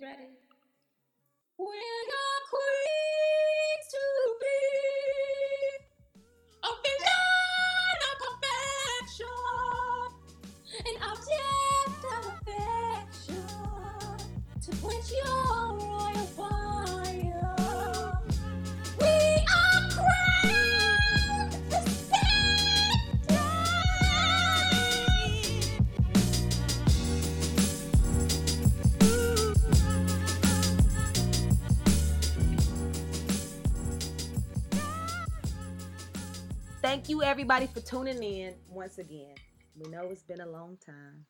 You ready? Are queens to be a beyond of perfection, an object of affection to quench your Thank you, everybody, for tuning in once again. We know it's been a long time.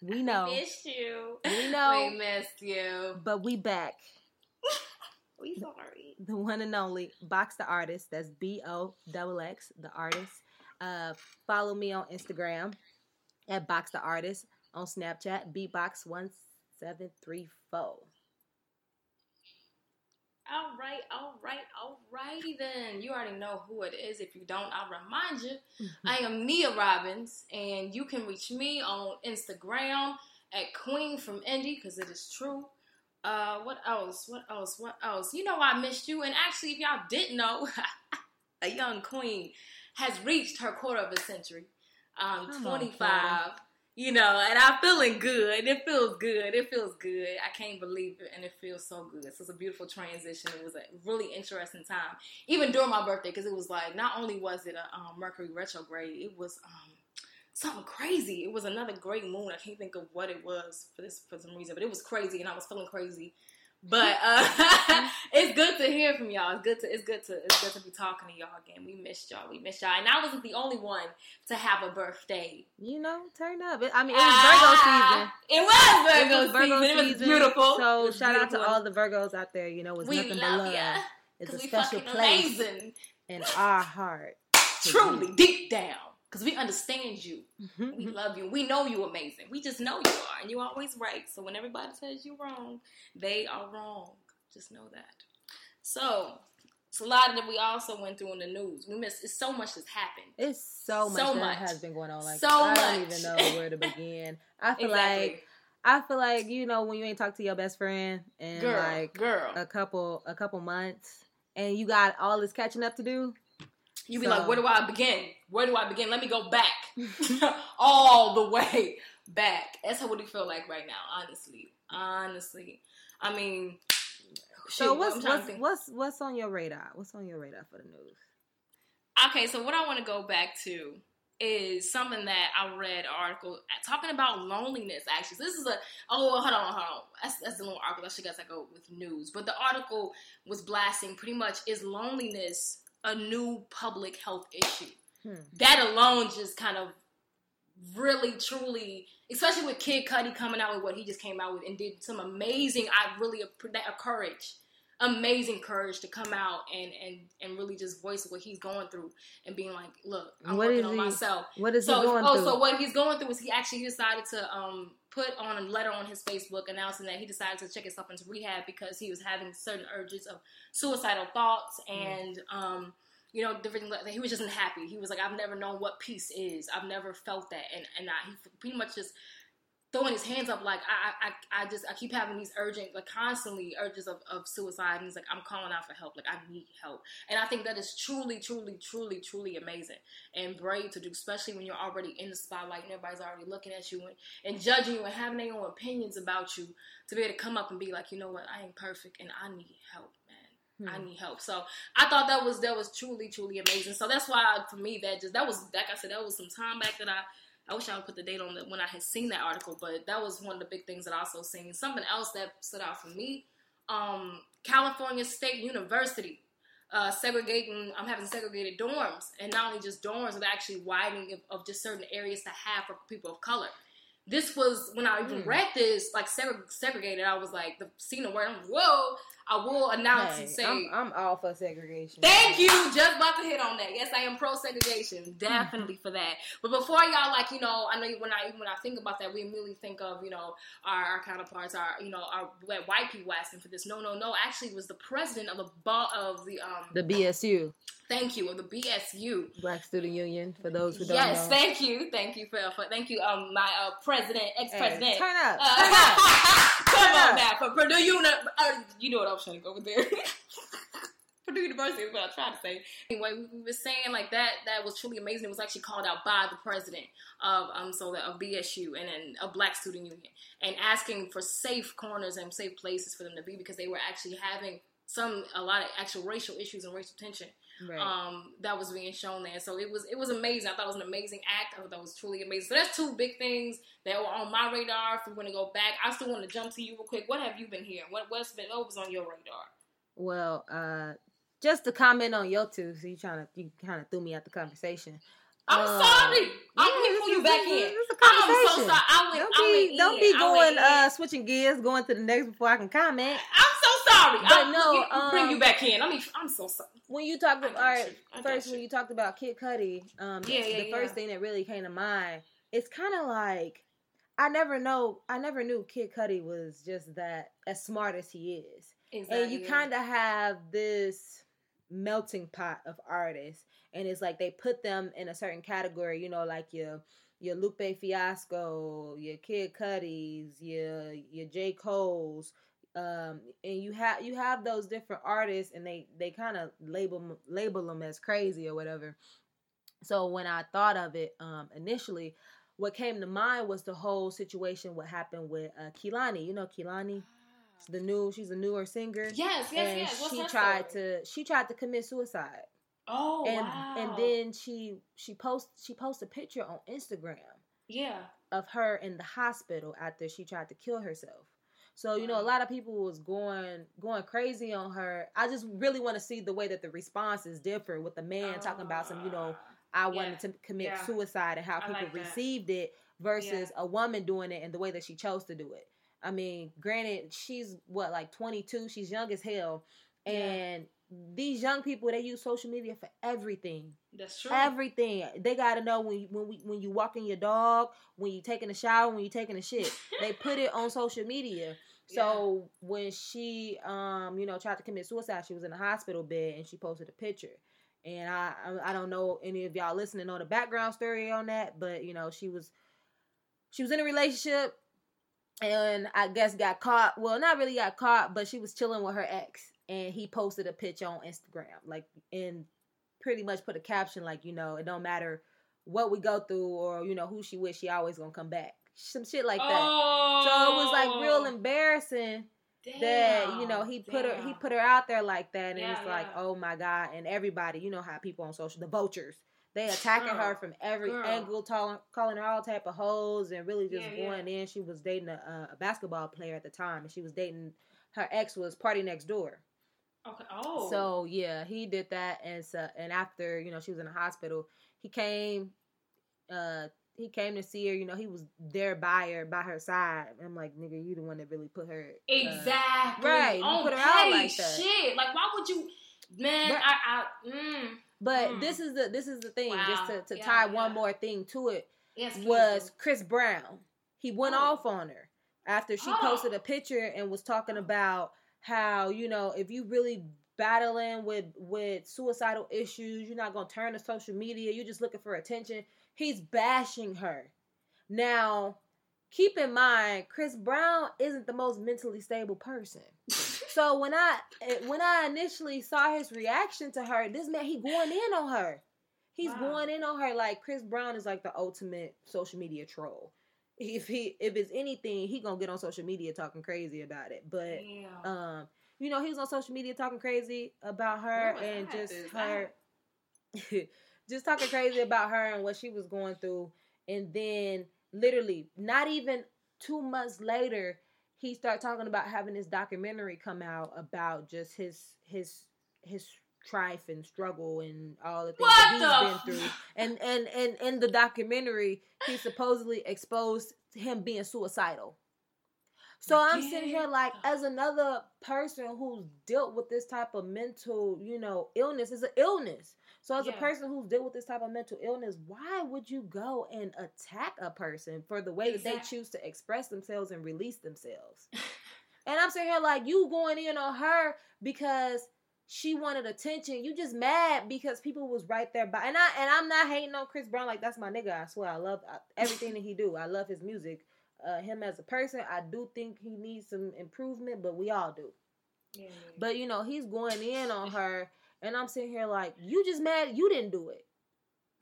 We know. I missed you. We know. We missed you. But we back. we sorry. The, one and only Box the Artist. That's B O X the artist. Uh, follow me on Instagram at Box the Artist. On Snapchat, BBox1734. All right, all right, all righty then. You already know who it is. If you don't, I'll remind you. I am Nia Robbins, and you can reach me on Instagram at Queen from Indy because it is true. Uh, what else? What else? What else? You know I missed you, and actually, if y'all didn't know, a young queen has reached her quarter of a century. Um, 25. You know, and I'm feeling good. It feels good. It feels good. I can't believe it, and it feels so good. So it's a beautiful transition. It was a really interesting time, even during my birthday, because it was like not only was it a um, Mercury retrograde, it was um, something crazy. It was another great moon. I can't think of what it was for this for some reason, but it was crazy, and I was feeling crazy. But uh, it's good to hear from y'all. It's good to it's good to it's good to be talking to y'all again. We missed y'all. We missed y'all, and I wasn't the only one to have a birthday. You know, turn up. It, I mean, it was Virgo season. Ah, It was It Virgo, was Virgo season. It was beautiful. So was shout out to all the Virgos out there. You know, it's we nothing but love love. ya It's a special place amazing. in our heart. Truly, deep down, because we understand you. We Mhm. love you. We know you amazing. We just know you are, and you're always right. So when everybody says you're wrong, they are wrong. Just know that. So it's a lot that we also went through in the news. We missed. It's so much that's happened. It's so much So that much. has been going on. Like So I don't even know where to begin. I feel Exactly. like I feel like you know when you ain't talk to your best friend in girl, like girl, a couple a couple months, and you got all this catching up to do. You be so- like, where do I begin? Where do I begin? Let me go back, all the way back. That's how what you feel like right now. Honestly, honestly, I mean. So shoot, what's I'm trying to what's, what's what's on your radar? What's on your radar for the news? Okay, so what I want to go back to is something that I read an article talking about loneliness. Actually, so this is a oh hold on hold on that's that's a little article. I should guess I go with news, but the article was blasting pretty much is loneliness a new public health issue. Hmm. That alone just kind of really truly, especially with Kid Cudi coming out with what he just came out with and did some amazing. I really that a courage amazing courage to come out and and and really just voice what he's going through and being like, look, I'm What working on he- myself. What is So he going oh, through? so what he's going through is he actually decided to um put on a letter on his Facebook announcing that he decided to check himself into rehab because he was having certain urges of suicidal thoughts Mm. and um you know different like, he was just unhappy. He was like, I've never known what peace is. I've never felt that, and and I, he pretty much just throwing his hands up like I, I I just I keep having these urgent like constantly urges of, of suicide and he's like I'm calling out for help like I need help and I think that is truly truly truly truly amazing and brave to do especially when you're already in the spotlight and everybody's already looking at you and, and judging you and having their own opinions about you to be able to come up and be like you know what I ain't perfect and I need help man I Hmm. need help. So I thought that was that was truly truly amazing. So that's why for me that just that was like I said that was some time back that I I wish I would put the date on it when I had seen that article, but that was one of the big things that I also seen. Something else that stood out for me, um, California State University. Uh, segregating, I'm having segregated dorms, and not only just dorms, but actually widening of, of just certain areas to have for people of color. This was when I even Mm. read this, like segre- segregated. I was like, the seeing the word, I'm like, whoa! I will announce Hey, and say, I'm, I'm all for segregation. Thank you. Just about to hit on that. Yes, I am pro segregation, definitely for that. But before y'all, like you know, I know when I when I think about that, we immediately think of you know our, our counterparts, our you know our white people asking for this. No, no, no. Actually, it was the president of the of the um. The BSU, thank you of the BSU. Black Student Union, for those who don't Yes, know. thank you, thank you for, for thank you. Um, my uh, president, ex Hey, president. turn up. Uh, turn up. Come Turn on up. now, for Purdue Uni, uh, you know what I was trying to go with there. Purdue University is what I tried to say. Anyway, we, we were saying like that. That was truly amazing. It was actually called out by the president of um so that of BSU and then a Black Student Union and asking for safe corners and safe places for them to be because they were actually having some a lot of actual racial issues and racial tension Right. um, that was being shown there. So it was it was amazing. I thought it was an amazing act. I thought that was truly amazing. So that's two big things that were on my radar. If we want to go back, I still want to jump to you real quick. What have you been hearing? What what's been what was on your radar? Well, uh, just to comment on your two, so you trying to you kind of threw me out the conversation. I'm Uh, sorry. I'm yeah, gonna pull you back in. is- this is a I'm so conversation. sorry. I went. Don't I be went don't in. be I going uh switching gears, going to the next before I can comment. I'm sorry. But I'm, no, you- you bring um, you back in. I mean, I'm so sorry. When you talked about all right, you. I got first when you talked about Kid Cudi, um, Yeah, yeah, the first thing that really came to mind, it's kind of like I never know, I never knew Kid Cudi was just that as smart as he is. and you kind of have this melting pot of artists and it's like they put them in a certain category you know like your your Lupe Fiasco, your Kid Cudis, your your J Cole's, um, and you have you have those different artists, and they they kind of label label them as crazy or whatever. So when I thought of it um, initially, what came to mind was the whole situation. What happened with uh, Kehlani? You know Kehlani, the new she's a newer singer Yes, yes, and yes. What's she tried story? to she tried to commit suicide Oh and wow. and then she she post she posted a picture on instagram yeah. of her in the hospital after she tried to kill herself so you know a lot of people was going going crazy on her. I just really want to see the way that the responses differ with the man talking about some you know ah, i wanted to commit Yeah. suicide and how people like received it versus a woman doing it and the way that she chose to do it. I mean granted she's what like 22 she's young as hell. Yeah. and these young people they use social media for everything. That's true. everything. They got to know when you, when we, when you walking your dog when you taking a shower when you taking a shit. They put it on social media. So when she um you know tried to commit suicide she was in a hospital bed and she posted a picture. And I, I i don't know any of y'all listening know the background story on that but you know she was she was in a relationship and i guess got caught. Well not really got caught but she was chilling with her ex and he posted a picture on instagram like and pretty much put a caption like you know it don't matter what we go through or you know who she with she always gonna come back some shit like that Oh, so it was like real embarrassing that you know he put her he put her out there like that and Yeah, it's like yeah. oh my god and everybody you know how people on social the vultures they attacking her from every girl. angle calling calling her all type of hoes and really just yeah. going in she was dating a, a basketball player at the time and she was dating her ex was PartyNextDoor Okay. Oh. so yeah, he did that, and so and after you know she was in the hospital, he came, uh, he came to see her. You know, he was there by her, by her side. I'm like, nigga, you the one that really put her uh, exactly. right, you On put her out like that. Shit. Like, why would you? Man, Right. I. I mm. but Mm. this is the this is the thing. Just to, to Yeah, tie yeah. one more thing to it Yes. was. Chris Brown. He went Oh. off on her after she Oh. posted a picture and was talking about how you know if you really battling with with suicidal issues, you're not gonna turn to social media. You're just looking for attention. He's bashing her. Now, keep in mind, Chris Brown isn't the most mentally stable person. So when I eh, when I initially saw his reaction to her, this man he going in on her. He's Wow. going in on her like Chris Brown is like the ultimate social media troll. If he if it's anything, he gonna get on social media talking crazy about it. But Damn. um, you know, he was on social media talking crazy about her and just her just talking crazy about her and what she was going through. And then literally not even two months later, he started talking about having this documentary come out about just his his his strife and struggle and all the things What that the he's been through. And and and in the documentary, he supposedly exposed him being suicidal. So I'm sitting here like, as another person who's dealt with this type of mental, you know, illness, is an illness. So as a person who's dealt with this type of mental illness, why would you go and attack a person for the way that they choose to express themselves and release themselves? and I'm sitting here like, you going in on her because she wanted attention. You just mad because people was right there by. And I and I'm not hating on Chris Brown like that's my nigga. I swear I love everything that he do. I love his music. Uh, him as a person, I do think he needs some improvement, but we all do. Yeah. But you know, he's going in on her, and I'm sitting here like, you just mad you didn't do it.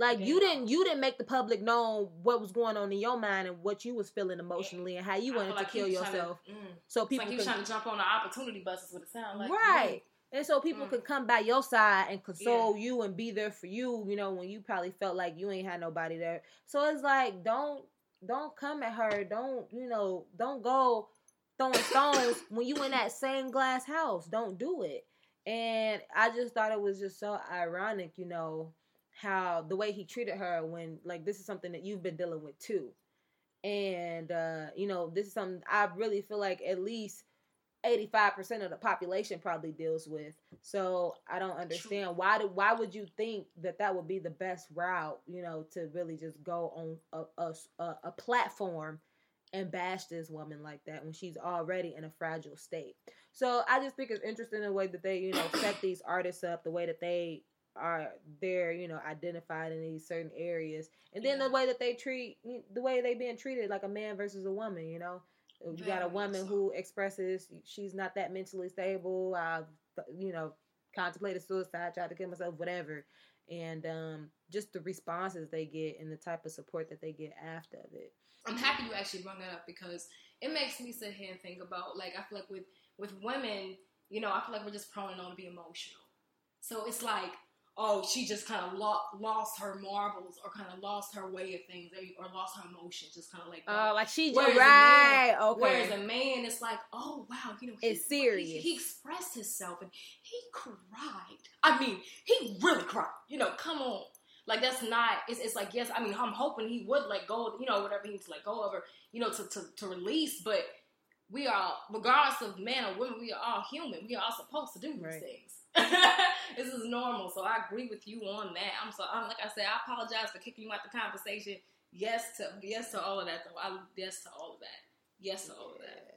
Like you didn't you didn't make the public know what was going on in your mind and what you was feeling emotionally and how you wanted to like kill trying to- yourself. mm. So It's people like he was can, trying to jump on the opportunity bus. Is what it sounds like. right. And so people Mm. could come by your side and console you and be there for you, you know, when you probably felt like you ain't had nobody there. So it's like don't don't come at her. Don't, you know, don't go throwing stones when you in that same glass house. Don't do it. And I just thought it was just so ironic, you know, how the way he treated her when like this is something that you've been dealing with too. And uh, you know, this is something I really feel like at least 85% of the population probably deals with. So I don't understand why do why would you think that that would be the best route, you know, to really just go on a a, a, a platform and bash this woman like that when she's already in a fragile state. So I just think it's interesting the way that they, you know, set these artists up, the way that they are they're, you know, identified in these certain areas. And then Yeah. the way that they treat the way they being treated like a man versus a woman, you know. You got a woman so. who expresses she's not that mentally stable. I've, you know, contemplated suicide, tried to kill myself, whatever. And um, just the responses they get and the type of support that they get after it. I'm happy you actually brought that up because it makes me sit here and think about like I feel like with with women, you know, I feel like we're just prone on to be emotional. So it's like, oh, she just kind of lo- lost her marbles or kind of lost her way of things or, lost her emotion, just kind of like. Oh, like she just right. man- okay. Whereas a man, it's like, oh wow, you know, he, It's serious. He, he expressed himself and he cried. I mean, he really cried. You know, come on. Like that's not. It's, it's like yes. I mean, I'm hoping he would let go. You know, whatever he needs to let go of, or you know, to to, to release. But we are, regardless of man or woman, we are all human. We are all supposed to do these Right. things. this is normal. So I agree with you on that. I'm so. I'm like I said. I apologize for kicking you out the conversation. Yes to yes to all of that. Though. I yes to all of that. Yes to all of that.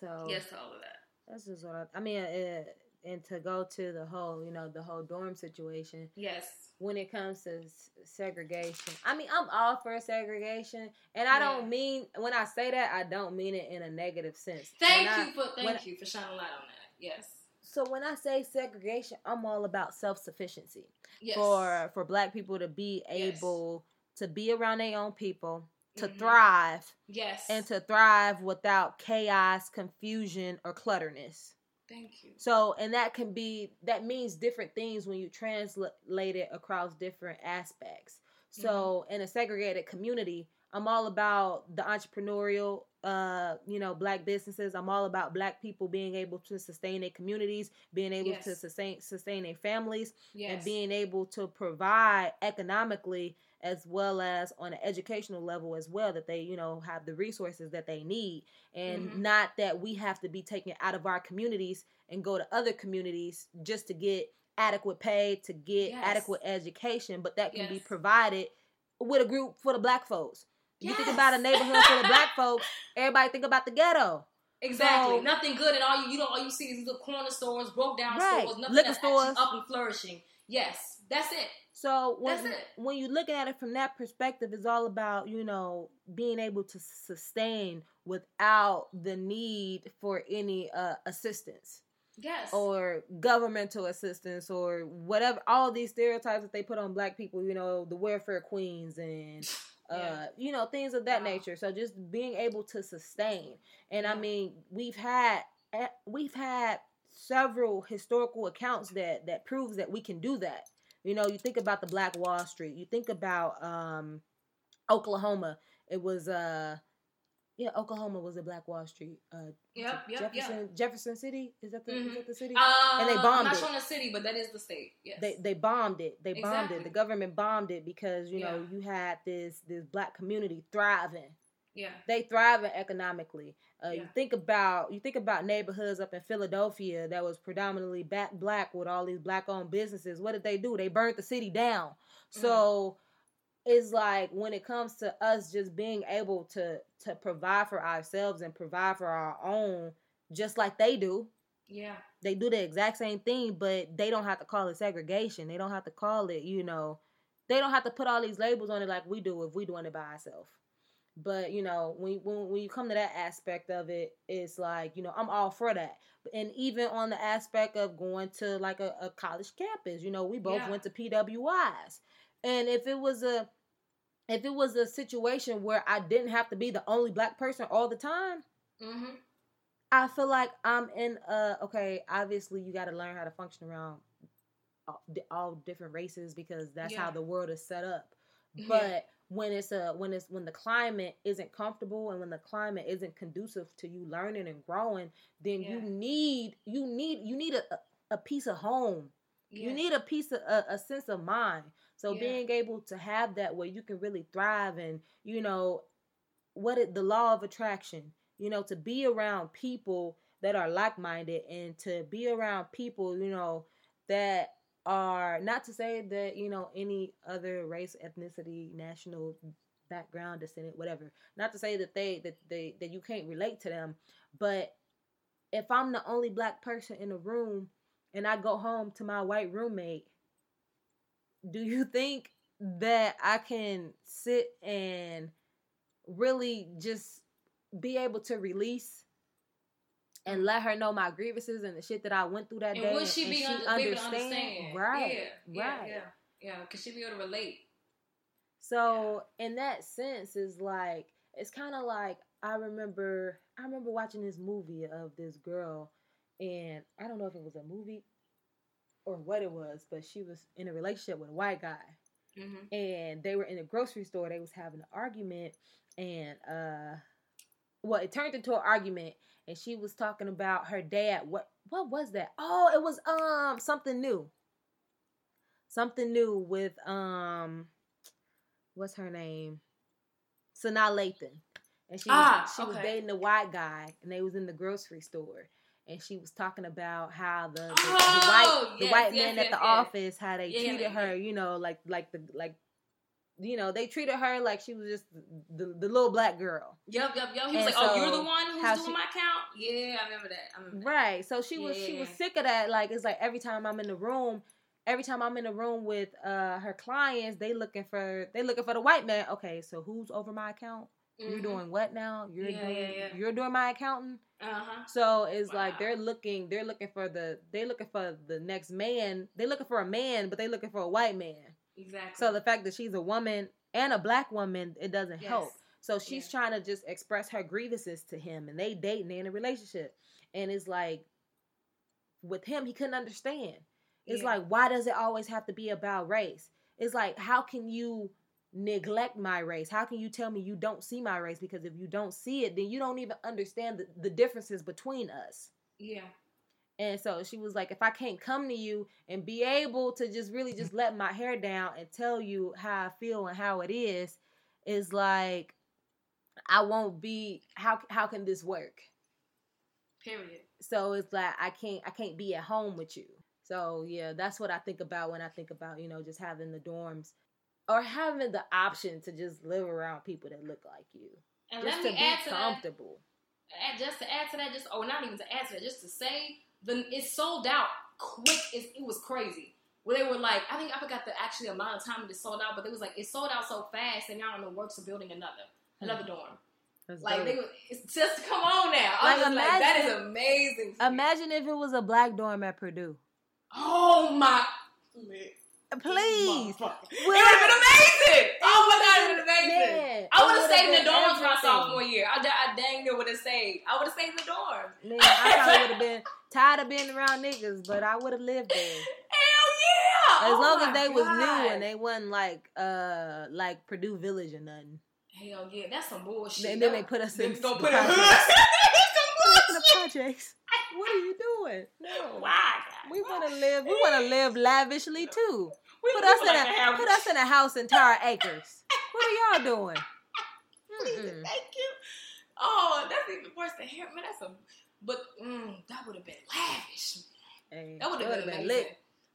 So Yes to all of that. that's just what I, I mean. Uh, and to go to the whole, you know, the whole dorm situation. Yes. when it comes to s- segregation. I mean, I'm all for segregation, and I Yeah. don't mean when I say that, I don't mean it in a negative sense. Thank When I- you for thank you for shining light on that. Yes. So when I say segregation, I'm all about self sufficiency Yes. for for Black people to be Yes. able to be around their own people, to Mhm. thrive, yes. and to thrive without chaos, confusion, or clutterness. thank you. So, and that can be that means different things when you translate it across different aspects. So, Mm-hmm. in a segregated community, I'm all about the entrepreneurial, uh, you know, black businesses. I'm all about black people being able to sustain their communities, being able to sustain sustain their families, Yes. and being able to provide economically as well as on an educational level as well that they you know have the resources that they need and Mhm. not that we have to be taken out of our communities and go to other communities just to get adequate pay to get Yes. adequate education but that can be provided with a group for the black folks you think about a neighborhood full of black folks everybody think about the ghetto Exactly. So- Nothing good, and all you you know all you see is the corner stores, broke down Right. stores, nothing Liquor that's stores. up and flourishing. Yes, that's it. So when That's it. when you look at it from that perspective, it's all about you know being able to sustain without the need for any uh, assistance Yes. or governmental assistance or whatever. All these stereotypes that they put on black people, you know, the welfare queens and uh, you know things of that Wow. nature. So just being able to sustain, and I mean, we've had eh, we've had several historical accounts that that proves that we can do that. You know, you think about the Black Wall Street. You think about um, Oklahoma. It was uh, yeah, Oklahoma was a Black Wall Street. Uh, was Yep, it yep, yep. Jefferson Jefferson City is that the is Mhm. that the city? Uh, and they I'm bombed not it. showing the city, but that is the state. Yes. they they bombed it. They bombed it. The government bombed it because you know you had this this black community thriving. yeah. They thriving economically. Uh, You think about you think about neighborhoods up in Philadelphia that was predominantly back black with all these black owned businesses. What did they do? They burnt the city down. Mm-hmm. So it's like when it comes to us just being able to to provide for ourselves and provide for our own, just like they do. Yeah. They do the exact same thing, but they don't have to call it segregation. They don't have to call it, you know, they don't have to put all these labels on it like we do if we doing it by ourselves. But you know, when when when you come to that aspect of it, it's like you know I'm all for that. And even on the aspect of going to like a, a college campus, you know, we both Yeah. went to PWIs, and if it was a if it was a situation where I didn't have to be the only black person all the time, Mm-hmm. I feel like I'm in uh okay, obviously you got to learn how to function around all, all different races because that's how the world is set up. Yeah. But when it's a when it's when the climate isn't comfortable and when the climate isn't conducive to you learning and growing, then you need you need you need a a, a piece of home. You need a piece of a, a sense of mind. So Yeah. being able to have that where you can really thrive and you know what it, the law of attraction, you know, to be around people that are like-minded and to be around people, you know, that are not to say that, you know, any other race, ethnicity, national background, descendant, whatever. Not to say that they that they that you can't relate to them, but if I'm the only black person in the room and I go home to my white roommate, do you think that I can sit and really just be able to release and let her know my grievances and the shit that I went through that And day? would she be, un- be able to understand? Right. Yeah. Yeah. right. Yeah. Yeah. Cause she be able to relate. So in that sense, is like it's kind of like I remember I remember watching this movie of this girl, and I don't know if it was a movie or what it was, but she was in a relationship with a white guy, Mm-hmm. and they were in a grocery store. They was having an argument, and uh, well, it turned into an argument, and she was talking about her dad. What what was that? Oh, it was um something new. Something new with um what's her name? Sanaa Lathan. And she was, Ah, she was dating a white guy and they was in the grocery store. And she was talking about how the, the, the Oh, white the white yes, man yes, at the yes. office how they treated her, you know, like like the like you know, they treated her like she was just the, the little black girl. Yep. Yep. Yep. He And was like, "Oh, you're the one who's doing she- my count." Yeah, I remember that. I remember that. Right. So she was she was sick of that. Like it's like every time I'm in the room, every time I'm in the room with uh her clients, they looking for they looking for the white man. Okay, so who's over my account? You're Mhm. doing what now? You're Yeah, doing yeah, yeah. you're doing my accounting. Uh-huh. So it's like they're looking they're looking for the they're looking for the next man. They're looking for a man, but they're looking for a white man. Exactly. So the fact that she's a woman and a black woman, it doesn't Yes. help. So she's trying to just express her grievances to him, and they dating, they in a relationship, and it's like with him, he couldn't understand. It's like, why does it always have to be about race? It's like, how can you neglect my race? How can you tell me you don't see my race? Because if you don't see it, then you don't even understand the, the differences between us. yeah. And so she was like, if I can't come to you and be able to just really just let my hair down and tell you how I feel and how it is, is like I won't be how how can this work? Period. So it's like I can't I can't be at home with you. So yeah, that's what I think about when I think about, you know, just having the dorms or having the option to just live around people that look like you. And just let to be to comfortable. add, just to add to that, just oh, not even to add to that, just to say the it sold out quick. It, it was crazy. Where they were like, I think I forgot the actually amount of time it sold out, but it was like it sold out so fast, and y'all in the works of building another hmm. another dorm. That's Like dope. they it's just come on now. Like, I'm just like that is amazing. Imagine if it was a black dorm at Purdue. oh my. Please. It would have been amazing. Oh my god, it would have been amazing. Man, I would have stayed in the dorms my sophomore year. I, I dang near would have stayed. I would have stayed in the dorms. Man, I probably would have been tired of being around niggas, but I would have lived there. Hell yeah! As Oh long as they was new and they wasn't like uh like Purdue Village or nothing. Hell yeah, that's some bullshit. And then they put us in put the projects. What are you doing? No. Why? We want to live. We want to live lavishly too. We Put us in like a put us in a house in Tara Acres. What are y'all doing? Please, Mm-mm. Thank you. Oh, that's even worse than here, man. That's a. But mm, that would have been lavish. Hey, That would have been, would've amazing.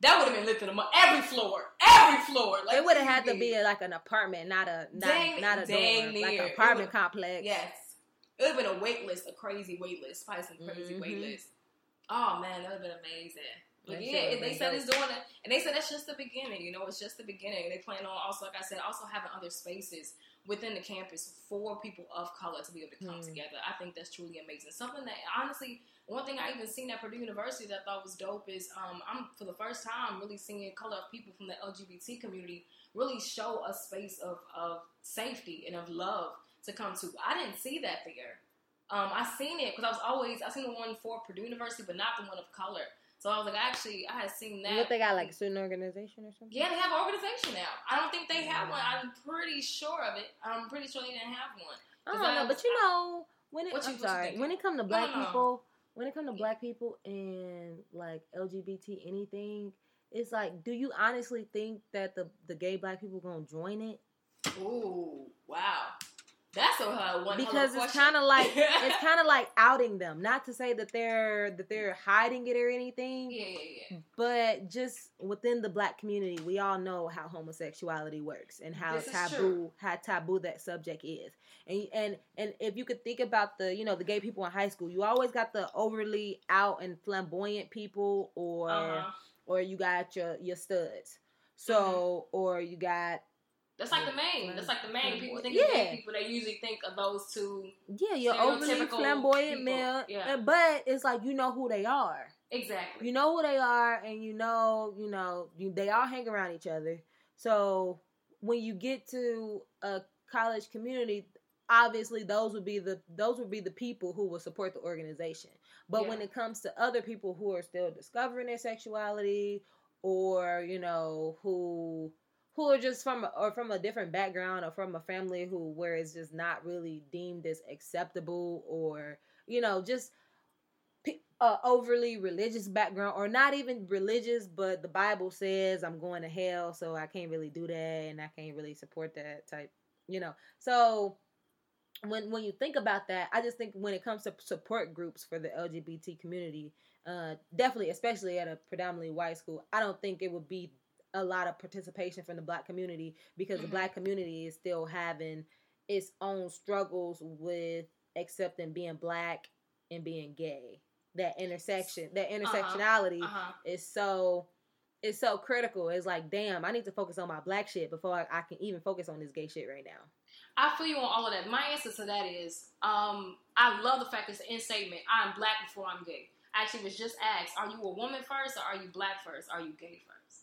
That would have been lit to the mo- every floor, every floor. Like It would have had to be like an apartment, not a not, Dang- not a dang dorm, like an apartment complex. Yes. It would have been a wait list, a crazy wait list, probably some crazy wait Mhm. list. Oh man, that would have been amazing. But That yeah, they said it's doing it, and they said that's just the beginning. You know, it's just the beginning. They plan on also, like I said, also having other spaces within the campus for people of color to be able to come Hmm. together. I think that's truly amazing. Something that honestly, one thing I even seen at Purdue University that I thought was dope is um, I'm for the first time really seeing color of people from the LGBT community really show a space of, of safety and of love to come to. I didn't see that there. Um, I seen it because I was always I seen the one for Purdue University, but not the one of color. So I was like, actually, I had seen that. What they got like a student organization or something? Yeah, they have an organization now. I don't think they have one. I'm pretty sure of it. I'm pretty sure they didn't have one. I don't I know, was- but you know, when it, What you- I'm you sorry, when it come to black no, no. people, when it come to black people and like LGBT anything, it's like, do you honestly think that the the gay black people gonna join it? Ooh, wow. That's a uh, one Because it's kind of like it's kind of like outing them. Not to say that they're that they're hiding it or anything, yeah, yeah, yeah. but just within the black community, we all know how homosexuality works and how This taboo how taboo that subject is. And and and if you could think about the you know the gay people in high school, you always got the overly out and flamboyant people, or Uh-huh. or you got your your studs. So Mm-hmm. or you got That's like the main. That's like the main. People think Yeah. people. They usually think of those two. yeah your overly flamboyant people, male, yeah. uh, but it's like you know who they are. Exactly. you know who they are and you know you know you, they all hang around each other so when you get to a college community obviously those would be the those would be the people who will support the organization but when it comes to other people who are still discovering their sexuality or you know who who are just from or from a different background or from a family who where it's just not really deemed as acceptable or you know just uh, overly religious background or not even religious but the bible says i'm going to hell so i can't really do that and i can't really support that type you know. So when when you think about that i just think when it comes to support groups for the lgbt community uh definitely especially at a predominantly white school i don't think it would be a lot of participation from the black community because the black community is still having its own struggles with accepting being black and being gay that intersection that intersectionality Uh huh. is so it's so critical it's like damn i need to focus on my black shit before I, I can even focus on this gay shit right now I feel you on all of that. My answer to that is, um, I love the fact it's an in statement. I'm black before I'm gay. I actually was just asked, are you a woman first or are you black first? Are you gay first?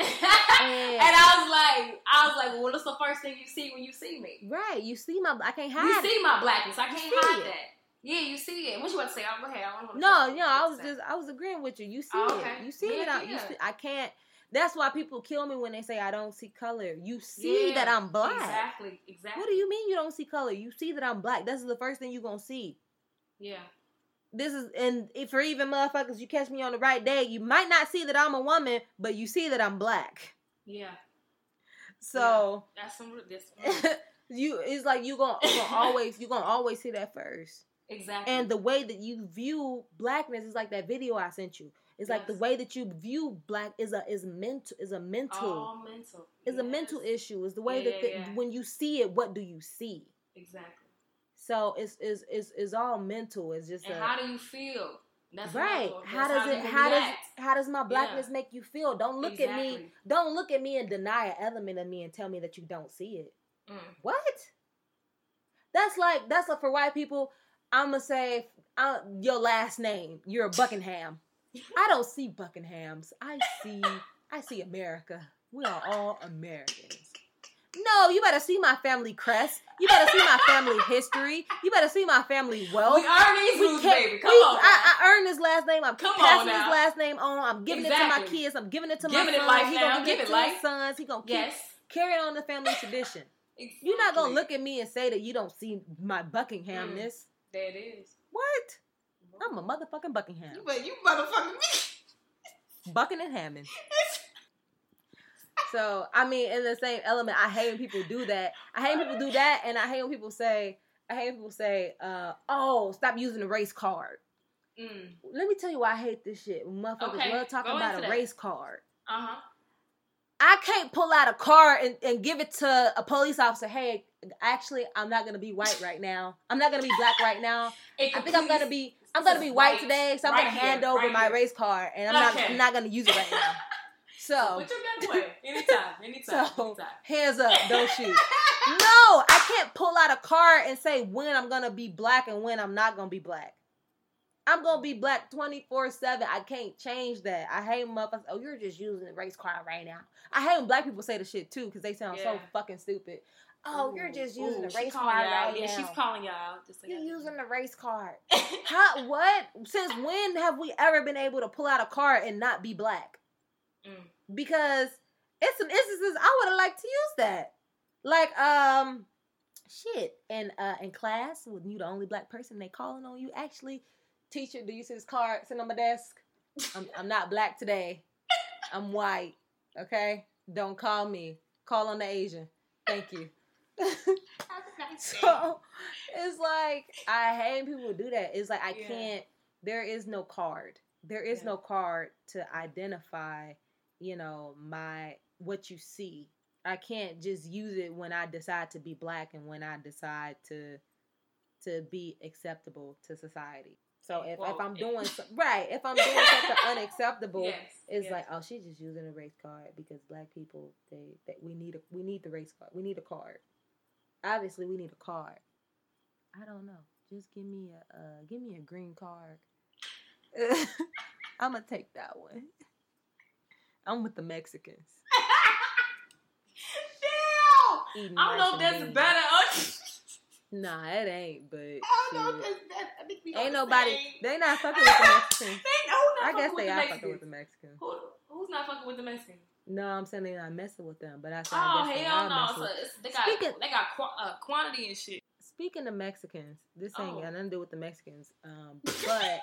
and I was like, I was like, well, what's the first thing you see when you see me? right you see my i can't You hide it. see my blackness. I can't hide it. that. Yeah, you see it. What you want to say? Oh, go ahead. I no no i was just i was agreeing with you you see Oh, it you see Yeah, it I, you yeah. see, I can't that's why people kill me when they say i don't see color you see Yeah, that i'm black Exactly. Exactly. what do you mean you don't see color you see that i'm black this is the first thing you're gonna see Yeah. This is and if for even motherfuckers you catch me on the right day you might not see that i'm a woman but you see that i'm black Yeah. so That's some. This. you it's like you gonna, you gonna always you gonna always see that first Exactly. and the way that you view blackness is like that video i sent you it's like the way that you view black is a is mental is a mental all mental. is a mental issue is the way Yeah, that the, yeah, yeah. when you see it what do you see Exactly. So it's it's it's, it's all mental. It's just And a, how do you feel? That's right. how does it do you how does how does my blackness make you feel? Don't look at me don't look at me and deny an element of me and tell me that you don't see it. Mm. what? That's like that's like for white people i'm gonna say uh, your last name you're a buckingham. I don't see buckinghams. I see i see america. We are all americans no you better see my family crest you better see my family history you better see my family wealth we earn these can't- baby. Come we- on. I, I earned this last name. I'm Come passing this last name on. I'm giving it to my kids. I'm giving it to Giving my it sons. life he now. gonna give, it life. his sons. He gonna keep yes. carrying on the family tradition. You're not gonna look at me and say that you don't see my Buckinghamness. Mm. There it is. What? I'm a mm. motherfucking Buckingham. You, but you motherfucking me. Bucking and Hammond. So I mean, in the same element, I hate when people do that. I hate when people do that, and I hate when people say, I hate when people say, uh, "Oh, stop using the race card." Mm. Let me tell you why I hate this shit. Motherfuckers Okay, love talking about a that. race card. Uh huh. I can't pull out a card and, and give it to a police officer. Hey, actually, I'm not gonna be white right now. I'm not gonna be black right now. I think I'm gonna be. I'm gonna be is white today, so I'm right gonna hand here, over right my here. race card, and I'm not I'm not gonna use it right now. So Put your gun away. Anytime. Anytime. So- anytime. hands up, don't shoot. No, I can't pull out a card and say when I'm gonna be black and when I'm not gonna be black. I'm gonna be black 24 7. I can't change that. I hate motherfuckers. Oh, you're just using the race card right now. I hate when black people say the shit too because they sound so fucking stupid. Oh, you're just using ooh, the race card right yeah, now. she's calling y'all. Just You're using the race card. How? What? Since when have we ever been able to pull out a card and not be black? Mm. Because it's some instances I would have liked to use that. Like, um, shit. In uh in class, when you the only black person, they calling on you. Actually, teacher, do you see this card sitting on my desk? I'm I'm not black today. I'm white. Okay? Don't call me. Call on the Asian. Thank you. so it's like I hate people do that. It's like I Yeah. can't. There is no card. There is Yeah. no card to identify. You know my what you see. I can't just use it when I decide to be black and when I decide to to be acceptable to society. So if, if I'm doing so, right, if I'm doing something unacceptable, Yes, it's yes. like, oh, she's just using a race card because black people they, they we need a we need the race card. We need a card. Obviously, we need a card. I don't know. Just give me a uh, give me a green card. I'm gonna take that one. I'm with the Mexicans. Damn! Eating I don't know if that's better. Nah, it ain't. But I don't know if that's better. I think we ain't nobody. same- They not fucking with the Mexicans. They I guess they are the fucking with the Mexicans. Who, who's not fucking with the Mexicans? No, I'm saying they're not messing with them. But I said, Oh I they hell no! messing So they got Speaking- they got qu- uh, quantity and shit. Speaking of Mexicans, this ain't Oh. got nothing to do with the Mexicans. Um, but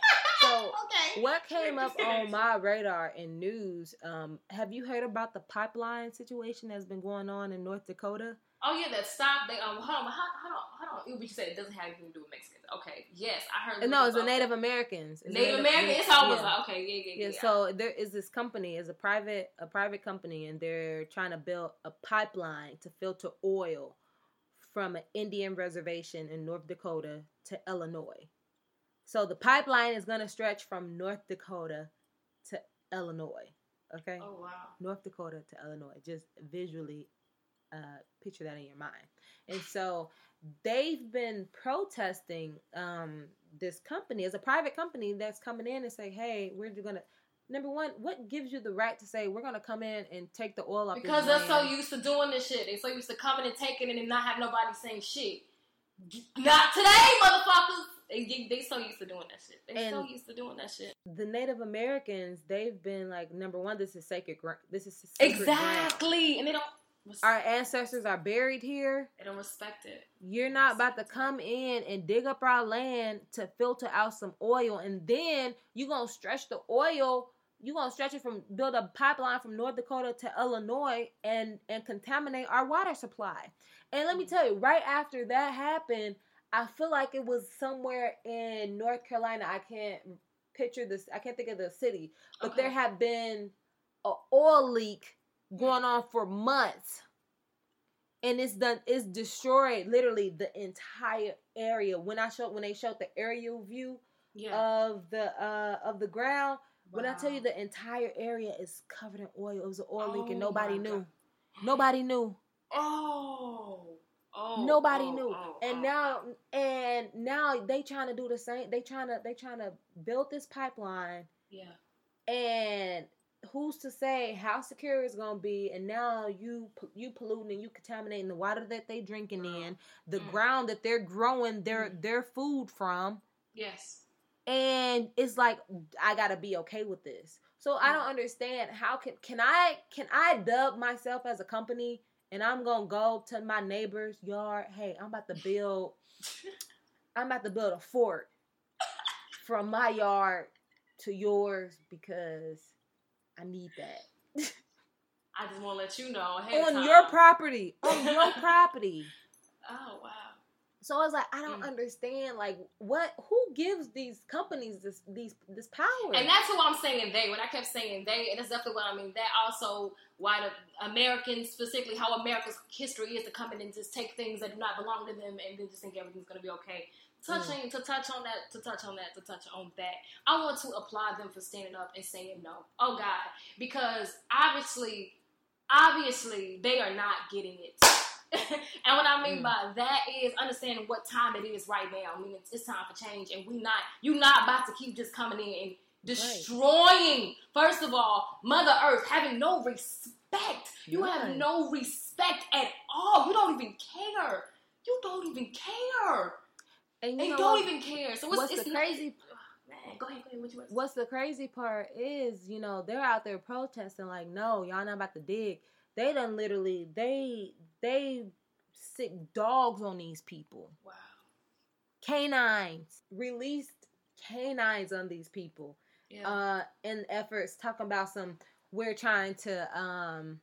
so okay. what came up on my radar in news? Um, have you heard about the pipeline situation that's been going on in North Dakota? Oh yeah, that stop. They um, hold on, hold on, hold on. You said it doesn't have anything to do with Mexicans. Okay, yes, I heard. No, it's the Native. Americans. It's Native American. It's always yeah. like okay, yeah, yeah, yeah, yeah. so there is this company, is a private a private company, and they're trying to build a pipeline to filter oil from an Indian reservation in North Dakota to Illinois. So the pipeline is going to stretch from North Dakota to Illinois. Okay, oh wow. North Dakota to Illinois. Just visually uh, picture that in your mind. And so they've been protesting um, this company as a private company that's coming in and say, "Hey, we're gonna." Number one, what gives you the right to say we're gonna come in and take the oil off? Because they're so used to doing this shit. They're so used to coming and taking it and not have nobody saying shit. Not today, motherfuckers. They, they so used to doing that shit. They so used to doing that shit. the Native Americans, they've been like, number one, this is sacred ground. This is sacred ground. Exactly, and they don't. res- Our ancestors are buried here. They don't respect it. You're not about to come in and dig up our land to filter out some oil, and then you're gonna stretch the oil. You gonna stretch it from build a pipeline from North Dakota to Illinois and and contaminate our water supply. And let me tell you, right after that happened, I feel like it was somewhere in North Carolina. I can't picture this. I can't think of the city, but Okay. there had been a oil leak going on for months and it's done it's destroyed literally the entire area when i showed when they showed the aerial view Yeah. of the uh of the ground when i tell you the entire area is covered in oil it was an oil leak and Oh nobody knew God. nobody knew Oh. Oh. nobody oh, knew oh, and oh. now and now they trying to do the same they trying to they trying to build this pipeline Yeah. and who's to say how secure it's gonna be and now you you polluting and you contaminating the water that they drinking in the Mm. ground that they're growing their Mm. their food from Yes. And it's like i gotta be okay with this so i don't Mm. understand how can can i can i dub myself as a company and i'm gonna go to my neighbor's yard hey i'm about to build i'm about to build a fort from my yard to yours because i need that I just want to let you know on your property on your property. So I was like i don't Mm. understand like what who gives these companies this these this power And that's who I'm saying they. When I kept saying they, and that's definitely what I mean. That also why the Americans, specifically how America's history is to come in and just take things that do not belong to them and then just think everything's gonna be okay. touching to touch on that, to touch on that, to touch on that. I want to applaud them for standing up and saying no. Oh God, because obviously, obviously they are not getting it. And what I mean Mm. by that is understanding what time it is right now. I mean, it's, it's time for change, and we not you not about to keep just coming in and destroying. First of all, Mother Earth having no respect. You have no respect at all. You don't even care. You don't even care. And They you don't even care. So it's, what's it's the not- crazy man, go ahead, go ahead. What you want? what's the crazy part is, you know, they're out there protesting like, no, y'all not about to dig. They done literally they they sick dogs on these people. Wow. Canines released canines on these people. Yeah. Uh in efforts talking about some we're trying to um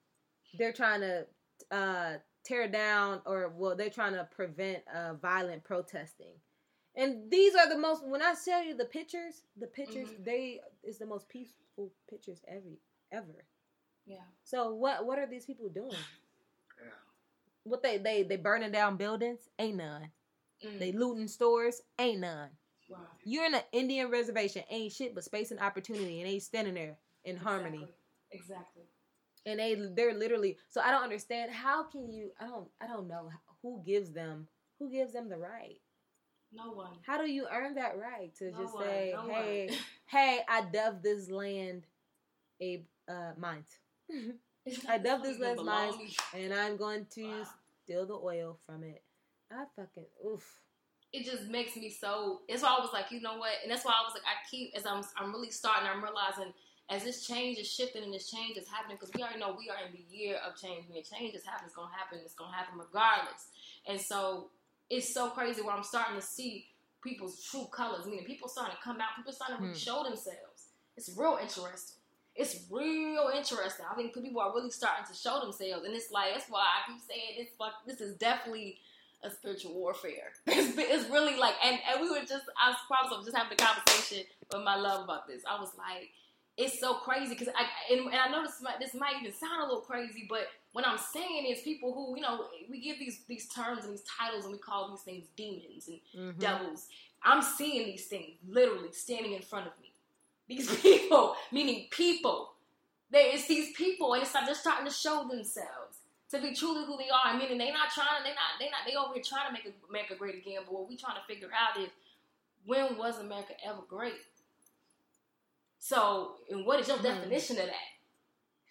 they're trying to uh tear down or well they're trying to prevent uh violent protesting. And these are the most when I show you the pictures, the pictures Mhm. they is the most peaceful pictures ever ever. yeah. So what what are these people doing? What they they they burning down buildings? Ain't none. Mm. They looting stores? Ain't none. wow. You're in an Indian reservation, ain't shit but space and opportunity, and they standing there in harmony. Exactly. And they they're literally so I don't understand how can you I don't I don't know who gives them who gives them the right. No one. How do you earn that right to No just one, say, no hey, hey, I dove this land, a uh, mines, I dove this last belong. and I'm going to Wow. steal the oil from it. I fucking oof. it just makes me so. That's why I was like, you know what, and that's why I was like, I keep as I'm, I'm really starting. I'm realizing as this change is shifting and this change is happening because we already know we are in the year of change. When change is happening, it's gonna happen. It's gonna happen regardless. And so it's so crazy where I'm starting to see people's true colors. Meaning people starting to come out. People starting to Hmm. show themselves. It's real interesting. It's real interesting. I think people are really starting to show themselves, and it's like that's why I keep saying this. Like this is definitely a spiritual warfare. It's, it's really like, and, and we were just, I was I was just having a conversation with my love about this. I was like, it's so crazy because I and, and I know this might, this might even sound a little crazy, but what I'm saying is people who you know we give these these terms and these titles and we call these things demons and Mhm. devils. I'm seeing these things literally standing in front of me. These people, meaning people, they it's these people, and it's like they're starting to show themselves to be truly who they are. Meaning they're not trying, they're not, they're not, they over here trying to make America great again. But what we're trying to figure out is when was America ever great? So, and what is your Hmm. definition of that?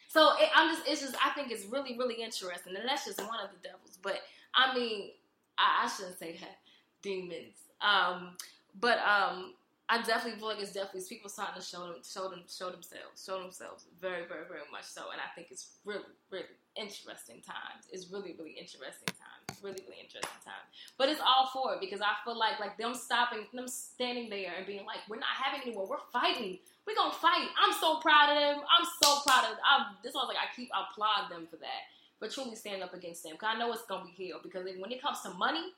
So it, I'm just, it's just, I think it's really, really interesting, and that's just one of the devils. But I mean, I, I shouldn't say that demons. Um, but um, I definitely feel like it's definitely people starting to show them, show them, show themselves, show themselves very, very, very much so. And I think it's really, really interesting times. It's really, really interesting times. Really, really interesting times. But it's all for it because I feel like like them stopping, them standing there and being like, we're not having anymore. We're fighting. We're gonna fight. I'm so proud of them. I'm so proud of. I, this was like I keep applaud them for that. but truly standing up against them, because I know it's gonna be hell. Because when it comes to money,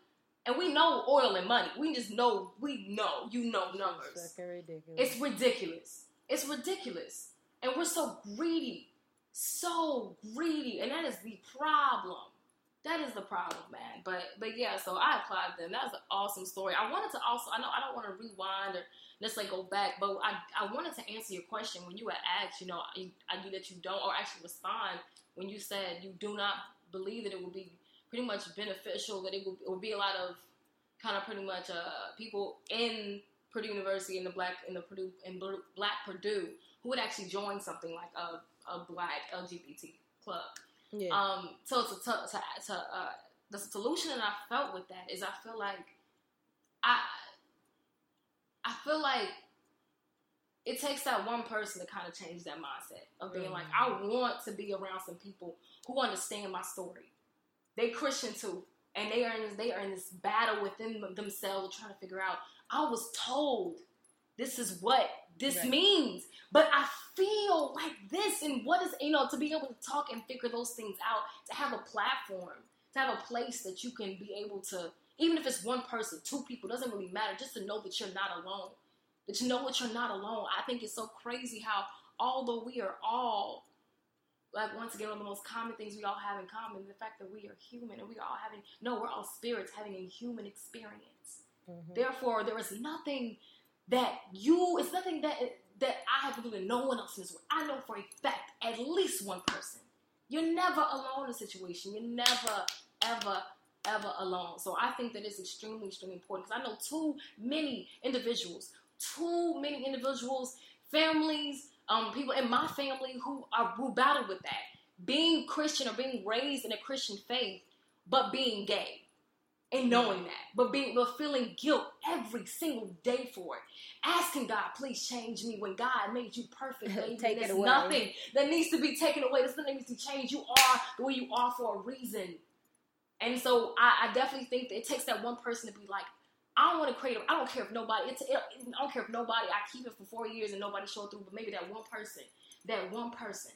and we know oil and money, we just know we know you know numbers. Ridiculous. It's ridiculous. It's ridiculous. And we're so greedy. So greedy. And that is the problem. That is the problem, man. But but yeah, so I applaud them. That was an awesome story. I wanted to also I know I don't want to rewind or necessarily go back, but I, I wanted to answer your question when you had asked, you know, I, I knew that you don't or actually respond when you said you do not believe that it will be pretty much beneficial, that it will, it will be a lot of kind of pretty much uh, people in Purdue University in the black in the Purdue in Black Purdue who would actually join something like a, a black LGBT club. yeah. Um, so to to, to, to uh, the solution that I felt with that is I feel like I I feel like it takes that one person to kind of change that mindset of being like I want to be around some people who understand my story. They Christian too, and they are in this, they are in this battle within themselves trying to figure out. I was told this is what this Right. means, but I feel like this, and what is you know to be able to talk and figure those things out, to have a platform, to have a place that you can be able to, even if it's one person, two people, doesn't really matter. Just to know that you're not alone, that you know that you're not alone. I think it's so crazy how although we are all like once again one of the most common things we all have in common the fact that we are human and we are all having no we're all spirits having a human experience Mhm. Therefore, there is nothing that you, it's nothing that that I have to do that no one else in this world. I know for a fact at least one person. You're never alone in a situation. You're never, ever, ever alone. So I think that it's extremely, extremely important because I know too many individuals, too many individuals, families, um, people in my family who are who battle with that. Being Christian or being raised in a Christian faith, but being gay and knowing that, but being but feeling guilt every single day for it. Asking God, please change me when God made you perfect, baby. Take it There's away. nothing that needs to be taken away. There's nothing that needs to change. You are the way you are for a reason. And so I, I definitely think that it takes that one person to be like, I don't want to create. I don't care if nobody. It, I don't care if nobody. I keep it for four years and nobody showed through. But maybe that one person, that one person,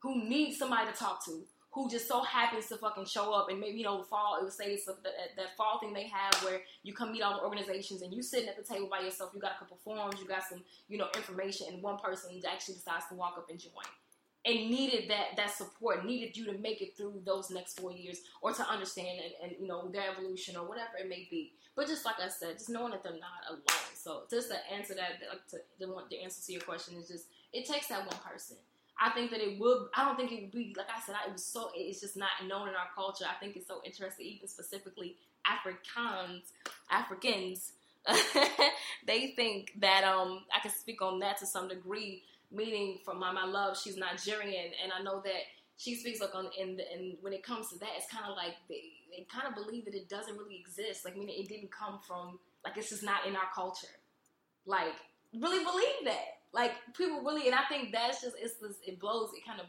who needs somebody to talk to, who just so happens to fucking show up and maybe you know fall. It would say it's a, that, that fall thing they have where you come meet all the organizations and you sitting at the table by yourself. You got a couple forms. You got some you know information, and one person actually decides to walk up and join. And needed that that support, needed you to make it through those next four years, or to understand and, and you know their evolution or whatever it may be. But just like I said, just knowing that they're not alone. So just to answer that, like to the the answer to your question is just it takes that one person. I think that it would. I don't think it would be like I said. I, it was so. It's just not known in our culture. I think it's so interesting, even specifically Africans, Africans. they think that um I can speak on that to some degree. Meaning, from my my love, she's Nigerian, and I know that she speaks like on in the and when it comes to that, it's kind of like they kind of believe that it doesn't really exist. Like, meaning it didn't come from like it's just not in our culture. Like, really believe that. Like people really, and I think that's just it's just, it blows. It kind of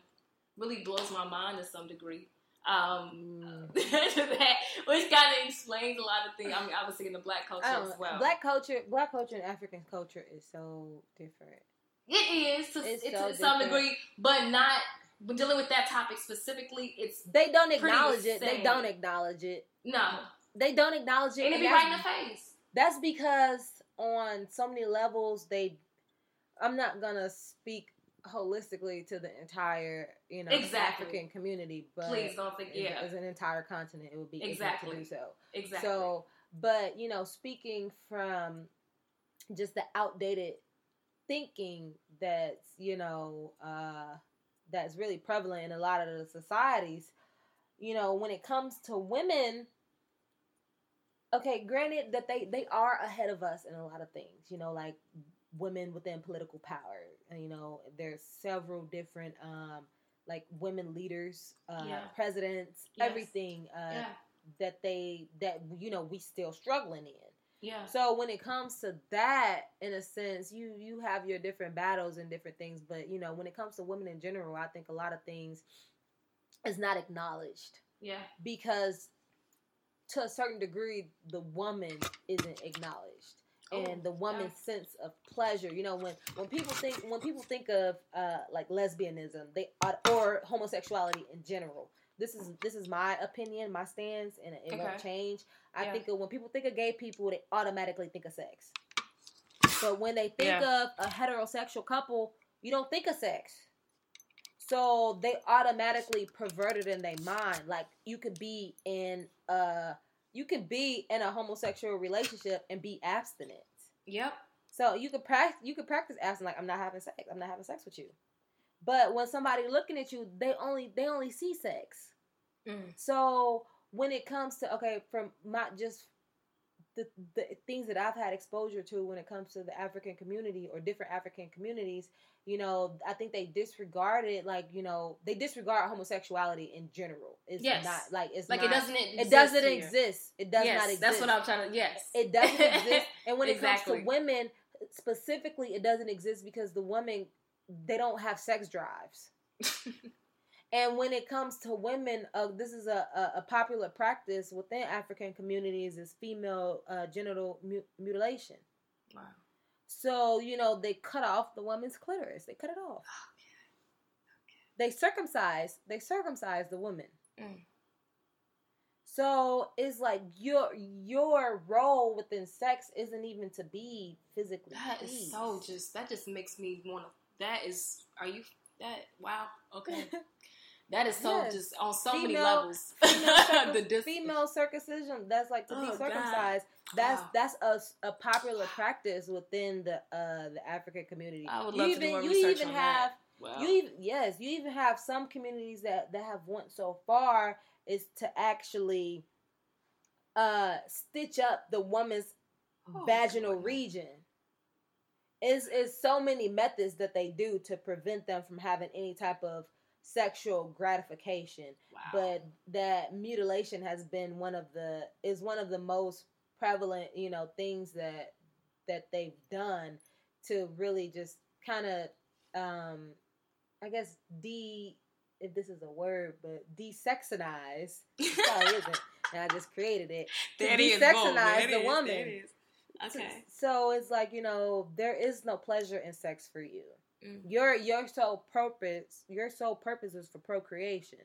really blows my mind to some degree. Um, Mm. that, which kind of explains a lot of things. I mean, obviously in the black culture as well. Black culture, black culture, and African culture is so different. it is to, It's it's so to some different. degree, but not. When dealing with that topic specifically, it's They don't acknowledge it. They don't acknowledge it. no, They don't acknowledge it. and it be right in the face. That's because on so many levels they I'm not gonna speak holistically to the entire, you know, Exactly. African community, but Please don't think. Yeah, as an entire continent it would be Exactly. to do so. exactly. So but you know, speaking from just the outdated thinking that's, you know, uh that's really prevalent in a lot of the societies, you know, when it comes to women, okay, granted that they they are ahead of us in a lot of things, you know, like women within political power. You know, there's several different um like women leaders, uh Yeah. presidents, Yes. everything uh yeah, that they that you know we still struggling in. Yeah, So when it comes to that, in a sense, you you have your different battles and different things, but you know when it comes to women in general, I think a lot of things is not acknowledged. Yeah, because to a certain degree the woman isn't acknowledged. And Oh, the woman's sense of pleasure you know when when people think when people think of uh like lesbianism they or homosexuality in general this is this is my opinion my stance and it, won't change i Yeah. think of when people think of gay people they automatically think of sex but when they think Yeah. of a heterosexual couple you don't think of sex so they automatically perverted in their mind. Like you could be in uh you could be in a homosexual relationship and be abstinent. yep, So you could practice you could practice abstinent like I'm not having sex. I'm not having sex with you. But when somebody looking at you, they only they only see sex. Mm. So when it comes to okay, from my just the the things that I've had exposure to when it comes to the African community or different African communities, you know, I think they disregard it like, you know, they disregard homosexuality in general. It's Yes. not like it's like not, it doesn't. Exist it doesn't here. exist. It does yes, not exist. That's what I'm trying to. Yes, It doesn't exist. And when it Exactly. comes to women specifically, it doesn't exist because the women they don't have sex drives. and when it comes to women, uh, this is a, a, a popular practice within African communities is female uh, genital mu- mutilation. Wow. So you know they cut off the woman's clitoris. They cut it off. Oh, They circumcise. They circumcise the woman. Mm. So it's like your your role within sex isn't even to be physically. That is pleased. so just. That just makes me want to. That is. Are you? That wow. Okay. That is so Yes. just on so many levels. female, the dis- female circumcision that's like to be Oh, God. circumcised that's Wow. that's a popular practice within the uh the african community I would you love to even do more you research even on have that. Wow. you even yes you even have some communities that that have went so far is to actually uh stitch up the woman's Oh, vaginal goodness. region is is so many methods that they do to prevent them from having any type of sexual gratification. Wow. but that mutilation has been one of the is one of the most prevalent you know things that that they've done to really just kind of um i guess de if this is a word but desexualize it probably isn't. And i just created it. To That bold. The is, woman. Okay. so it's like you know there is no pleasure in sex for you Mm. your your sole purpose your sole purpose is for procreation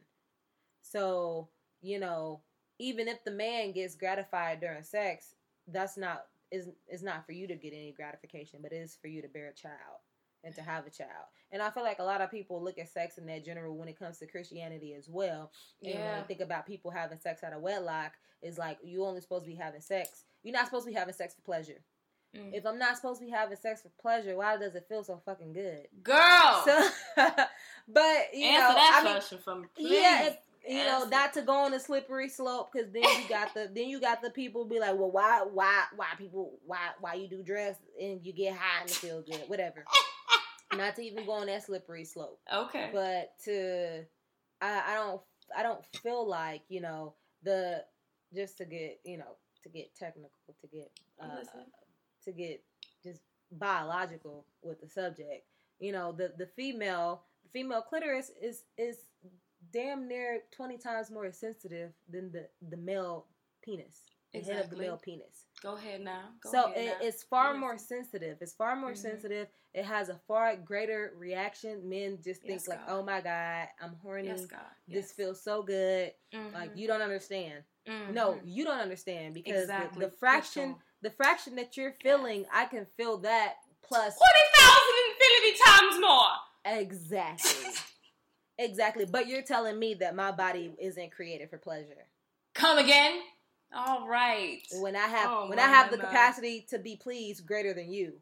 so you know even if the man gets gratified during sex that's not is is not for you to get any gratification but it is for you to bear a child and to have a child and i feel like a lot of people look at sex in that general when it comes to christianity as well and when Yeah. you think about people having sex out of wedlock is like you only supposed to be having sex you're not supposed to be having sex for pleasure Mm. if i'm not supposed to be having sex for pleasure why does it feel so fucking good Girl, so, but you answer know, that I question for me, please. yeah, you know, Answer. not to go on a slippery slope because then you got the then you got the people be like, well, why, why, why people, why, why you do drugs and you get high and it feel good, whatever. not to even go on that slippery slope, okay. but to, I, I don't, I don't feel like you know the just to get you know to get technical to get uh, to get just biological with the subject. You know, the the female the female clitoris is is damn near twenty times more sensitive than the the male penis, the head of the male penis. Go ahead now. Go so ahead it, now. it's far more sensitive. It's far more Mhm. sensitive. It has a far greater reaction. Men just think Yes, like, God. "Oh my god, I'm horny. Yes, God. This feels so good." Like Mhm. you don't understand. Mhm. No, you don't understand because exactly. the, the fraction the fraction that you're feeling, I can feel that plus twenty thousand infinity times more. exactly. exactly. But you're telling me that my body isn't created for pleasure. Come again. All right. When I have Oh, when I have the capacity to be pleased greater than you.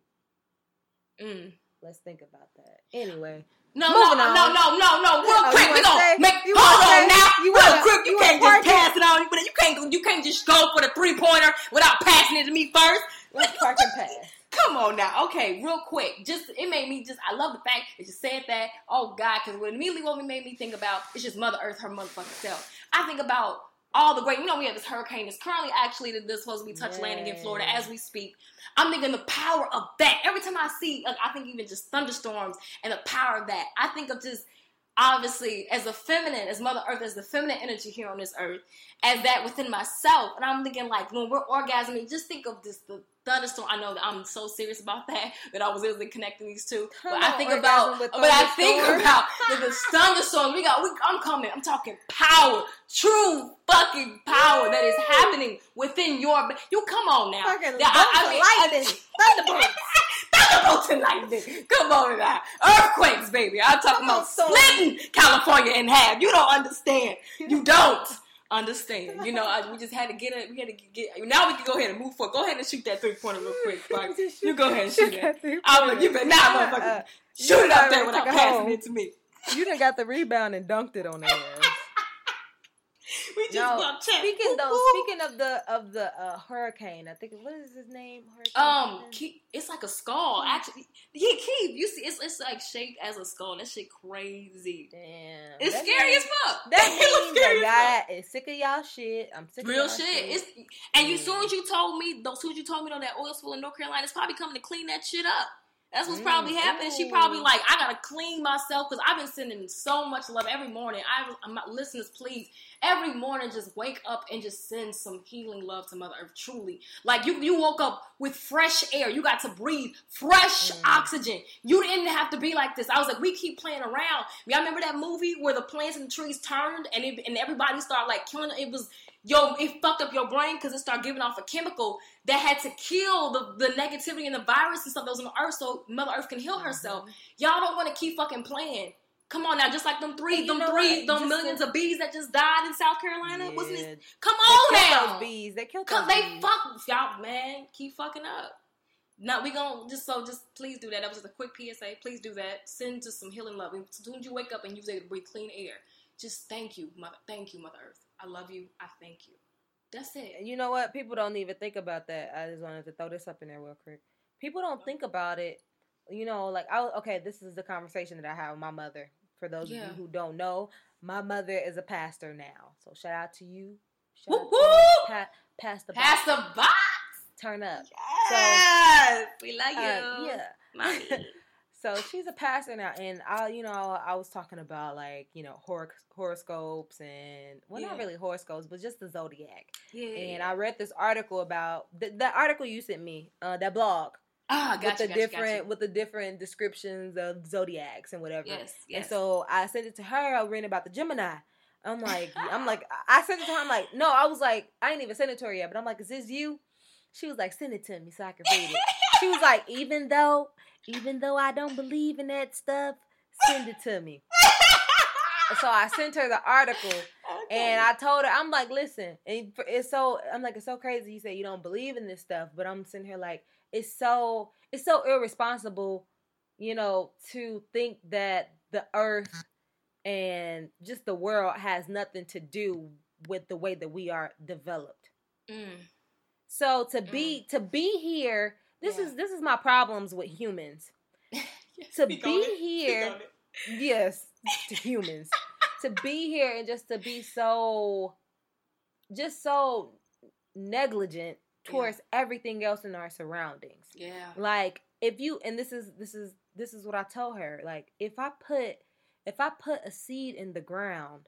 Mm. Let's think about that. Anyway. No, no, Moving no, on. no, no, no, no. Oh, real Oh, quick, we gonna make. you hold on say- now. you real quick, you, you can't just pass it on. But You can't. You can't just go for the three pointer without passing it to me first. Let's park and pass. Come on now. Okay, real quick. Just it made me just I love the fact that you said that. Oh God, because what immediately what made me think about is just Mother Earth, her motherfucking self. I think about all the great, you know, we have this hurricane that's currently actually this supposed to be touch landing in Florida as we speak. I'm thinking the power of that. Every time I see, like, I think even just thunderstorms and the power of that. I think of just obviously as a feminine, as Mother Earth, as the feminine energy here on this earth, as that within myself. And I'm thinking like when we're orgasming, just think of this the thunderstorm. I know that I'm so serious about that that I was able to connecting these two. Come but I think about but I think about the, the thunderstorm. We got we, I'm coming, I'm talking power, true fucking power that is happening within your you come on now. Fucking Yeah, I- I mean, lightning. Thunderbolts. And lightning. Come on now. Earthquakes, baby. I'm talking about splitting California in half. You don't understand. You don't understand. You know, I, we just had to get it. We had to get. Now we can go ahead and move forward. Go ahead and shoot that three pointer real quick. You go ahead and shoot it. I'm like, you better not, Uh, motherfucker. Shoot it up there without passing home. it to me. You done got the rebound and dunked it on their ass. We just No, about check. Speaking though, speaking of the of the uh, hurricane, I think what is his name? Hurricane Um, Keith? It's like a skull. Actually, yeah, Keith. You see, it's it's like shaped as a skull. That shit crazy. Damn, It's scary means- as fuck. That means scary as fuck. that y'all is sick of y'all shit. I'm sick Real of y'all shit. It's and you soon as you told me, though, soon as you told me though that oil spill in North Carolina, it's probably coming to clean that shit up. That's what's Mm, probably happening. She probably like, I gotta clean myself because I've been sending so much love every morning. I, I'm not listeners, please. Every morning, just wake up and just send some healing love to Mother Earth. Truly, like you, you woke up with fresh air. You got to breathe fresh Mm. oxygen. You didn't have to be like this. I was like, we keep playing around. Y'all remember that movie where the plants and the trees turned and it, and everybody started like killing? It was yo, it fucked up your brain because it started giving off a chemical that had to kill the, the negativity and the virus and stuff that was on the earth so Mother Earth can heal mm-hmm. herself. Y'all don't want to keep fucking playing. Come on now, just like them three, them three, what? them millions of bees that just died in South Carolina. Wasn't it? Come They on killed now. those bees. They killed Cause they bees. fuck y'all, man. Keep fucking up. No, we gonna just so just please do that. That was just a quick PSA. Please do that. Send just some healing love. As soon as you wake up and you able to breathe clean air, just thank you, mother. Thank you, Mother Earth. I love you. I thank you. That's it. And you know what? People don't even think about that. I just wanted to throw this up in there real quick. People don't think about it. You know, like I okay, this is the conversation that I have with my mother. For those Yeah. of you who don't know, my mother is a pastor now. So shout out to you. Shout Whoop, out to you. whoop. Pa- Pastor Pass the box. turn up. Yes, we love you. Uh, yeah. mommy. So she's a pastor now, and I, you know, I was talking about like, you know, hor- horoscopes and well, not really horoscopes, but just the zodiac. Yeah. And I read this article about the, the article you sent me, uh, that blog ah, with gotcha, the gotcha, different gotcha. with the different descriptions of zodiacs and whatever. Yes, yes. And so I sent it to her. I read about the Gemini. I'm like, I'm like, I sent it to her. I'm like, no, I was like, I ain't even sent it to her yet. But I'm like, is this you? She was like, send it to me so I can read it. she was like, even though, even though I don't believe in that stuff, send it to me. So I sent her the article, and I told her, I'm like, listen, and it's so, I'm like, it's so crazy. You say you don't believe in this stuff, but I'm sitting here like, it's so, it's so irresponsible, you know, to think that the earth and just the world has nothing to do with the way that we are developed. Mm. So to be to be here, this Yeah. is this is my problems with humans. To be it. Here, yes, to humans, to be here and just to be so, just so negligent towards everything else in our surroundings. Yeah. Like if you and this is this is this is what I told her. Like if I put if I put a seed in the ground,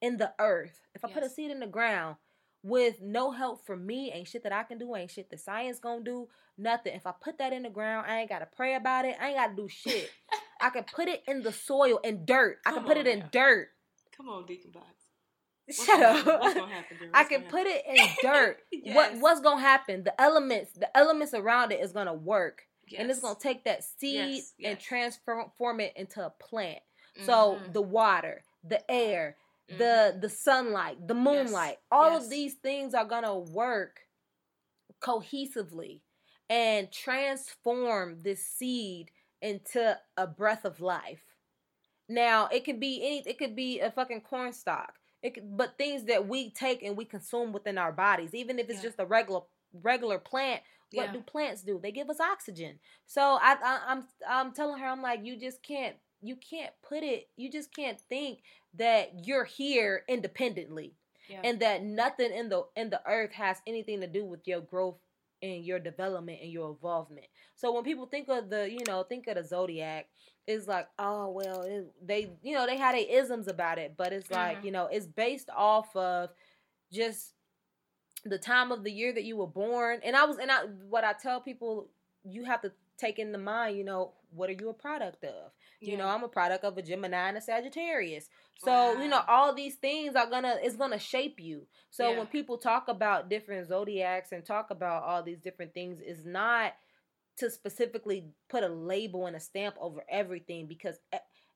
in the earth, if I put a seed in the ground with no help from me, ain't shit that I can do, ain't shit the science gonna do, nothing. If I put that in the ground, I ain't gotta pray about it. I ain't gotta do shit. I can put it in the soil and dirt. I can put it in now. dirt. Come on, Deacon Box. What's Shut gonna up. happen? What's gonna happen, girl? I can put it in dirt. Yes. What what's gonna happen? The elements, the elements around it is gonna work. Yes. and it's gonna take that seed Yes, and transform it into a plant. So Mhm. the water, the air, The mm-hmm. the sunlight, the moonlight, all yes. of these things are gonna work cohesively and transform this seed into a breath of life. Now it could be any, it could be a fucking corn stalk. It could, but things that we take and we consume within our bodies, even if it's Yeah. just a regular regular plant, what Yeah. do plants do? They give us oxygen. So I, I I'm I'm telling her I'm like you just can't you can't put it you just can't think that you're here independently Yeah. and that nothing in the in the earth has anything to do with your growth and your development and your involvement. So when people think of the you know think of the zodiac, it's like oh well it, they you know they had their isms about it, but it's like Mhm. you know it's based off of just the time of the year that you were born. And I was and I what I tell people you have to take in the mind, you know, what are you a product of? You know, I'm a product of a Gemini and a Sagittarius. So, you know, all these things are gonna it's gonna shape you. So Yeah. when people talk about different zodiacs and talk about all these different things, it's not to specifically put a label and a stamp over everything because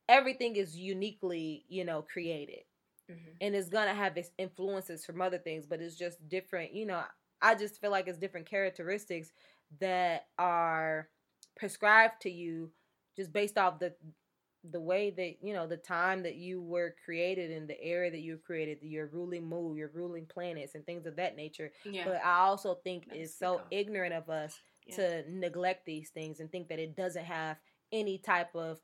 everything is uniquely, you know, created Mhm. and it's gonna have its influences from other things, but it's just different. You know, I just feel like it's different characteristics that are prescribed to you just based off the the way that you know the time that you were created in the area that you were created, your ruling moon, your ruling planets, and things of that nature. Yeah. But I also think That's it's so ignorant of us Yeah. to neglect these things and think that it doesn't have any type of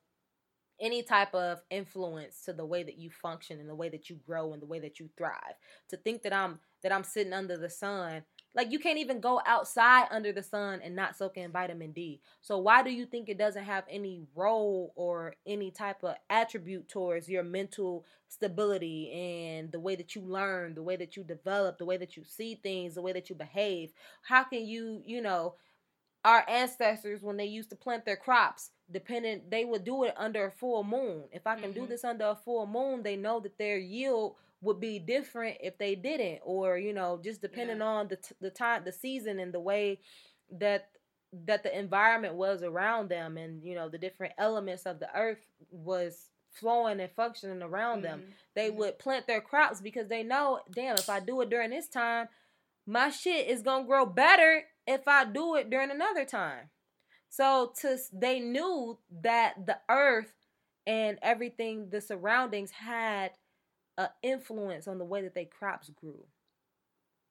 any type of influence to the way that you function and the way that you grow and the way that you thrive to think that i'm that i'm sitting under the sun like you can't even go outside under the sun and not soak in vitamin d. So why do you think it doesn't have any role or any type of attribute towards your mental stability and the way that you learn the way that you develop the way that you see things the way that you behave? How can you you know our ancestors when they used to plant their crops dependent they would do it under a full moon. If i can do Mhm. this under a full moon they know that their yield would be different if they didn't or you know just depending Yeah. on the t- the time the season and the way that that the environment was around them and you know the different elements of the earth was flowing and functioning around them. Mhm. They Mhm. would plant their crops because they know, damn, if I do it during this time, my shit is gonna grow better if I do it during another time. So to they knew that the earth and everything, the surroundings had an influence on the way that they crops grew.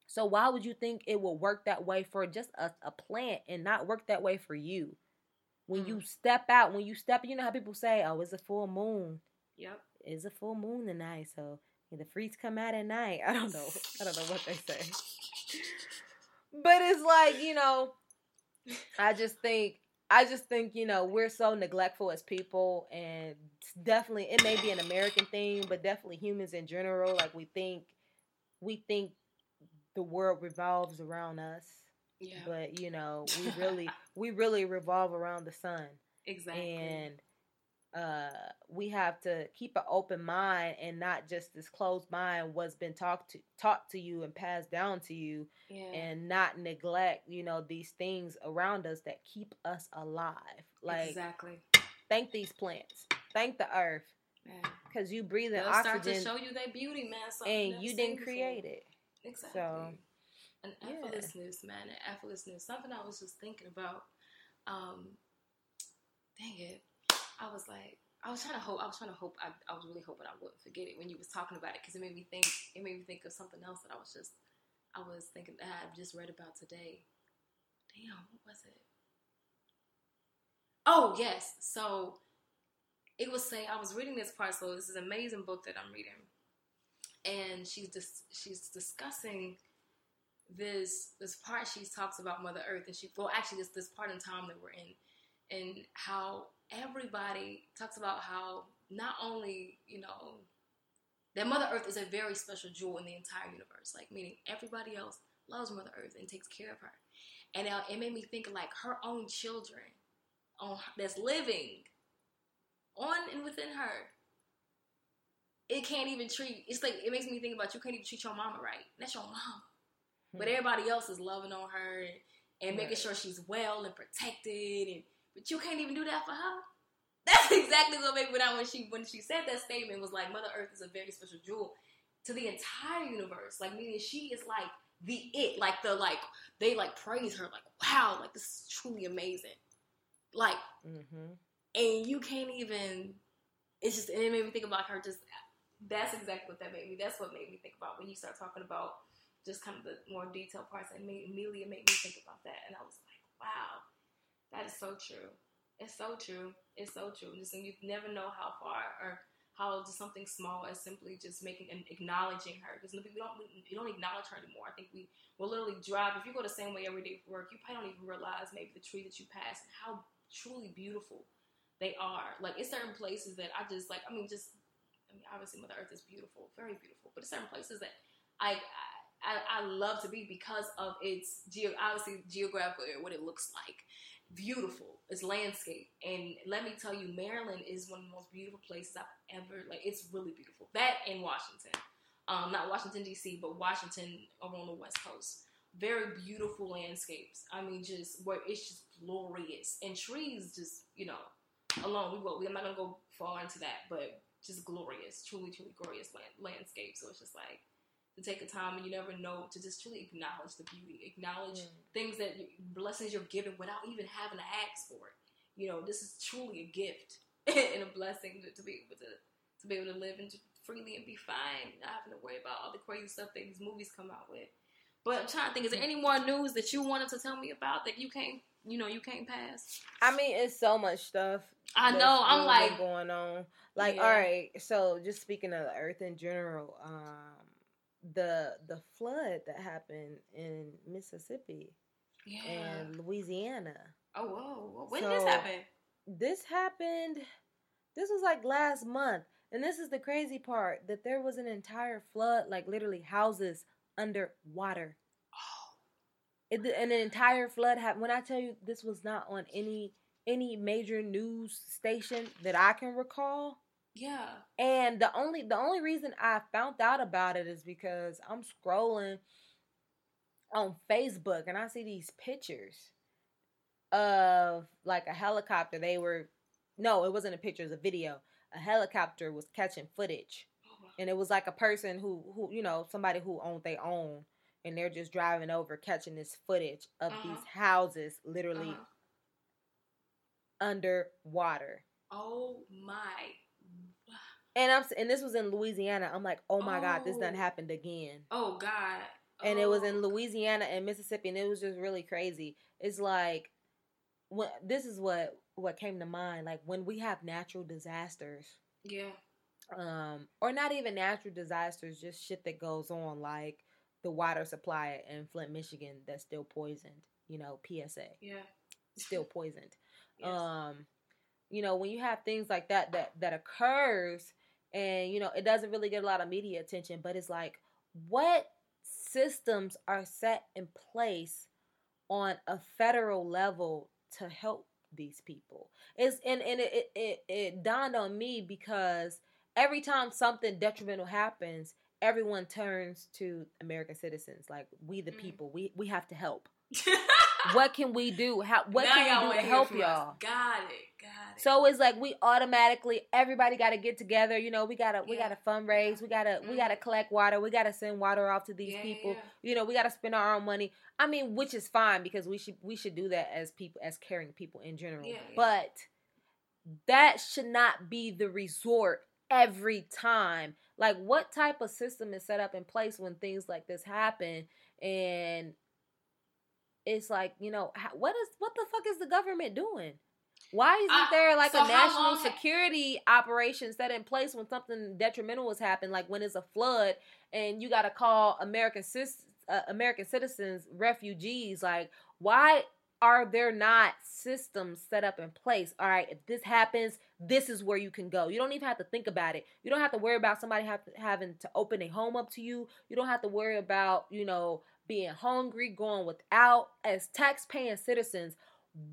So why would you think it will work that way for just a, a plant and not work that way for you? When you Mm. step out, when you step, you know how people say, "Oh, it's a full moon." Yep. It's a full moon tonight, so the freaks come out at night. I don't know. I don't know what they say. But it's like, you know, I just think I just think, you know, we're so neglectful as people and definitely it may be an American thing, but definitely humans in general, like we think we think the world revolves around us. Yeah. But, you know, we really we really revolve around the sun exactly. and uh we have to keep an open mind and not just this closed mind what's been talked to taught to you and passed down to you yeah. and not neglect you know these things around us that keep us alive like exactly. thank these plants thank the earth because you breathe in They'll start to oxygen show you their beauty, man. something and you didn't before. create it Exactly. So, an yeah. effortlessness, man. An effortlessness. Something I was just thinking about. Um, dang it. I was like, I was trying to hope. I was trying to hope. I, I was really hoping I wouldn't forget it when you was talking about it because it made me think. It made me think of something else that I was just. I was thinking I just read about today. Damn, what was it? Oh yes. So it was saying I was reading this part. So this is an amazing book that I'm reading, and she's just she's discussing this this part. She talks about Mother Earth, and she well actually this this part in time that we're in, and how everybody talks about how not only you know that Mother Earth is a very special jewel in the entire universe, like meaning everybody else loves Mother Earth and takes care of her, and now it made me think like her own children, on that's living on and within her. It can't even treat. It's like it makes me think about you can't even treat your mama right. That's your mama, but hmm. everybody else is loving on her and, and making Right. sure she's well and protected, and but you can't even do that for her. That's exactly what made me when I when she when she said that statement was like Mother Earth is a very special jewel to the entire universe. Like meaning she is like the it, like the like they like praise her like wow, like this is truly amazing. Like mm-hmm. and you can't even it's just and it made me think about her just that's exactly what that made me that's what made me think about when you start talking about just kind of the more detailed parts and made, immediately it made me think about that and i was like wow that is so true it's so true it's so true and you never know how far or how just something small as simply just making and acknowledging her because we don't we don't acknowledge her anymore i think we will literally drive if you go the same way every day for work you probably don't even realize maybe the tree that you pass and how truly beautiful they are. Like it's certain places that I just like. I mean, just I mean, obviously Mother Earth is beautiful, very beautiful. But it's certain places that I I, I love to be because of its geo obviously geographical what it looks like. Beautiful, it's landscape, and let me tell you, Maryland is one of the most beautiful places I've ever like. It's really beautiful. That in Washington, um, not Washington D.C., but Washington over on the West Coast. Very beautiful landscapes. I mean, just where it's just glorious, and trees just you know alone. We will. I'm not gonna go far into that, but just glorious, truly, truly glorious land, landscape. So it's just like to take the time, and you never know to just truly acknowledge the beauty, acknowledge Mm. things that you, blessings you're given without even having to ask for it. You know, this is truly a gift and a blessing to, to be able to to be able to live and to freely and be fine, not having to worry about all the crazy stuff that these movies come out with. But I'm trying to think, is there any more news that you wanted to tell me about that you can't, you know, you can't pass? I mean, it's so much stuff. I know. I'm like, going on. Like, Yeah. all right. So, just speaking of the earth in general, um, the the flood that happened in Mississippi yeah. and Louisiana. oh, whoa. When did this happen? This happened. This was like last month, and this is the crazy part that there was an entire flood, like literally houses under water. Oh, It, and an entire flood happened. When I tell you this was not on any any major news station that I can recall. Yeah. And the only the only reason I found out about it is because I'm scrolling on Facebook and I see these pictures of like a helicopter. They were no, it wasn't a picture, it was a video. A helicopter was catching footage. And it was like a person who who, you know, somebody who owned their own and they're just driving over catching this footage of Uh-huh. these houses literally Uh-huh. underwater. Oh my. And I'm and this was in Louisiana. I'm like, "Oh my god, this done Oh. happened again." Oh God. and it was Oh. in Louisiana and Mississippi, and it was just really crazy. It's like when this is what what came to mind, like when we have natural disasters, Yeah. um, or not even natural disasters, just shit that goes on, like the water supply in Flint, Michigan, that's still poisoned. You know, PSA, Yeah. still poisoned. Yes. Um, you know, when you have things like that that that occurs, and you know, it doesn't really get a lot of media attention, but it's like, what systems are set in place on a federal level to help these people? It's and and it it, it, dawned on me because every time something detrimental happens, everyone turns to American citizens, like we the Mm. people, we we have to help. What can we do? How what Now can we do to help y'all? Got it. Got it. So it's like we automatically everybody got to get together. You know, we gotta we gotta fundraise. We gotta we Mhm. gotta collect water. We gotta send water off to these Yeah, people. yeah. You know, we gotta spend our own money. I mean, which is fine because we should we should do that as people as caring people in general. Yeah, yeah. But that should not be the resort every time. Like, what type of system is set up in place when things like this happen? And it's like, you know, how, what is what the fuck is the government doing? Why isn't I- there like so a national long ha- security operation set in place when something detrimental has happened, like when it's a flood and you got to call American cis- uh, American citizens refugees? Like, why are there not systems set up in place? All right, if this happens, this is where you can go. You don't even have to think about it. You don't have to worry about somebody have to, having to open a home up to you. You don't have to worry about, you know, being hungry, going without. As tax-paying citizens,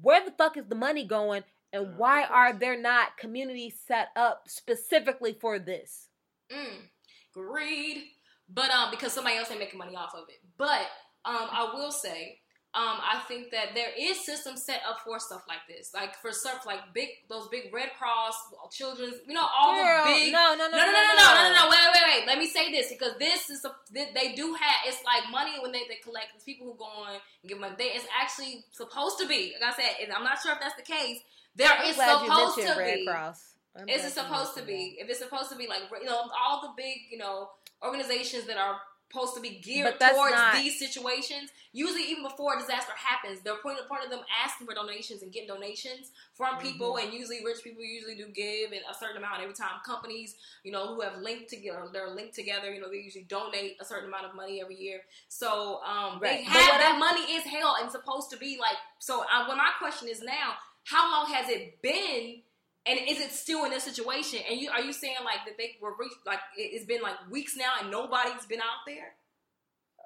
where the fuck is the money going and Good why are there not communities set up specifically for this? Mm, greed, but um, because somebody else ain't making money off of it. But um, I will say, um, I think that there is systems set up for stuff like this, like for stuff like big, those big Red Cross, children's, you know, all Girl, the big. no, no, no, No, no, no, no, no, no, no, no. Wait, wait, wait. Let me say this because this is a, they, do have. It's like money when they, they collect. It's people who go on and give money. They, it's actually supposed to be. Like I said, and I'm not sure if that's the case. There I'm is supposed to Red be. Cross. I'm Is it supposed to be? If it's supposed to be like you know all the big you know organizations that are supposed to be geared towards not- these situations, usually even before a disaster happens, they're point point of them asking for donations and getting donations from people, Mm-hmm. and usually rich people usually do give and a certain amount every time. Companies you know who have linked together, they're linked together. You know they usually donate a certain amount of money every year. So um, Right. they But have that I- money is held and supposed to be like. So uh, well, my question is now, how long has it been? And is it still in this situation? And you are you saying like that they were reached like it- it's been like weeks now and nobody's been out there?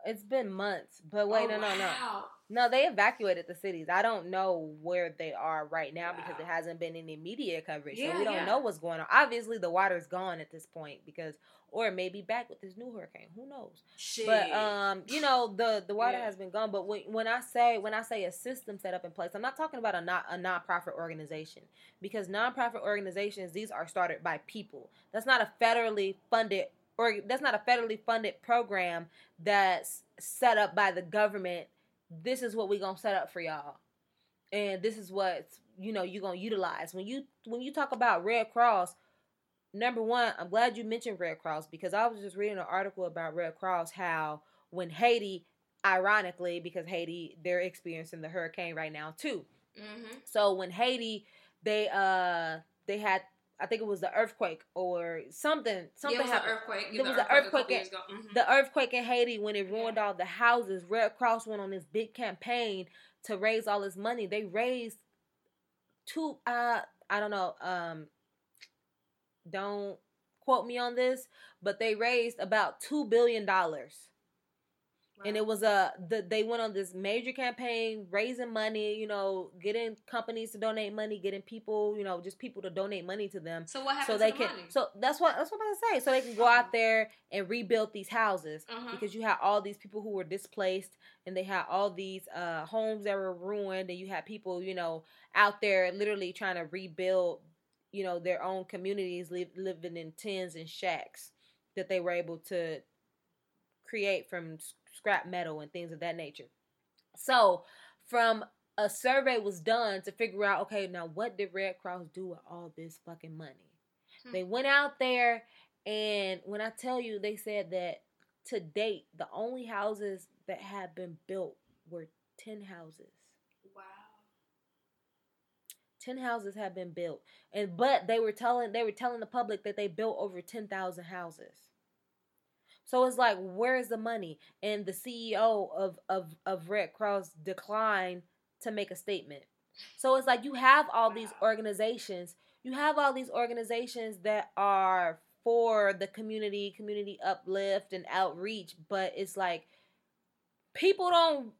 It's been months, but wait, Oh, no, no, no. Oh, wow. No, they evacuated the cities. I don't know where they are right now because Wow. there hasn't been any media coverage. Yeah, so we don't yeah. know what's going on. Obviously, the water's gone at this point because, or maybe back with this new hurricane. Who knows? Shit. But um, you know, the the water Yeah. has been gone. But when when I say when I say a system set up in place, I'm not talking about a not a nonprofit organization because nonprofit organizations these are started by people. That's not a federally funded or that's not a federally funded program that's set up by the government. This is what we gonna set up for y'all, and this is what you know you're gonna utilize when you when you talk about Red Cross number one, I'm glad you mentioned Red Cross because I was just reading an article about Red Cross how when Haiti, ironically, because Haiti they're experiencing the hurricane right now too. mm-hmm. So when Haiti, they uh they had I think it was the earthquake or something something yeah, it was happened. earthquake. There was an earthquake years ago. Mhm. The earthquake in Haiti when it ruined all the houses, Red Cross went on this big campaign to raise all this money. They raised two uh I don't know, um don't quote me on this, but they raised about 2 billion dollars. And it was a the, they went on this major campaign raising money, you know, getting companies to donate money, getting people, you know, just people to donate money to them so what happened so to they the can money? so that's what that's what I'm gonna say. So they can go out there and rebuild these houses Mhm. because you had all these people who were displaced and they had all these uh homes that were ruined and you had people, you know, out there literally trying to rebuild you know, their own communities live, living in tents and shacks that they were able to create from scrap metal and things of that nature. So, from a survey was done to figure out, okay, now what did Red Cross do with all this fucking money? Hmm. They went out there, and when I tell you, they said that to date, the only houses that have been built were 10 houses. Wow. 10 houses have been built. And but they were telling they were telling the public that they built over 10,000 houses. So it's like where's the money? And the CEO of of of Red Cross declined to make a statement. So it's like you have all these organizations you have all these organizations that are for the community community uplift and outreach but it's like people don't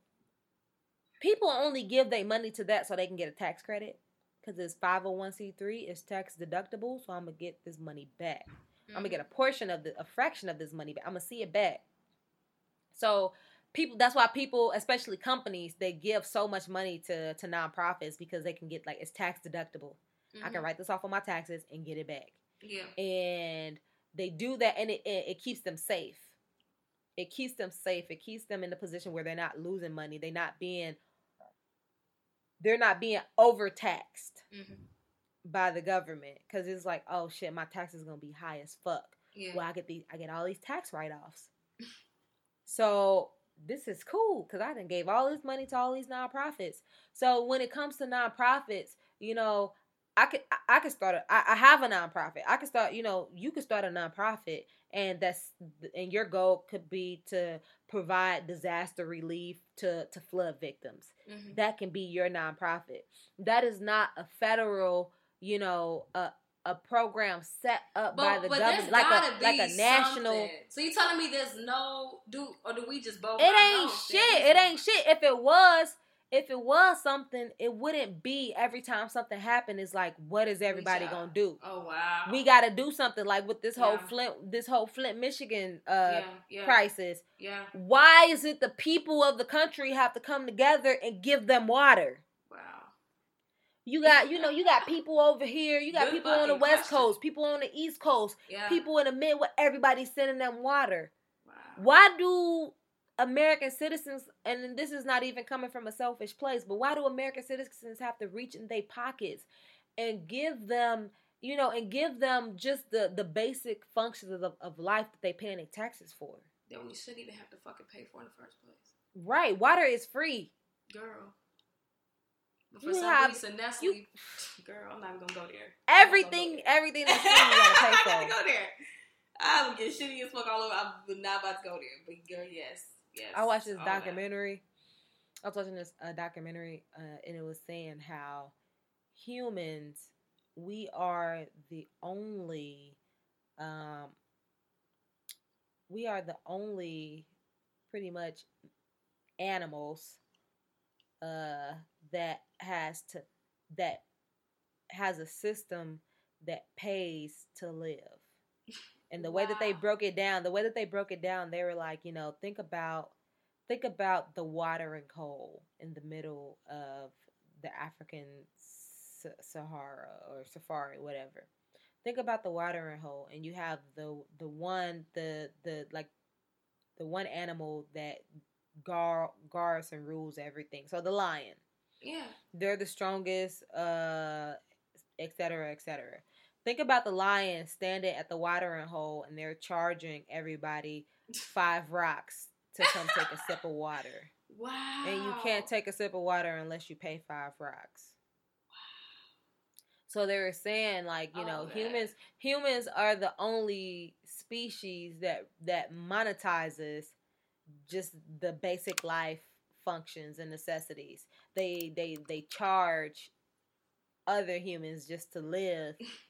people only give their money to that so they can get a tax credit because it's 501c3 it's tax deductible so i'm gonna get this money back. I'm gonna get a portion of the a fraction of this money back. I'm gonna see it back. So people that's why people especially companies they give so much money to to nonprofits because they can get like it's tax deductible. I can Mhm. write this off on my taxes and get it back. Yeah. and they do that and it, it, it keeps them safe. It keeps them safe. It keeps them in a position where they're not losing money. They're not being they're not being overtaxed hmm by the government because it's like oh shit my taxes gonna be high as fuck. Yeah. well i get these i get all these tax write-offs. So this is cool because i done gave all this money to all these nonprofits. So when it comes to nonprofits you know i could i, could start a, I, I have a nonprofit i could start you know you could start a nonprofit and that's and your goal could be to provide disaster relief to to flood victims hmm that can be your nonprofit. That is not a federal, you know, a a program set up by the government, like a like a national. Something. So you telling me there's no do or do we just both? It ain't shit. It ain't shit. If it was, if it was something, it wouldn't be every time something happened. It's like, what is everybody gonna do? Oh wow. We got to do something like with this whole Yeah. Flint, this whole Flint, Michigan uh, yeah, yeah, crisis. yeah. Why is it the people of the country have to come together and give them water? Wow. You got, you know, you got people over here. You got Good people on the West question. Coast, people on the East Coast, people in the Midwest. Everybody's sending them water. Wow. Why do American citizens, and this is not even coming from a selfish place, but why do American citizens have to reach in their pockets and give them, you know, and give them just the the basic functions of, of life that they paying their taxes for? That we shouldn't even have to fucking pay for in the first place, Right, water is free. girl. But for You some have- reason, Nestle, girl, I'm not even gonna go there. Everything, everything that's free, you gotta pay I'm not gonna go there. I would get shitty as fuck all over. I'm not about to go there. But girl, yes, yes. I watched this that. documentary. I was watching this uh, documentary, uh, and it was saying how humans, we are the only, um, we are the only, pretty much, animals, uh, that has to, that has a system that pays to live. And the way that they broke it down, the way that they broke it down, they were like, you know, think about think about the water and coal in the middle of the African S- Sahara or Safari, whatever. Think about the watering hole, and you have the the one the the like the one animal that guard guards and rules everything. So the lion, Yeah. they're the strongest, uh, et cetera, et cetera. Think about the lion standing at the watering hole, and they're charging everybody five rocks to come take a sip of water. Wow. And you can't take a sip of water unless you pay five rocks. So they were saying like, you know, man. humans humans are the only species that that monetizes just the basic life functions and necessities. They they they charge other humans just to live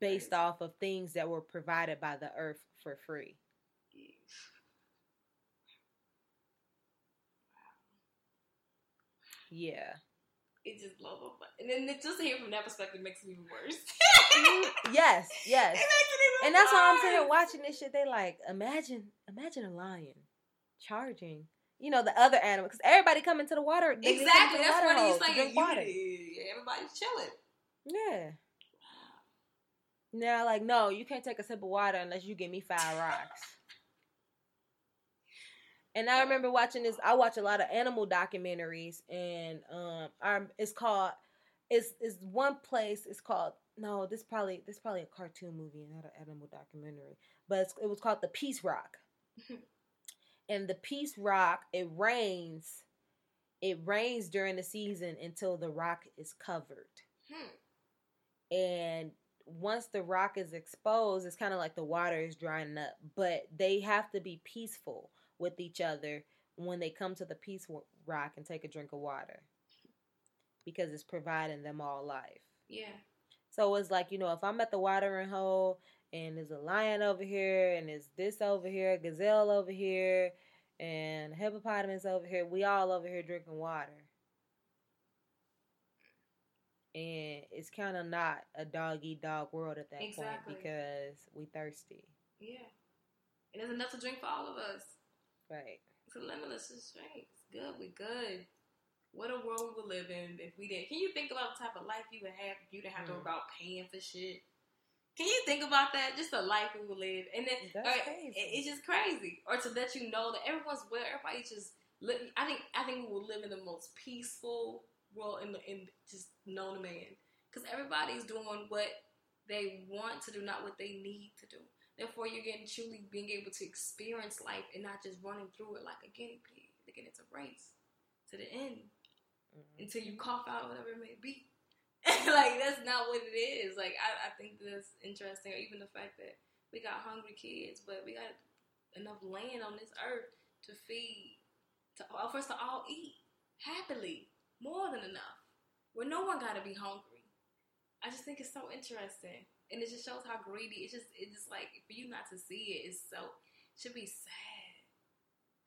based off of things that were provided by the earth for free. Yeah. It just blows my mind. And then it- just to hear from that perspective makes it even worse. Mm, yes, It yes. makes it even And that's why I'm sitting here watching this shit. They like imagine, imagine a lion charging, you know, the other animal because everybody come into the water. they- they come Exactly. That's what he's to saying. drink water. Unity. Everybody's chilling. Yeah, Now, like, no, you can't take a sip of water unless you give me five rocks. And I remember watching this. I watch a lot of animal documentaries, and um, um it's called it's it's one place. It's called no, this probably this probably a cartoon movie, not an animal documentary. But it's, it was called the Peace Rock, and the Peace Rock it rains, it rains during the season until the rock is covered, Hmm. and once the rock is exposed, it's kind of like the water is drying up. But they have to be peaceful with each other when they come to the Peace Rock and take a drink of water, because it's providing them all life. Yeah. So it's like, you know, if I'm at the watering hole and there's a lion over here and there's this over here, a gazelle over here, and a hippopotamus over here, we all over here drinking water. And it's kind of not a dog eat dog world at that Exactly. point because we thirsty. Yeah. And there's enough to drink for all of us. Right. It's a limitless drink. It's good. We good. What a world we would live in if we didn't. Can you think about the type of life you would have if you didn't have to worry Mm. about paying for shit? Can you think about that? Just the life we would live, and then That's or- crazy. it's just crazy. Or to let you know that everyone's well, everybody just. Live, I think I think we will live in the most peaceful world in the in just known to man, because everybody's doing what they want to do, not what they need to do. Therefore, you're getting truly being able to experience life and not just running through it like a guinea pig. Thinking it's a race to the end Mhm. until you cough out whatever it may be. like that's not what it is. Like I, I think that's interesting. Or even the fact that we got hungry kids, but we got enough land on this earth to feed, to for us to all eat happily, more than enough, where no one got to be hungry. I just think it's so interesting, and it just shows how greedy. It's just, it's just like for you not to see it's so should be sad.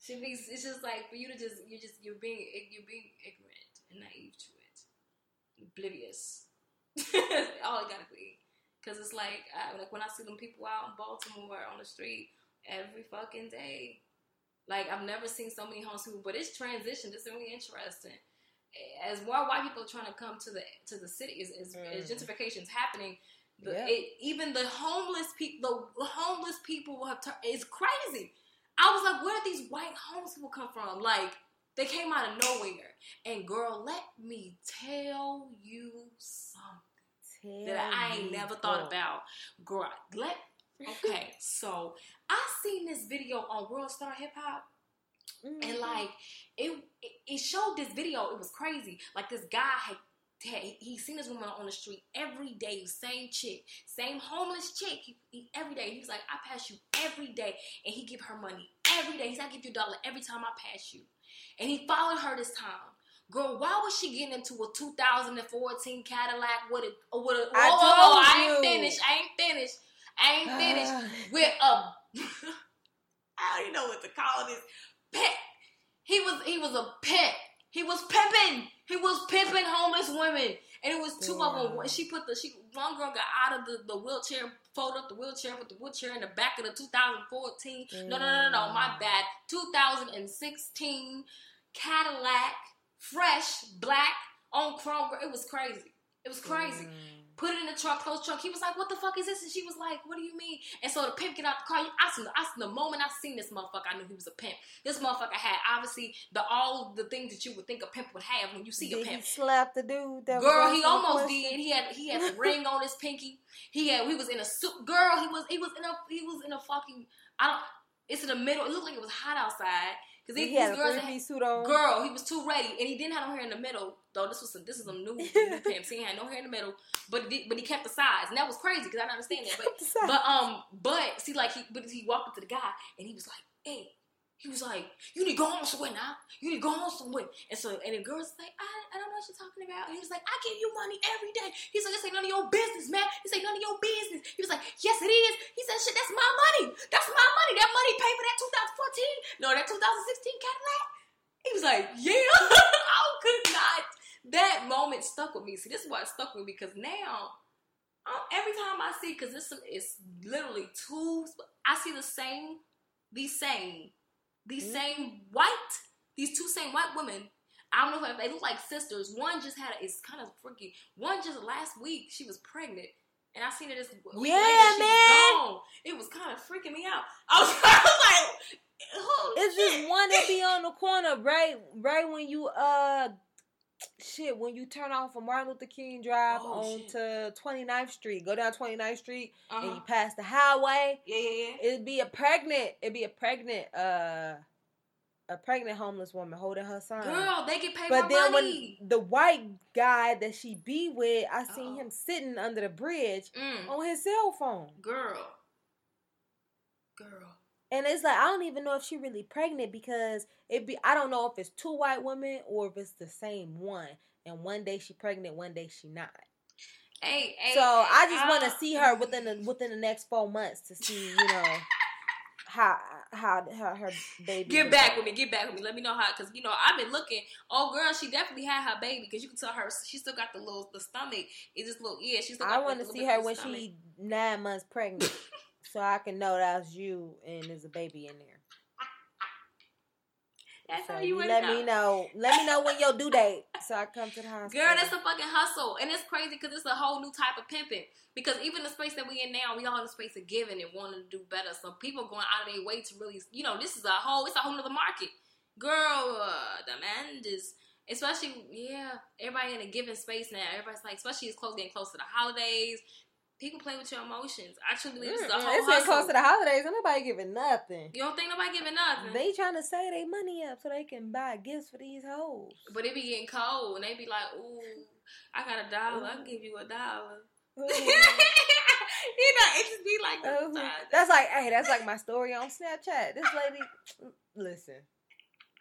Should be. It's just like for you to just, you're just, you're being, you're being ignorant and naive to it, oblivious. All it gotta be, because it's like, I, like when I see them people out in Baltimore on the street every fucking day. Like I've never seen so many homeless people, but it's transition. It's really interesting. As more white people are trying to come to the to the city, as, as, as Mhm. gentrification is happening, the, Yeah. it, even the homeless people, the homeless people will have turned. It's crazy. I was like, where did these white homeless people come from? Like they came out of nowhere. And girl, let me tell you something that I ain't never thought about. Girl, let okay. so I seen this video on World Star Hip Hop, Mm-hmm. and like it, it, showed this video. It was crazy. Like this guy had. he seen this woman on the street every day, same chick, same homeless chick. He, he, every day, he was like, "I pass you every day," and he give her money every day. He's like, "I give you a dollar every time I pass you," and he followed her this time. Girl, why was she getting into a 2014 Cadillac with a with a? I whoa, whoa, I ain't finished. I ain't finished. I ain't finished with a I don't even know what to call this pet. He was he was a pet. He was pimping. He was pimping homeless women, and it was two of them. She put the she one girl got out of the, the wheelchair, folded up the wheelchair, put the wheelchair in the back of the 2014. No, no, no, no, no, my Mm. bad. 2016 Cadillac, fresh black on chrome. It was crazy. It was crazy Mm. Put it in the trunk, closed trunk. He was like, "What the fuck is this?" And she was like, "What do you mean?" And so the pimp get out the car. I seen, I seen the moment I seen this motherfucker, I knew he was a pimp. This motherfucker had obviously the all the things that you would think a pimp would have when you see a pimp. he slap the dude? That Girl, he almost question? did. He had he had a ring on his pinky. He had he was in a suit. Girl, he was he was in a he was in a fucking I don't. It's in the middle. It looked like it was hot outside because He these had a girls. suit on. Girl, he was too ready, and he didn't have no hair in the middle. Though this was some, this is some new, new pimps. He had no hair in the middle, but he, but he kept the sides, and that was crazy because I don't understand that. But but um, but see, like he but he walked up to the guy, and he was like, "Hey." He was like, "You need to go home somewhere now. You need to go home somewhere." And so, and the girl's like, "I, I don't know what you're talking about." And he was like, "I give you money every day." He's like, "This ain't none of your business, man. This ain't none of your business." He was like, "Yes, it is." He said, "Shit, that's my money. That's my money. That money paid for that 2014, no, that 2016 Cadillac." He was like, "Yeah." I could not. That moment stuck with me. See, this is why it stuck with me because now um, every time I see, because this is literally two. I see the same, the same, these same white, these two same white women. I don't know if they look like sisters. One just had a, it's kind of freaky. One just last week she was pregnant. and I seen it this week Yeah, man. was gone. It was kind of freaking me out. I was, I was like, oh, It's shit. this one that be on the corner, right? Right when you uh, shit, when you turn off from Martin Luther King Drive Oh, on shit. to 29th Street, go down 29th Street, and you Uh-huh. pass the highway. Yeah, yeah, yeah. It'd be a pregnant. It'd be a pregnant uh, a pregnant homeless woman holding her son. Girl, they get paid But then money. when the white guy that she be with, I seen Uh-oh. him sitting under the bridge mm, on his cell phone. girl, girl. And it's like I don't even know if she really pregnant because it be I don't know if it's two white women or if it's the same one. And one day she pregnant, one day she not. Hey, hey. so I just want uh, to see her within the within the next four months to see you know how how how her baby. Get back with me. Get back with me. Let me know how, because you know I've been looking. Oh, girl, she definitely had her baby because you can tell her she still got the little the stomach. It's just little yeah. She's. I want to see her when stomach. she nine months pregnant, so I can know that's you and there's a baby in there. That's So how you you let me know. Let me know when your due date, so I come to the hospital. Girl, that's a fucking hustle, and it's crazy because it's a whole new type of pimping. Because even the space that we in now, we all in the space of giving and wanting to do better. So people going out of their way to really, you know, this is a whole, it's a whole nother market. Girl, uh, demand is, especially, yeah, everybody in a giving space now. Everybody's like, especially it's close, getting close to the holidays. People play with your emotions. I truly believe this is a whole it's close to the holidays. Ain't nobody giving nothing. you don't think nobody giving nothing? They trying to save their money up so they can buy gifts for these hoes. but it be getting cold, and they be like, ooh, I got a dollar. I can give you a dollar. you know, it just be like Uh, that's like, hey, that's like my story on Snapchat. This lady, listen,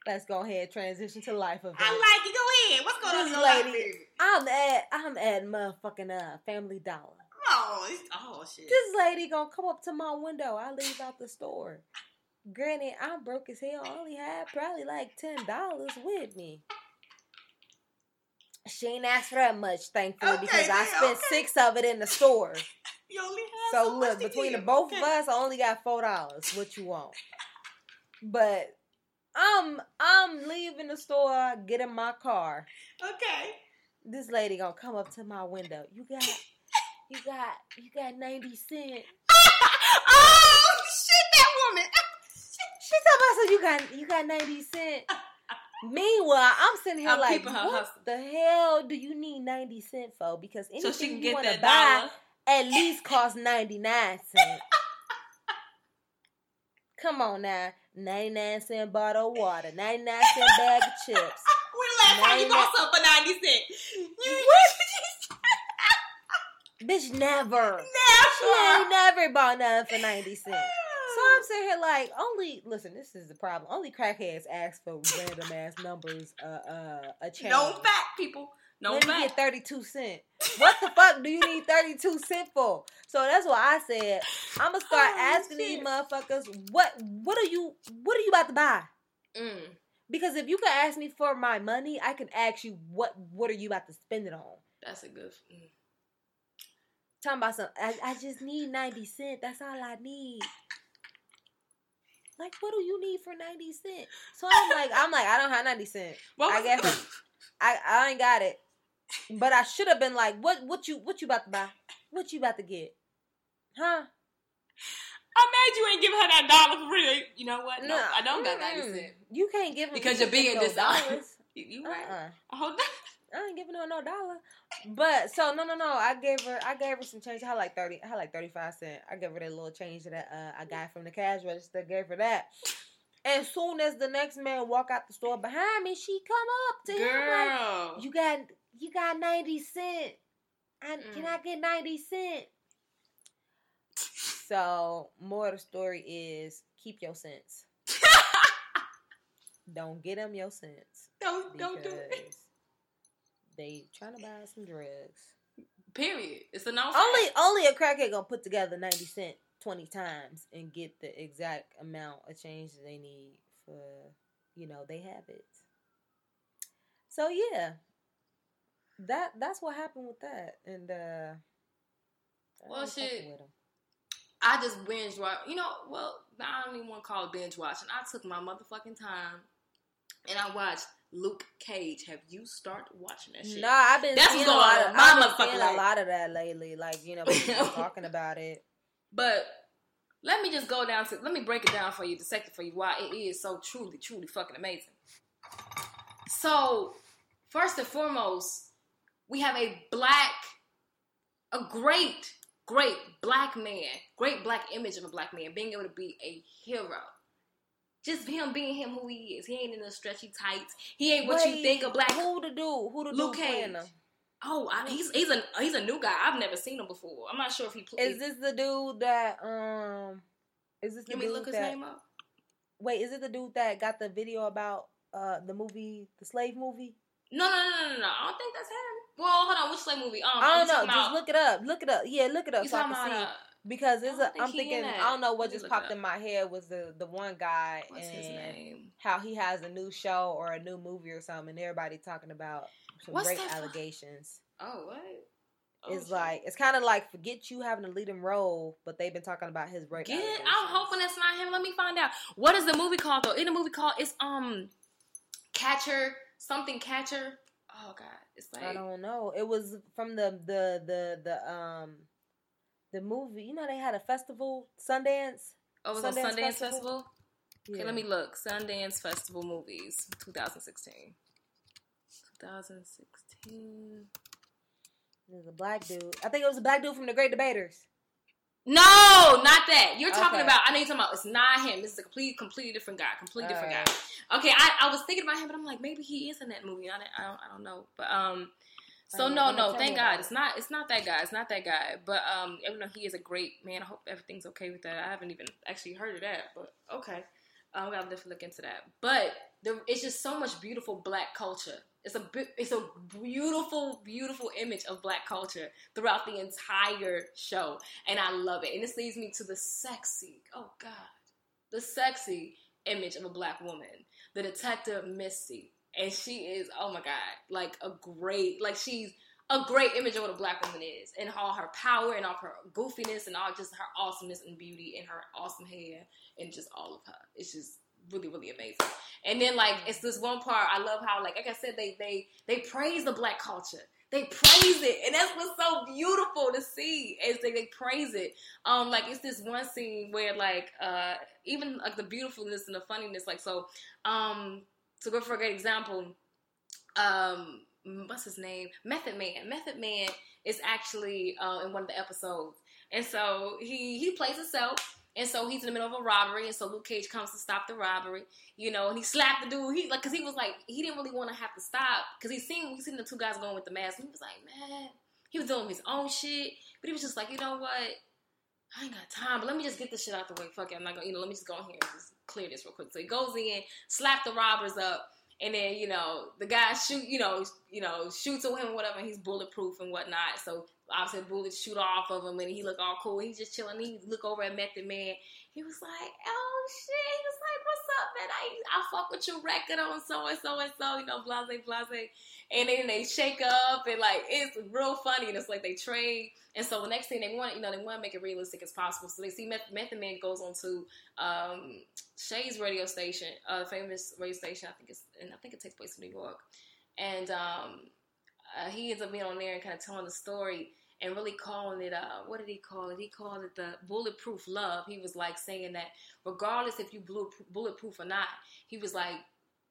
let's go ahead transition to life of. I like it. Go ahead. What's going on This life, lady- I'm at, I'm at motherfucking uh, Family Dollar. Oh, oh shit. This lady gonna come up to my window. I leave out the store. Granted, I'm broke as hell. I only had probably like ten dollars with me. She ain't asked for that much, thankfully, Okay, because I spent okay. six of it in the store. you only have So much look, between the both okay. of us, I only got four dollars. What you want? But I'm I'm leaving the store, get in my car. Okay. This lady gonna come up to my window. You got, you got, you got ninety cent. oh shit, that woman. She talking about so you got you got ninety cent. Meanwhile, I'm sitting here I'm like, what hustle. the hell do you need ninety cent for? Because anything so you want to that buy dollar. at least costs ninety nine cent. Come on now, ninety nine cent bottle of water, ninety nine cent bag of chips. When the last time you bought something for ninety cent? You Bitch, never. She never. ain't never bought nothing for ninety cent. So I'm sitting here like, only listen. This is the problem. Only crackheads ask for random ass numbers. Uh, uh, a change. no fat people. No Let me get 32 cent. What the fuck do you need 32 cent for? So that's why I said I'm gonna start Oh, asking these motherfuckers what what are you what are you about to buy? Mm. Because if you can ask me for my money, I can ask you what what are you about to spend it on. That's a good. Mm. Talking about some I, I just need 90 cent. That's all I need. Like what do you need for 90 cent? So I'm like I'm like I don't have 90 cent. What I guess I I ain't got it. But I should have been like, what what you what you about to buy? What you about to get? Huh? I'm mad you ain't giving her that dollar for real. You know what? No, I don't got mm-mm. ninety cent. You can't give them Because you're being dishonest. You, you right? Uh-uh. Hold on. I ain't giving her no dollar. But so no no no. I gave her I gave her some change. I like thirty. I had like thirty five cent. I gave her that little change that uh, I got from the cash register. Gave her that. As soon as the next man walk out the store behind me, she come up to him like, Girl. You got you got ninety cent. I, Can Mm. I get ninety cent? So more of the story is keep your sense. Don't get them your sense don't don't do it. They trying to buy some drugs. Period. It's a no. Only only a crackhead gonna put together ninety cent twenty times and get the exact amount of change that they need for you know they habits. So yeah, that that's what happened with that, and uh, I Well, shit. I just binge watch. You know, well, I don't even want to call it binge watching. I took my motherfucking time and I watched Luke Cage. Have you started watching that shit? No, I've been That's seeing a lot of my I've been life. a lot of that lately. Like you know, people talking about it. But let me just go down to let me break it down for you, dissect it for you why it is so truly, truly fucking amazing. So, first and foremost, we have a black, a great, great black man, great black image of a black man being able to be a hero. Just him being him who he is. He ain't in the stretchy tights. He ain't what you think a black. Who the dude? Who the Luke dude playing Cage. him? Oh, I, he's he's a he's a new guy. I've never seen him before. I'm not sure if he plays. Is this the dude that um? Is this the Let me dude look his that? name up. Wait, is it the dude that got the video about uh the movie, the slave movie? No, no, no, no, no. I don't think that's him. Well, hold on. Which slave movie? Um, I don't know. Just about- look it up. Look it up. Yeah, look it up You so talking about uh, Because it's a, I'm thinking. I don't know what just popped in my head was the the one guy what's and his name? how he has a new show or a new movie or something, and everybody talking about some What's great that fu- allegations. Oh, what? Oh, it's shit. like it's kind of like forget you having a leading role, but they've been talking about his rape. Get allegations. I'm hoping that's not him. Let me find out. What is the movie called though? In the movie called it's um Catcher something Catcher. Oh God, it's like I don't know. It was from the the the the um the movie. You know they had a festival, Sundance. oh, it was a Sundance Sundance Festival? Festival. Okay, let me look. Sundance Festival movies, 2016. 2016. There's a black dude. I think it was a black dude from the Great Debaters. No, not that. You're talking Okay. about. I know you're talking about. It's not him. This is a complete, completely different guy. Completely different guy. Okay, I, I was thinking about him, but I'm like, maybe he is in that movie. I, don't- I don't, I don't know. But um, so no, no, thank God, it. it's not, it's not that guy. It's not that guy. But um, even though he is a great man, I hope everything's okay with that. I haven't even actually heard of that, but okay, um, I'll definitely look into that. But there, it's just so much beautiful black culture. It's a, it's a beautiful, beautiful image of black culture throughout the entire show, and I love it. And this leads me to the sexy, oh God, the sexy image of a black woman, the detective Misty, and she is, oh my God, like a great, like she's a great image of what a black woman is, and all her power, and all her goofiness, and all just her awesomeness and beauty, and her awesome hair, and just all of her. It's just really, really amazing. And then like it's this one part I love how like like I said they they they praise the black culture. They praise it, and that's what's so beautiful to see. Is they, they praise it. Um, like it's this one scene where like uh even like the beautifulness and the funniness. Like so, um, to go for a great example, um, what's his name? Method Man. Method Man is actually uh, in one of the episodes, and so he he plays himself. And so he's in the middle of a robbery, and so Luke Cage comes to stop the robbery, you know, and he slapped the dude. He like, cause he was like, he didn't really want to have to stop, cause he seen we seen the two guys going with the mask. And he was like, man, he was doing his own shit, but he was just like, you know what? I ain't got time, but let me just get this shit out the way. Fuck it, I'm not gonna, you know, let me just go in here and just clear this real quick. So he goes in, slap the robbers up, and then you know the guy shoot, you know, you know, shoots at him, whatever. And he's bulletproof and whatnot. So obviously bullets shoot off of him, and he look all cool. He's just chilling. He look over at Method Man. He was like, "Oh shit!" He was like, "What's up, man? I I fuck with your record on so and so and so, you know, blase blase." And then they shake up, and like it's real funny. And it's like they trade. And so the next thing they want, you know, they want to make it realistic as possible. So they see Meth- Method Man goes on to um, Sway's radio station, a famous radio station. I think it's, and I think it takes place in New York. And um, uh, he ends up being on there and kind of telling the story and really calling it. Uh, what did he call it? He called it the bulletproof love. He was like saying that regardless if you bullet, bulletproof or not, he was like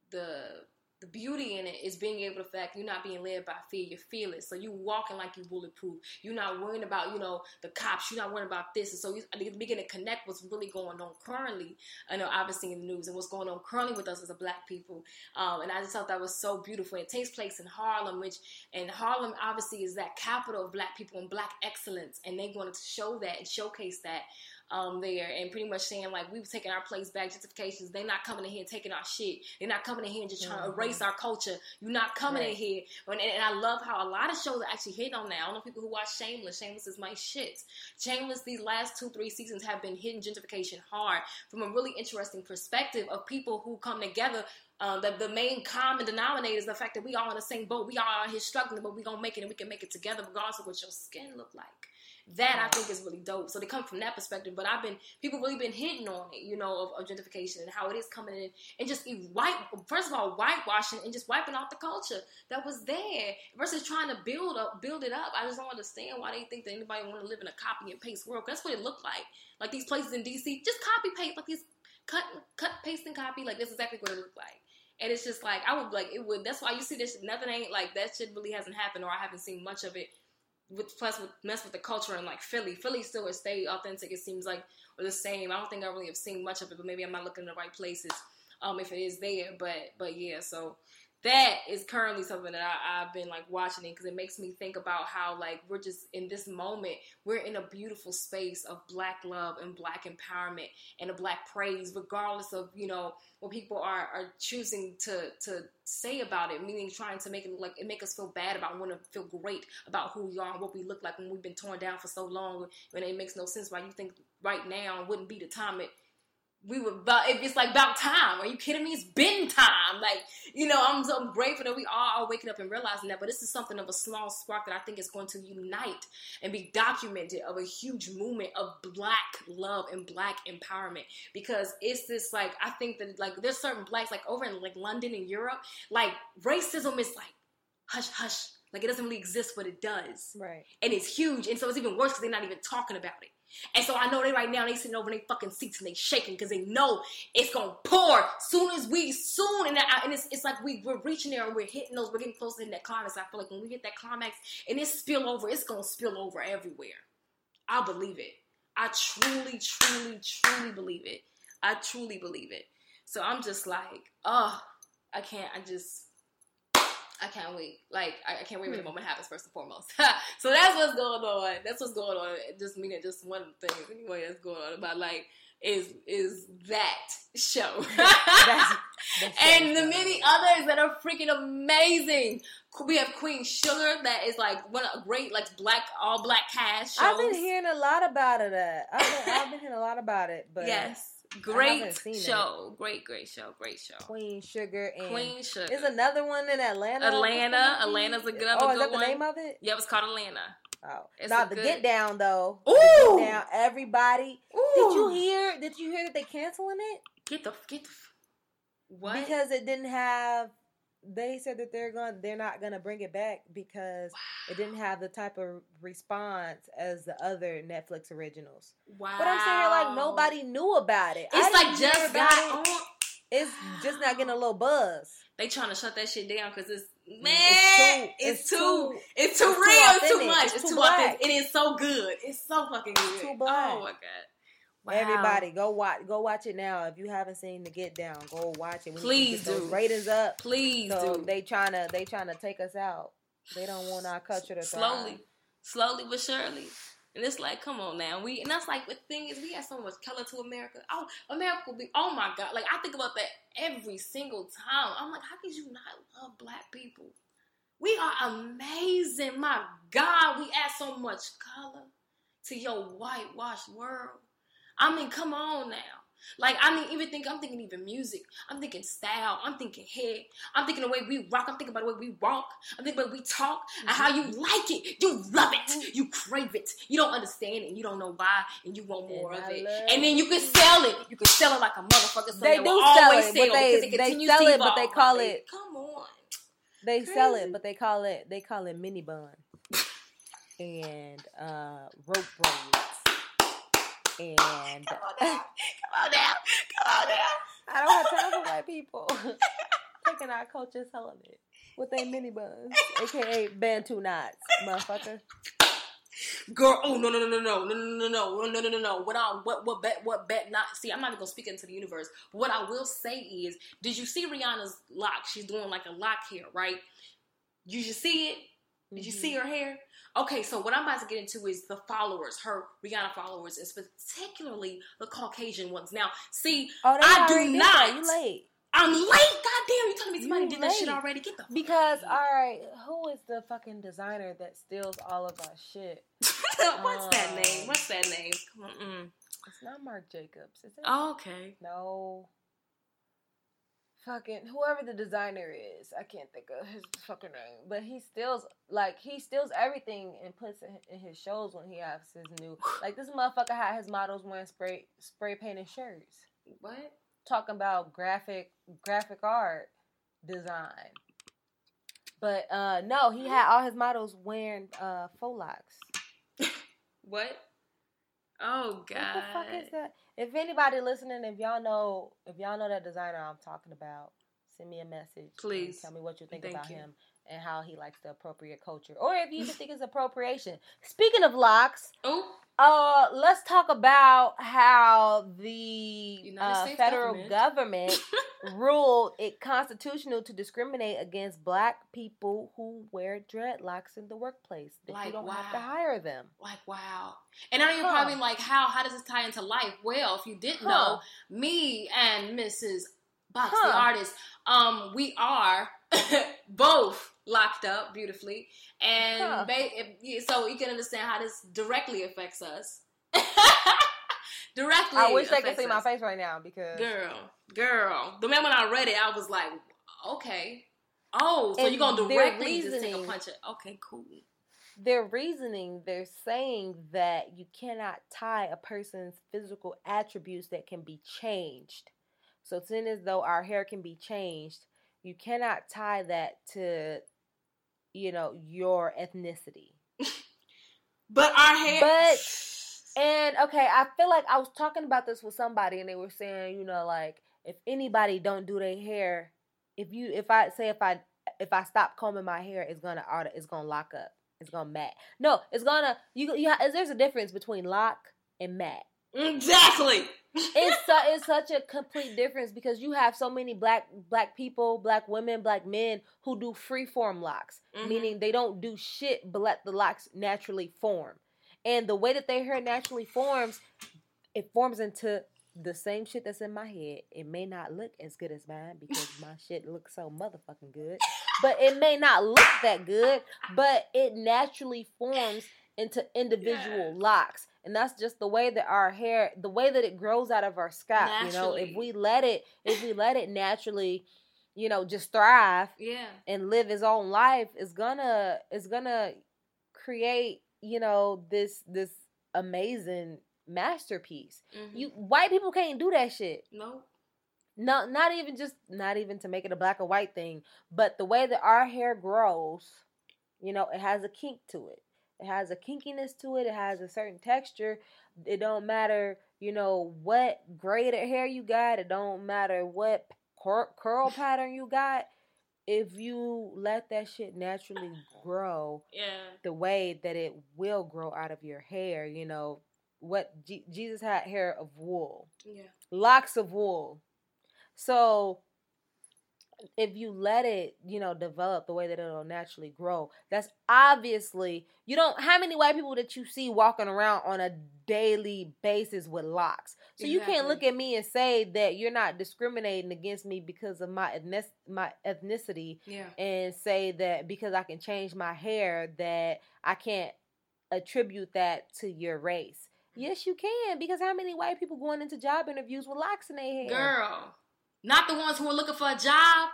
the the beauty in it is being able to fact you're not being led by fear, you feel it. So you're walking like you're bulletproof. You're not worrying about, you know, the cops, you're not worrying about this. And so you begin to connect what's really going on currently. I know obviously in the news and what's going on currently with us as a black people. Um, and I just thought that was so beautiful. It takes place in Harlem, which and Harlem obviously is that capital of black people and black excellence. And they wanted to show that and showcase that um, there and pretty much saying like we were taking our place back, justifications. They're not coming in here taking our shit. They're not coming in here and just trying Mhm. to erase our culture. You're not coming in here. And, and I love how a lot of shows actually hit on that. I don't know people who watch Shameless. Shameless is my shit. Shameless, these last two, three seasons have been hitting gentrification hard from a really interesting perspective of people who come together. Uh, the, the main common denominator is the fact that we all in the same boat. We all out here struggling, but we gonna make it and we can make it together regardless of what your skin look like. That I think is really dope. So they come from that perspective. But I've been people really been hitting on it, you know, of, of gentrification and how it is coming in and just white. First of all, whitewashing and just wiping out the culture that was there versus trying to build up, build it up. I just don't understand why they think that anybody want to live in a copy and paste world. That's what it looked like. Like these places in DC, just copy paste, like these cut, cut, paste and copy. Like this is exactly what it looked like. And it's just like I would like it would. That's why you see this. Nothing ain't like that. Shit really hasn't happened, or I haven't seen much of it. With plus with mess with the culture and like Philly, Philly still has stayed authentic. It seems like or the same. I don't think I really have seen much of it, but maybe I'm not looking in the right places. Um, if it is there, but but yeah. So that is currently something that I, have been like watching it because it makes me think about how like we're just in this moment we're in a beautiful space of black love and black empowerment and a black praise regardless of you know what people are are choosing to to say about it meaning trying to make it like it make us feel bad about want to feel great about who we are and what we look like when we've been torn down for so long and it makes no sense why you think right now wouldn't be the time it we were about if it's like about time. Are you kidding me? It's been time. Like, you know, I'm so grateful that we all are waking up and realizing that. But this is something of a small spark that I think is going to unite and be documented of a huge movement of black love and black empowerment. Because it's this like I think that like there's certain blacks like over in like London and Europe, like racism is like hush hush. Like it doesn't really exist, but it does. Right. And it's huge. And so it's even worse because they're not even talking about it. And so I know they right now they sitting over their fucking seats and they shaking because they know it's gonna pour soon as we soon and, and it's, it's like we we're reaching there and we're hitting those we're getting closer to that climax. I feel like when we hit that climax and it spill over, it's gonna spill over everywhere. I believe it. I truly, truly, truly believe it. I truly believe it. So I'm just like, oh, I can't. I just I can't wait. Like I, I can't wait when the hmm. moment happens first and foremost. so that's what's going on. That's what's going on. Just meaning just one thing anyway that's going on about like is is that show. that's, that's and the many others that are freaking amazing. We have Queen Sugar that is like one of great like black all black cast shows. I've been hearing a lot about it. I've been, I've been hearing a lot about it, but yes Great show. It. Great, great show. Great show. Queen Sugar and Queen Sugar. Is another one in Atlanta. Atlanta. Atlanta's a good. Oh, is that the one. name of it? Yeah, it's called Atlanta. Oh, it's now the good... Get Down though. Ooh, Get Down. Everybody. Ooh. Did you hear? Did you hear that they canceling it? Get the get the. What? Because it didn't have they said that they're going they're not going to bring it back because wow. it didn't have the type of response as the other Netflix originals. Wow. But I'm saying like nobody knew about it. It's like just got it. on. It's just not getting a little buzz. They trying to shut that shit down because it's mm, man, it's too, it's, it's too, it's too, it's real, too, too much. It's, too, too. It is so good. It's so fucking good. Too black. Oh my god. Wow. Everybody, go watch. Go watch it now. If you haven't seen the Get Down, go watch it. We Please do. ratings up. Please so do. They trying to they trying to take us out. They don't want our culture to slowly, thrive. slowly but surely. And it's like, come on now. We and that's like the thing is we have so much color to America. Oh, America will be. Oh my God! Like I think about that every single time. I'm like, how could you not love black people? We are amazing. My God, we add so much color to your whitewashed world. I mean, come on now. Like I mean, even think I'm thinking even music. I'm thinking style. I'm thinking head. I'm thinking the way we rock. I'm thinking about the way we walk. I'm thinking about the way we talk and how you like it. You love it. You crave it. You don't understand it. And you don't know why, and you want more and of it. And then you can sell it. You can sell it like a motherfucker. So they, they do sell it, but they, they sell it, but they call it. Come on. They Crazy. sell it, but they call it. They call it mini bun and uh, rope braids and come on now, come on now, come on now. I don't have time for white people taking our culture's element with their mini buns, aka Bantu knots, motherfucker. Girl, oh no no no no no no no no no no no no no. What I what what bet what bet not see? I'm not even gonna speak into the universe. But what I will say is, did you see Rihanna's lock? She's doing like a lock here, right? You should see it. Did you see mm-hmm. her hair? Okay, so what I'm about to get into is the followers, her Rihanna followers, and particularly the Caucasian ones. Now, see, oh, I do not. You late? I'm late. God damn, you telling me somebody you did late. that shit already? Get the because all right, who is the fucking designer that steals all of our shit? What's um, that name? What's that name? Mm-mm. It's not Marc Jacobs, is it? Oh, okay. No. Fucking whoever the designer is. I can't think of his fucking name, but he steals like he steals everything and puts it in his shows when he has his new. Like this motherfucker had his models wearing spray spray painted shirts, What? talking about graphic graphic art design. But uh no, he had all his models wearing uh faux locks. What? Oh God. What the fuck is that? If anybody listening, if y'all know, if y'all know that designer I'm talking about, send me a message. Please. tell me what you think Thank about you. him and how he likes the appropriate culture, or if you even think it's appropriation. Speaking of locks, Oh, uh, let's talk about how the uh, federal government. government ruled it constitutional to discriminate against black people who wear dreadlocks in the workplace. That you Like, don't have to hire them. like wow. And I know you're probably like, how? How does this tie into life? Well, if you didn't Huh. know, me and Mrs. Box the artist, um, we are both locked up beautifully, and Huh. ba- so you can understand how this directly affects us. directly. I wish they could see my face right now because Girl, girl. The man when I read it, I was like, okay. Oh, so And you're gonna directly just take a punch at okay, cool. their reasoning, they're saying that you cannot tie a person's physical attributes that can be changed. So, seeing as though our hair can be changed, you cannot tie that to, you know, your ethnicity. But our hair But- And okay, I feel like I was talking about this with somebody, and they were saying, you know, like if anybody don't do their hair, if you, if I say if I, if I stop combing my hair, it's gonna auto, it's gonna lock up, it's gonna mat. No, it's gonna you, you. There's a difference between lock and mat. exactly. It's su- it's such a complete difference because you have so many black black people, black women, black men who do freeform locks, Mhm. meaning they don't do shit but let the locks naturally form. And the way that their hair naturally forms, it forms into the same shit that's in my head. It may not look as good as mine because my shit looks so motherfucking good, but it may not look that good, but it naturally forms into individual Yeah. locks. And that's just the way that our hair, the way that it grows out of our scalp. You know, if we let it, if we let it naturally, you know, just thrive Yeah. and live his own life, it's gonna, it's gonna create, you know, this this amazing masterpiece. Mhm. You white people can't do that shit. no. No, not even just not even to make it a black or white thing, but the way that our hair grows, you know, it has a kink to it. It has a kinkiness to it. It has a certain texture. It don't matter, you know, what grade of hair you got. It don't matter what cur- curl pattern you got. If you let that shit naturally grow Yeah. the way that it will grow out of your hair, you know, what Je- Jesus had hair of wool Yeah. locks of wool. So if you let it, you know, develop the way that it'll naturally grow, that's obviously you don't how many white people that you see walking around on a daily basis with locks. So you can't look at me and say that you're not discriminating against me because of my ethnic my ethnicity Yeah. and say that because I can change my hair that I can't attribute that to your race. Mm. Yes, you can because how many white people going into job interviews with locks in their hair? Girl. Not the ones who are looking for a job.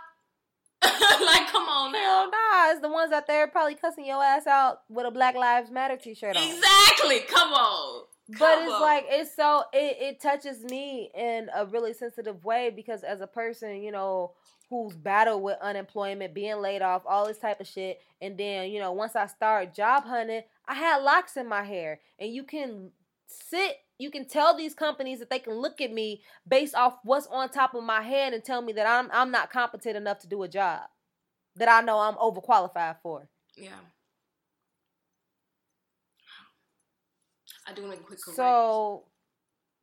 like, come on now. Hell nah, it's the ones out there probably cussing your ass out with a Black Lives Matter t-shirt on. Exactly. Come on. But it's on. like it's so it, it touches me in a really sensitive way because as a person, you know, who's battled with unemployment, being laid off, all this type of shit, and then, you know, once I start job hunting, I had locks in my hair. And you can sit you can tell these companies that they can look at me based off what's on top of my head and tell me that I'm I'm not competent enough to do a job that I know I'm overqualified for. Yeah. I do want to make a quick correction. So,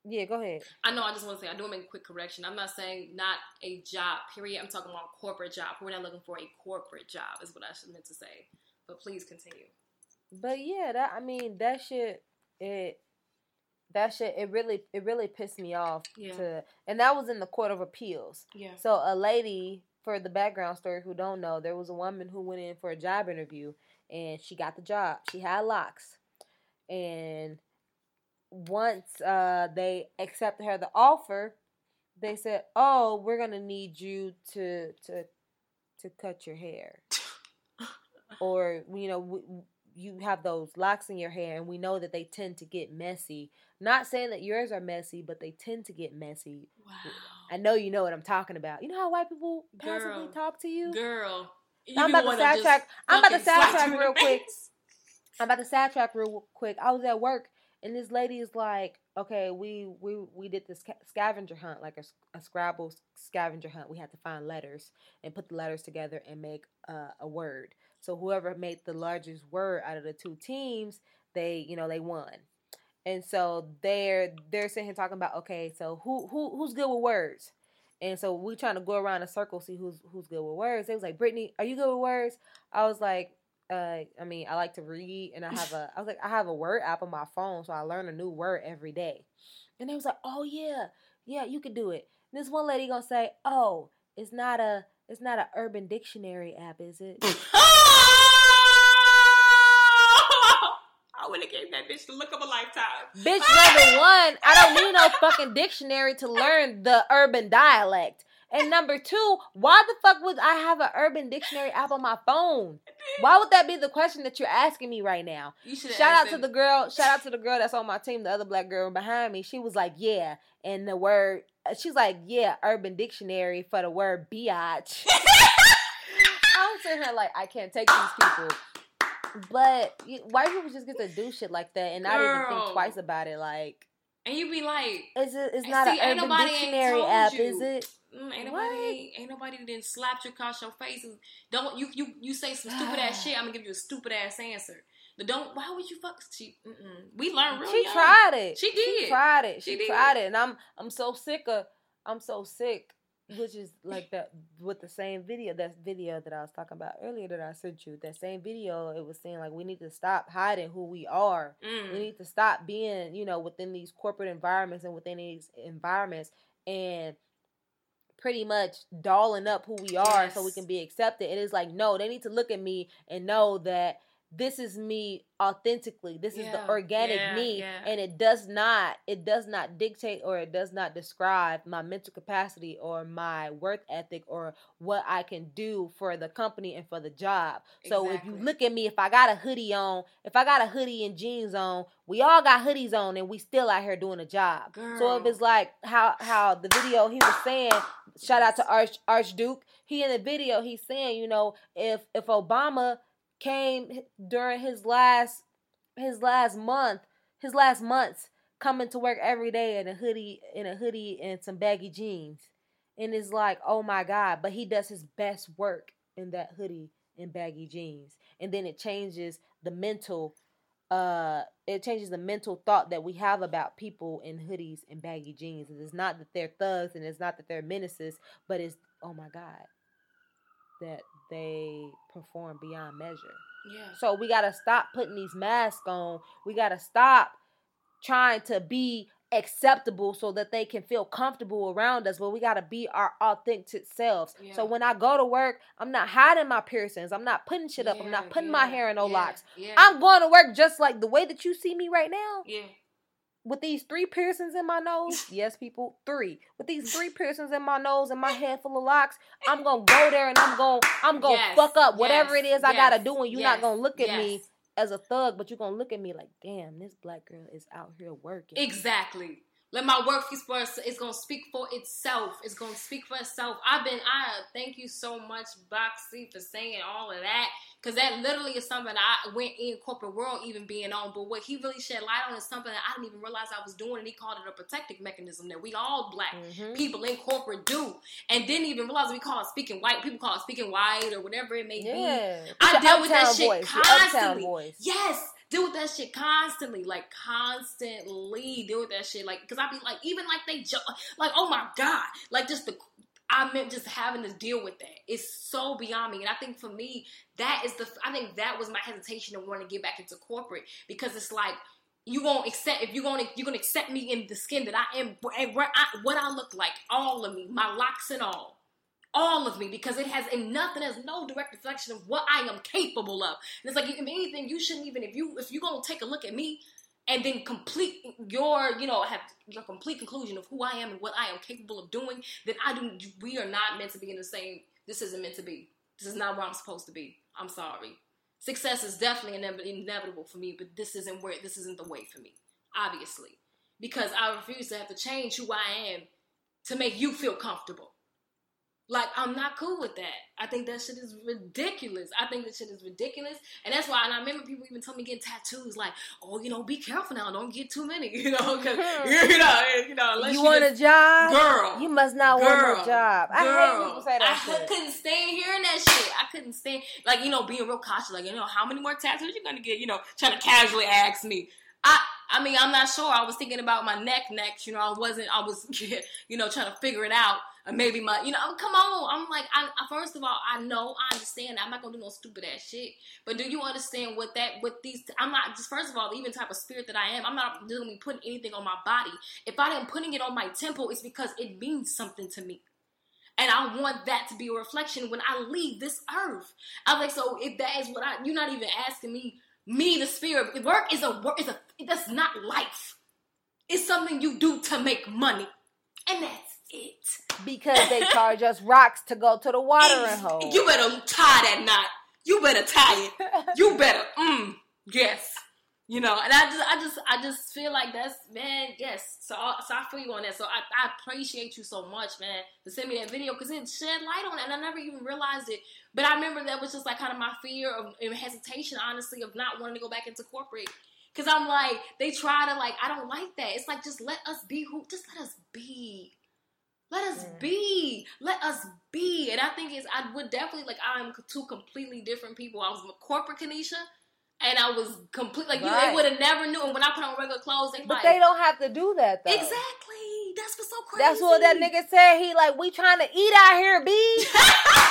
yeah, go ahead. I know. I just want to say I do want to make a quick correction. I'm not saying not a job. Period. I'm talking about corporate job. We're not looking for a corporate job. Is what I should meant to say. But please continue. But yeah, that I mean that shit it that shit it really it really pissed me off Yeah. to and that was in the court of appeals. Yeah. So a lady for the background story who don't know, there was a woman who went in for a job interview and she got the job. She had locks. And once uh they accepted her the offer, they said, "Oh, we're gonna need you to to to cut your hair, or you know, w- w- you have those locks in your hair, and we know that they tend to get messy. Not saying that yours are messy, but they tend to get messy. Wow. I know you know what I'm talking about. You know how white people passively Girl. talk to you. Girl. you I'm about to sidetrack. I'm about to sidetrack real quick. I'm about to sidetrack real quick. I was at work and this lady is like, "Okay, we we we did this sca- scavenger hunt, like a, a Scrabble scavenger hunt. We had to find letters and put the letters together and make uh, a word. So whoever made the largest word out of the two teams, they you know they won. And so they're they're sitting here talking about, okay, so who who who's good with words? And so we trying to go around a circle see who's who's good with words. They was like, Brittany, are you good with words? I was like, uh, I mean, I like to read, and I have a, I was like, I have a word app on my phone, so I learn a new word every day. And they was like, oh yeah, yeah, you could do it. And this one lady gonna say, oh, it's not a, it's not a Urban Dictionary app, is it? I would have gave that bitch the look of a lifetime. Bitch, number one, I don't need no fucking dictionary to learn the urban dialect. And number two, why the fuck would I have an urban dictionary app on my phone? Why would that be the question that you're asking me right now? Shout out to the girl. Shout out to the girl that's on my team. The other black girl behind me. She was like, "Yeah," and the word. She's like, "Yeah." Urban Dictionary for the word biatch. I'm sitting here like, I can't take these people. But you, white people just get to do shit like that and not even Girl. think twice about it. Like, And you be like, is it? It's not see, an ain't Urban ain't Dictionary app, you. is it? mm, ain't nobody, ain't nobody didn't slapped you across your face. And don't you you you say some stupid ass shit? I'm gonna give you a stupid ass answer. But don't. Why would you fuck? She. Mm-mm. We learned real She young. tried it. She did. She tried it. She, She tried it, and I'm I'm so sick of I'm so sick, which is like that with the same video that video that I was talking about earlier that I sent you. That same video, it was saying like we need to stop hiding who we are. We Mm. need to stop being you know within these corporate environments and within these environments and pretty much dolling up who we are so we can be accepted. It is like no, they need to look at me and know that this is me authentically. This is the organic yeah, me yeah. and it does not it does not dictate or it does not describe my mental capacity or my worth ethic or what I can do for the company and for the job. So if you look at me if I got a hoodie on, if I got a hoodie and jeans on, we all got hoodies on and we still out here doing a job. So if Girl. it's like how how the video he was saying, shout out to Arch Archduke, he in the video he's saying, you know, if if Obama came during his last his last month, his last months coming to work every day in a hoodie in a hoodie and some baggy jeans. And it's like, oh my God, but he does his best work in that hoodie and baggy jeans. And then it changes the mental uh it changes the mental thought that we have about people in hoodies and baggy jeans. It's not that they're thugs and it's not that they're menaces, but it's oh my God that they perform beyond measure. Yeah. So we gotta stop putting these masks on. We gotta stop trying to be acceptable so that they can feel comfortable around us. But we gotta be our authentic selves. Yeah. So when I go to work, I'm not hiding my piercings. I'm not putting shit up. I'm not putting my hair in no yeah, locks. Yeah. I'm going to work just like the way that you see me right now yeah. With these three piercings in my nose. Yes, people, three. With these three piercings in my nose and my head full of locks, I'm gonna go there and I'm gonna I'm gonna Yes, fuck up whatever yes, it is I gotta do, and you're not gonna look at me as a thug, but you're gonna look at me like, damn, this black girl is out here working. Exactly. Let my work speak for. It's gonna speak for itself. It's gonna speak for itself. I've been. I thank you so much, Boxy, for saying all of that. Cause that literally is something I went in corporate world even being on. But what he really shed light on is something that I didn't even realize I was doing, and he called it a protective mechanism that we all black Mhm. people in corporate do, and didn't even realize we call it speaking white. People call it speaking white or whatever it may be. I dealt with that shit voice, constantly. Yes, deal with that shit constantly, like constantly deal with that shit, like because I be like, even like they jo- like, oh my god, like just the. I meant just having to deal with that. It's so beyond me, and I think for me, that is the. I think that was my hesitation of wanting to get back into corporate because it's like you gonna accept if you're gonna you're gonna accept me in the skin that I am and where I, what I look like, all of me, my locks and all all of me because it has in nothing has no direct reflection of what I am capable of. And it's like if anything, you shouldn't even if you if you're gonna take a look at me and then complete your, you know, have your complete conclusion of who I am and what I am capable of doing, then I do. We are not meant to be in the same. This isn't meant to be. This is not where I'm supposed to be. I'm sorry. Success is definitely inev- inevitable for me, but this isn't where. This isn't the way for me. Obviously, because I refuse to have to change who I am to make you feel comfortable. Like I'm not cool with that. I think that shit is ridiculous. I think that shit is ridiculous, and that's why. And I remember people even telling me getting tattoos, like, "Oh, you know, be careful now. Don't get too many." You know, because hmm. you know, you know, unless you you want get- a job, girl. You must not girl, want no job. I hate girl. people say that I shit. couldn't stand hearing that shit. I couldn't stand, like, you know, being real cautious. Like, you know, how many more tattoos you gonna get? You know, trying to casually ask me. I, I mean, I'm not sure. I was thinking about my neck next. You know, I wasn't. I was, you know, trying to figure it out. Or maybe my, you know, come on. I'm like, I, first of all, I know, I understand. I'm not gonna do no stupid ass shit. But do you understand what that, what these? I'm not just. First of all, even type of spirit that I am, I'm not literally putting anything on my body. If I am putting it on my temple, it's because it means something to me. And I want that to be a reflection when I leave this earth. I'm like, so if that is what I, you're not even asking me, me, the spirit. Work is a work is a that's not life. It's something you do to make money, and that's it. because they charge us rocks to go to the watering hole. You better tie that knot. You better tie it. You better, mm, yes. You know, and I just, I just, I just feel like that's, man, yes. So, I, so I feel you on that. So I, I appreciate you so much, man, to send me that video because it shed light on it, and I never even realized it. But I remember that was just like kind of my fear of and hesitation, honestly, of not wanting to go back into corporate. Cause I'm like, they try to like, I don't like that. It's like just let us be who, just let us be. Let us Mm. be. Let us be. And I think it's I would definitely like I'm two completely different people. I was a corporate Kanisha and I was complete like you Right. they would have never knew and when I put on regular clothes they but like they don't have to do that though. Exactly. That's what's so crazy. That's what that nigga said. He like, we trying to eat out here, B.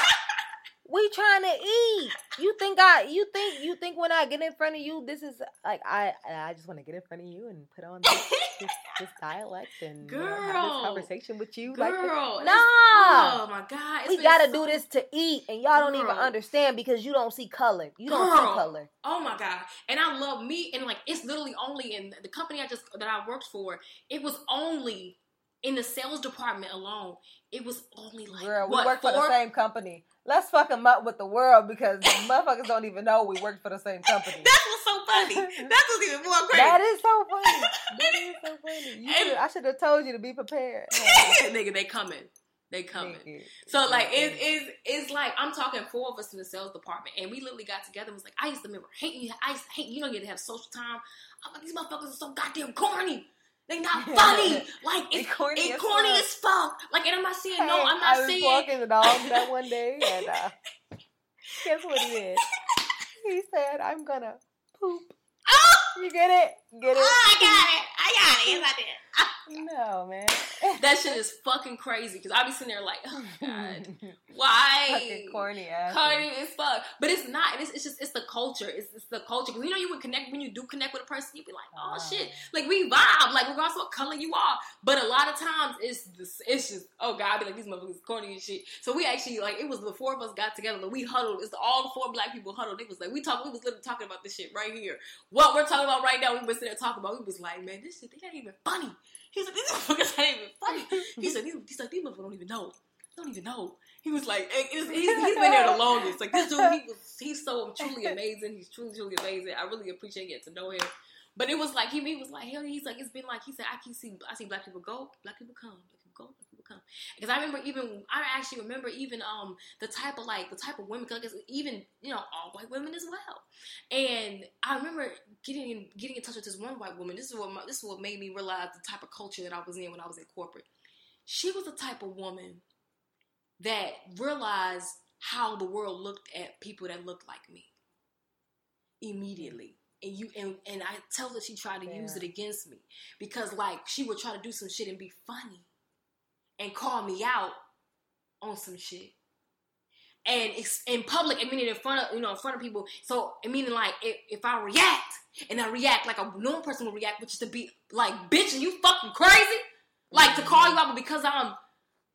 we trying to eat. You think I? You think you think when I get in front of you, this is like I I just want to get in front of you and put on this this, this dialect and you know, have this conversation with you. like this. Girl. nah. Oh my god. We gotta so- do this to eat, and y'all don't even understand because you don't see color. You don't Girl. see color. Oh my god! And I love me, and like it's literally only in the company I just that I worked for. It was only in the sales department alone. It was only like Girl, we what work for the same company. Let's fuck them up with the world because motherfuckers don't even know we work for the same company. That's what's so funny. That's what's even more crazy. That is so funny. That is so funny. Should, I should have told you to be prepared. Nigga, they coming. They coming. So like it is it's like I'm talking four of us in the sales department and we literally got together and was like, I used to remember hating you I used to hate you don't get to have social time. I'm like, these motherfuckers are so goddamn corny. They not funny. Like They it's corny it as corny fuck. as fuck. Like and I'm not saying no, I'm not I was saying walking the dog that one day, and uh, guess what he did? He said, "I'm gonna poop." Oh, You get it? Get oh, it? I got it. I got it. Yes, I did. No, man. That shit is fucking crazy because I be sitting there like, oh god, why? Fucking corny ass. Cardi as fuck, but it's not. It's, it's just it's the culture. It's, it's the culture because you know you would connect when you do connect with a person. You be like, oh Ah. shit, like we vibe, like regardless of what color you are. But a lot of times it's this, it's just oh god, I be like these motherfuckers corny and shit. So we actually like it was the four of us got together. Like, we huddled. It's all the four black people huddled. It was like we talked. We was literally talking about this shit right here. What we're talking about right now. We was sitting there talking about. We was like, man, this shit they ain't even funny. He's like, these motherfuckers ain't even funny. He said, these, he's like, these motherfuckers don't even know. They don't even know. He was like, he's, he's been there the longest. Like this dude, he was, he's so truly amazing. He's truly, truly amazing. I really appreciate getting to know him. But it was like he, he was like, hell, he's like, it's been like he said, I can see, I see black people go, black people come, black people go, black come. Because I remember even, I actually remember even um the type of like the type of women, because even you know all white women as well. And I remember getting in, getting in touch with this one white woman. This is what my, this is what made me realize the type of culture that I was in when I was in corporate. She was the type of woman that realized how the world looked at people that looked like me immediately. And you and, and I tell her she tried to use it against me because like she would try to do some shit and be funny and call me out on some shit. And it's in public, I mean in front of you know in front of people. So I mean like if, if I react and I react like a normal person would react, which is to be like, bitch, are you fucking crazy? Like to call you out, but because I'm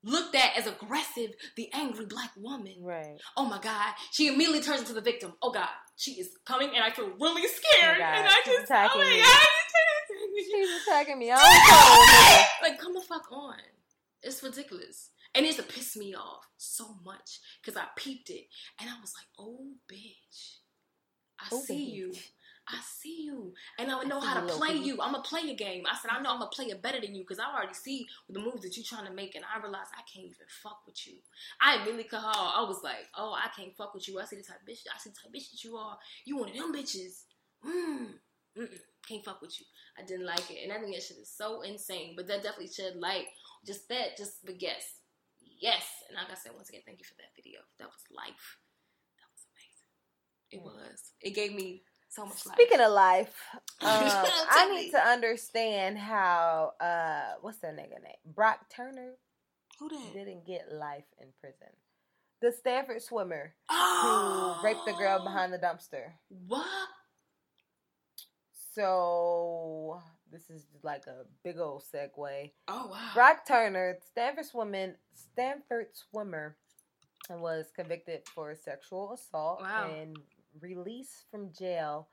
looked at as aggressive, the angry black woman. Right. Oh my God. She immediately turns into the victim. Oh God. She is coming and I feel really scared. Oh and I she's just, oh attacking my you. God. I just He's attacking me. I don't like, come the fuck on. It's ridiculous. And it's to piss me off so much because I peeped it and I was like, oh, bitch. I Oh, see you. I see you. And I know see how to play you. I'm going to play a game. I said, I know I'm going to play it better than you because I already see the moves that you're trying to make. And I realized I can't even fuck with you. I immediately called. I was like, oh, I can't fuck with you. I see the type of bitch. I see the type of bitch that you are. You one of them bitches. Mm. Mm-mm. Can't fuck with you. I didn't like it. And I think that shit is so insane. But that definitely shed light. Just that, just but yes. Yes. And like I said, once again, thank you for that video. That was life. That was amazing. It was. It gave me so much life. Speaking of life, um, I need me. to understand how uh, what's that nigga name? Brock Turner Who that? didn't get life in prison. The Stanford swimmer Oh. who raped the girl behind the dumpster. What? So this is like a big old segue. Oh wow. Brock Turner, Stanford swimmer, Stanford swimmer, was convicted for sexual assault Wow. and released from jail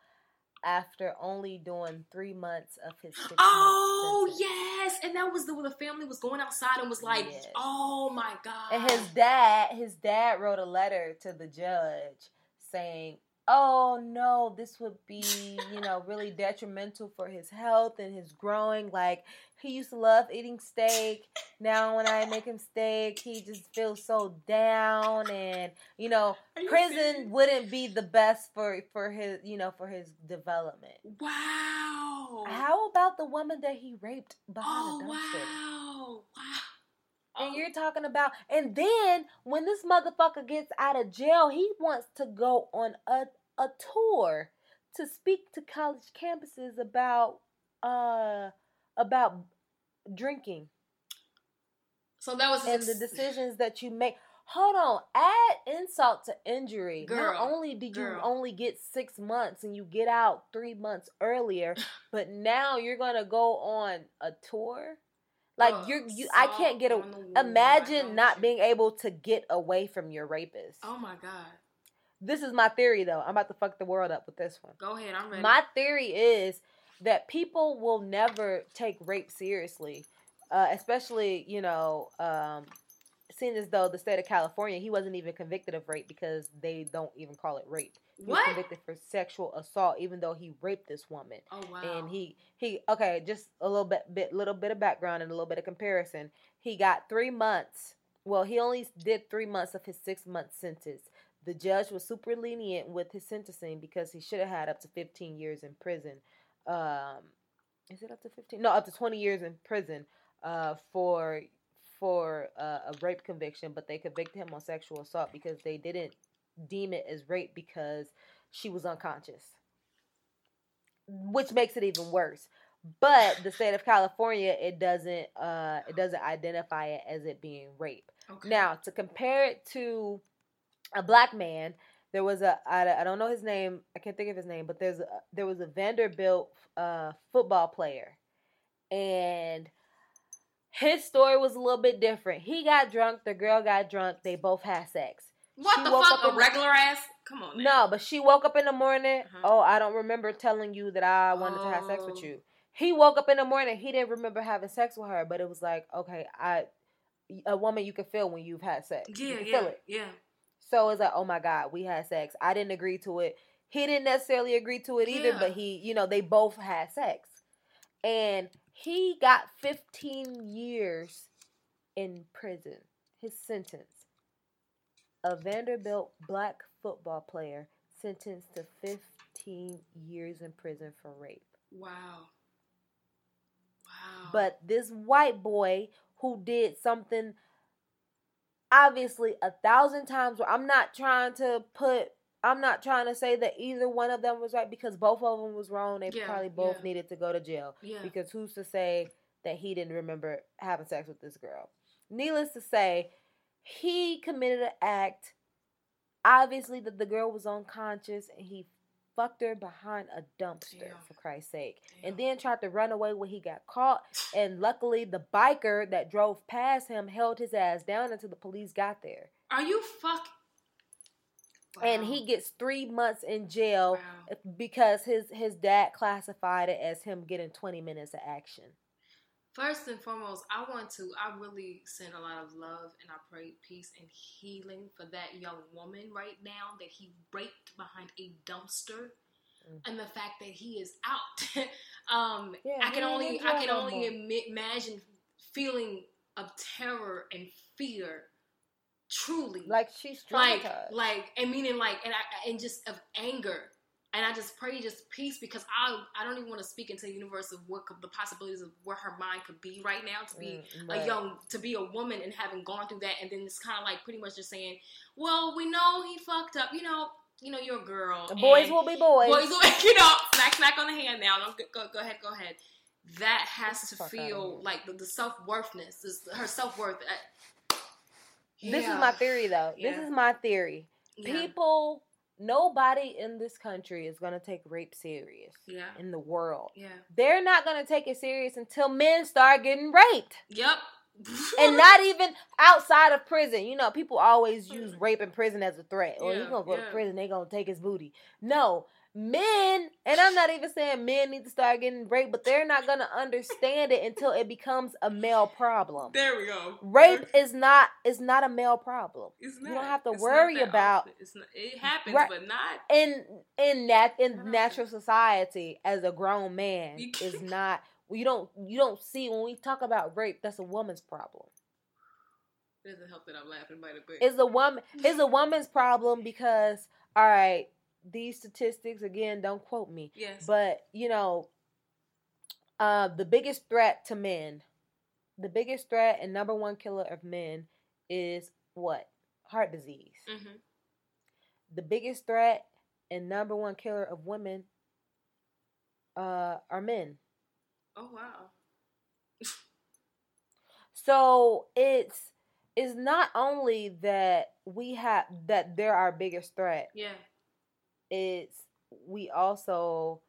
after only doing three months of his. six-month Oh yes, and that was the when the family was going outside and was like, Yes. "Oh my god!" And his dad, his dad wrote a letter to the judge saying, "Oh no, this would be, you know, really detrimental for his health and his growing. Like he used to love eating steak. Now when I make him steak, he just feels so down, and you know, you prison serious? wouldn't be the best for for his, you know, for his development." Wow. How about the woman that he raped behind oh the dumpster? wow! Wow. And Oh. you're talking about, and then when this motherfucker gets out of jail, he wants to go on a a tour to speak to college campuses about uh about drinking so that was and his the decisions that you make. Hold on, add insult to injury. Girl, Not only did you girl. only get six months and you get out three months earlier, but now you're gonna go on a tour. Like Ugh, you're you, I can't get a. on the wound, why Imagine don't being able to get away from your rapist. Oh my god! This is my theory, though. I'm about to fuck the world up with this one. Go ahead, I'm ready. My theory is that people will never take rape seriously, uh, especially you know, um, seeing as though the state of California, he wasn't even convicted of rape because they don't even call it rape. He was convicted for sexual assault, even though he raped this woman. Oh wow! and he he okay just a little bit bit little bit of background and a little bit of comparison. He got three months well he only did three months of his six month sentence. The judge was super lenient with his sentencing because he should have had up to 15 years in prison um is it up to 15 no up to 20 years in prison uh for for uh, a rape conviction but they convicted him on sexual assault because they didn't deem it as rape because she was unconscious which makes it even worse. But the state of California, it doesn't uh it doesn't identify it as it being rape. okay. Now to compare it to a black man, there was a I, I don't know his name, I can't think of his name, but there's a, there was a Vanderbilt uh football player, and his story was a little bit different. He got drunk, the girl got drunk, they both had sex. what she the woke fuck? up A regular ass? Come on. No, but she woke up in the morning. Uh-huh. Oh, I don't remember telling you that I wanted to have sex with Oh. you. He woke up in the morning. He didn't remember having sex with her, but it was like, okay, I, a woman you can feel when you've had sex. you Yeah, can yeah, feel it. yeah. So it's like, oh my god, we had sex. I didn't agree to it. He didn't necessarily agree to it either, Yeah. but he, you know, they both had sex, and he got 15 years in prison. His sentence. A Vanderbilt black football player sentenced to 15 years in prison for rape. Wow. Wow. But this white boy who did something obviously a thousand times I'm not trying to put I'm not trying to say that either one of them was right because both of them was wrong. They Yeah, probably both yeah. needed to go to jail. yeah. Because who's to say that he didn't remember having sex with this girl? Needless to say, he committed an act. Obviously, that the girl was unconscious and he fucked her behind a dumpster, Damn. for Christ's sake. Damn. And then tried to run away when he got caught. And luckily, the biker that drove past him held his ass down until the police got there. Are you fuck? And he gets three months in jail Wow. because his his dad classified it as him getting 20 minutes of action. First and foremost, I want to. I really send a lot of love and I pray peace and healing for that young woman right now that he raped behind a dumpster, Mm. and the fact that he is out. um, Yeah, I can only I can only admit, imagine feeling of terror and fear. Truly, Like she's like like and meaning like and I and just of anger. And I just pray just peace because I I don't even want to speak into the universe of what could, the possibilities of where her mind could be right now to be Mm, a young to be a woman and having gone through that. And then it's kind of like pretty much just saying well we know he fucked up. You know you know you're a girl The boys will be boys. boys will you know smack smack on the hand now. No, go, go, go ahead go ahead. That has to feel like the, the self-worthness is her self-worth This is my theory though. This is my theory. yeah. People nobody in this country is going to take rape serious yeah in the world. yeah They're not going to take it serious until men start getting raped. Yep. and not even outside of prison. You know, people always use mm. rape in prison as a threat. Oh, or Yeah, he's gonna go to prison, they gonna take his booty. No. Men, and I'm not even saying men need to start getting raped, but they're not gonna understand it until it becomes a male problem. there we go. Rape is not is not a male problem. It's you don't have to worry not about- often. It's not, it happens, Right. but not. In in nat in natural society, as a grown man, is not you don't you don't see when we talk about rape, that's a woman's problem. It doesn't help that I'm laughing about it, but It's a woman. It's a woman's problem because all right, these statistics again. Don't quote me, yes, but you know, uh, the biggest threat to men, the biggest threat and number one killer of men is what heart disease. hmm The biggest threat and number one killer of women uh, are men. oh wow, So it's it's not only that we have that they're our biggest threat. yeah, it's we also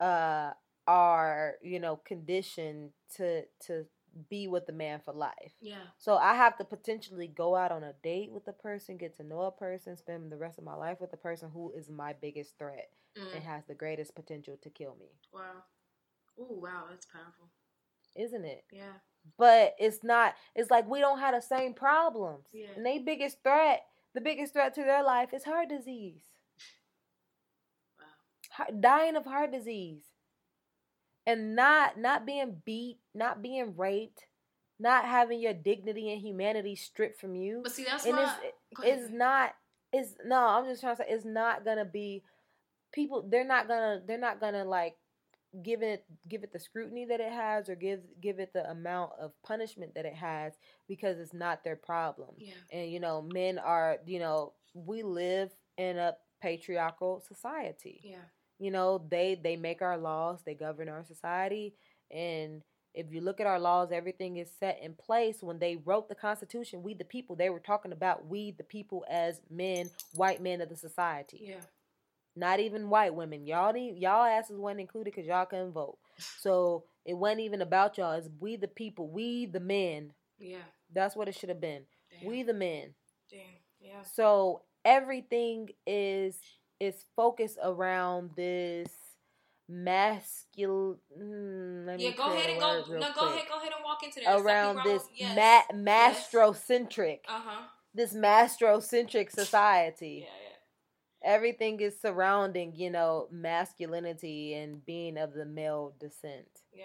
uh are you know conditioned to to be with the man for life. Yeah, so i have to potentially go out on a date with a person get to know a person spend the rest of my life with a person who is my biggest threat mm. and has the greatest potential to kill me. Wow, oh wow, that's powerful. isn't it? Yeah, but it's not it's like we don't have the same problems. Yeah. and they biggest threat the biggest threat to their life is heart disease dying of heart disease and not not being beat not being raped not having your dignity and humanity stripped from you but see that's and why. it's it's not it's no i'm just trying to say it's not gonna be people they're not gonna they're not gonna like give it give it the scrutiny that it has or give give it the amount of punishment that it has because it's not their problem. Yeah, and you know men are you know we live in a patriarchal society. Yeah, you know they they make our laws they govern our society and if you look at our laws everything is set in place. When they wrote the constitution we the people they were talking about we the people as men white men of the society. Yeah, not even white women. Y'all need, y'all asses weren't included because y'all couldn't vote. So it wasn't even about y'all. It's we the people we the men. Yeah. that's what it should have been Damn, we the men. Damn, yeah, so everything is is focused around this masculine. Mm, yeah. Go ahead and go. No, go ahead. Go ahead and walk into that. Around this ma- mastrocentric, Uh huh. this mastrocentric society. Yeah, yeah. Everything is surrounding, you know, masculinity and being of the male descent. Yeah.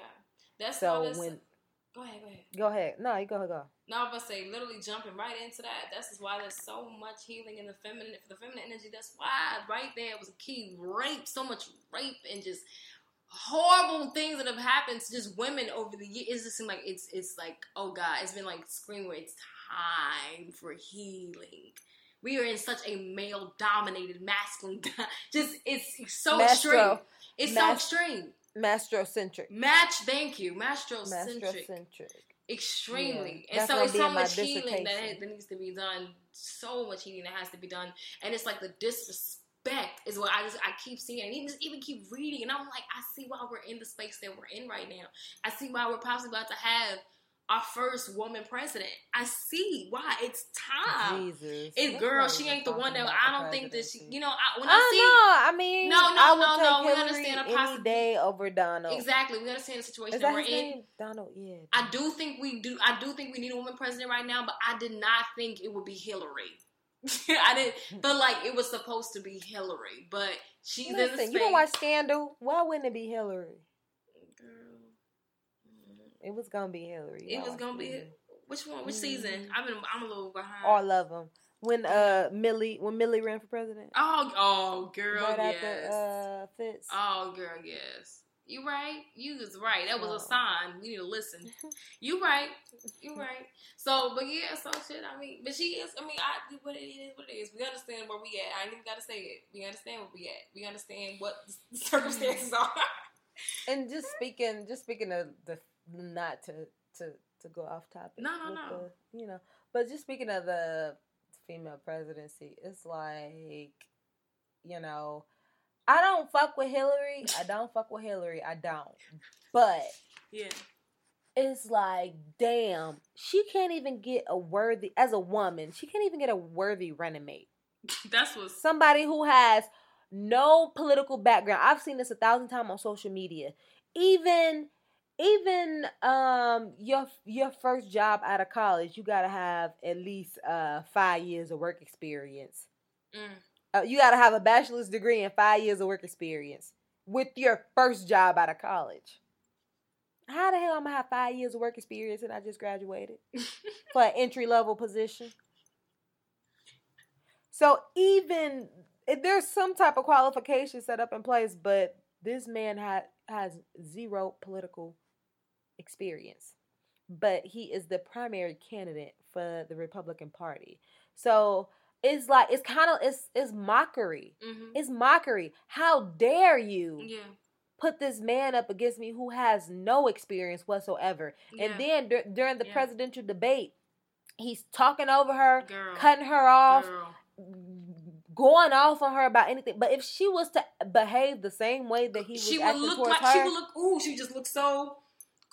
That's So when- go ahead, go ahead. Go ahead. No, you go ahead. Go. No, I was about to say literally jumping right into that. That's why there's so much healing in the feminine for the feminine energy. That's why right there was a key. Rape, so much rape and just horrible things that have happened to just women over the years. It just seems like it's it's like, oh God, it's been like screaming where it's time for healing. We are in such a male dominated masculine just it's so extreme. It's so extreme. Mastrocentric. Match, thank you. Mastrocentric. Mastrocentric. extremely. Yeah, and so it's so much healing that, that needs to be done. So much healing that has to be done. And it's like the disrespect is what i just i keep seeing. And even, even keep reading. And i'm like i see why we're in the space that we're in right now. I see why we're possibly about to have our first woman president. I see why it's time. Jesus. It girl, she ain't the one that I don't think that she. You know, I, when I I see know. I mean, No, no, I would no, no, we understand a any day over Donald. exactly, we understand the situation that we're in. name? Donald. Yeah. I do think we do. I do think we need a woman president right now, but I did not think it would be Hillary. I didn't feel like it was supposed to be Hillary, but she's in the Listen, space. you don't watch Scandal. Why wouldn't it be Hillary? It was gonna be Hillary. It was gonna be which one? Which Mhm. season? I've been. I'm a little behind. all of them. When uh Mellie when Mellie ran for president, oh, oh, girl, right yes. after uh Fitz. Oh, girl, yes. You right. You was right. That was Oh. a sign. We need to listen. You right. You right. So, but yeah, so shit. I mean, but she is. I mean, I what it is, what it is. We understand where we at. I ain't even got to say it. We understand where we at. We understand what the circumstances are. And just speaking, just speaking of the not to to to go off topic. No, no, no. The, you know, but just speaking of the female presidency, it's like, you know, I don't fuck with Hillary. I don't fuck with Hillary. I don't. But yeah. it's like, damn, she can't even get a worthy as a woman. She can't even get a worthy running mate. That's what somebody who has no political background. I've seen this a thousand times on social media. Even even um your your first job out of college, you gotta have at least uh five years of work experience. Mm. Uh, you gotta have a bachelor's degree and five years of work experience with your first job out of college. How the hell am I have five years of work experience and I just graduated for an entry level position? So even if there's some type of qualification set up in place, but this man had has zero political experience. But he is the primary candidate for the Republican Party. So it's like it's kind of it's it's mockery. hmm It's mockery. How dare you Yeah. put this man up against me who has no experience whatsoever? yeah. And then dur- during the Yeah. presidential debate, he's talking over her, girl. cutting her off, Girl. going off on her about anything. But if she was to behave the same way that he was she would acting look towards like her, she would look. Ooh, she just looks so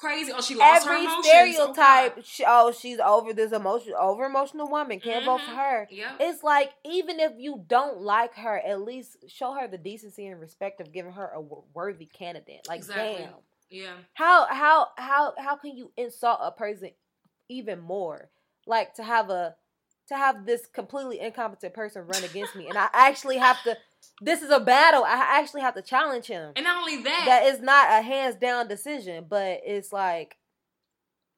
crazy. Oh, she lost her every emotions. stereotype, she, oh, she's over this emotion, over emotional woman, can't vote for Mhm. her. Yep. It's like even if you don't like her, at least show her the decency and respect of giving her a w- worthy candidate. Like, Exactly. damn, yeah. how how how how can you insult a person even more? Like to have a to have this completely incompetent person run against me, and I actually have to. This is a battle. I actually have to challenge him. And not only that, That is not a hands down decision, but it's like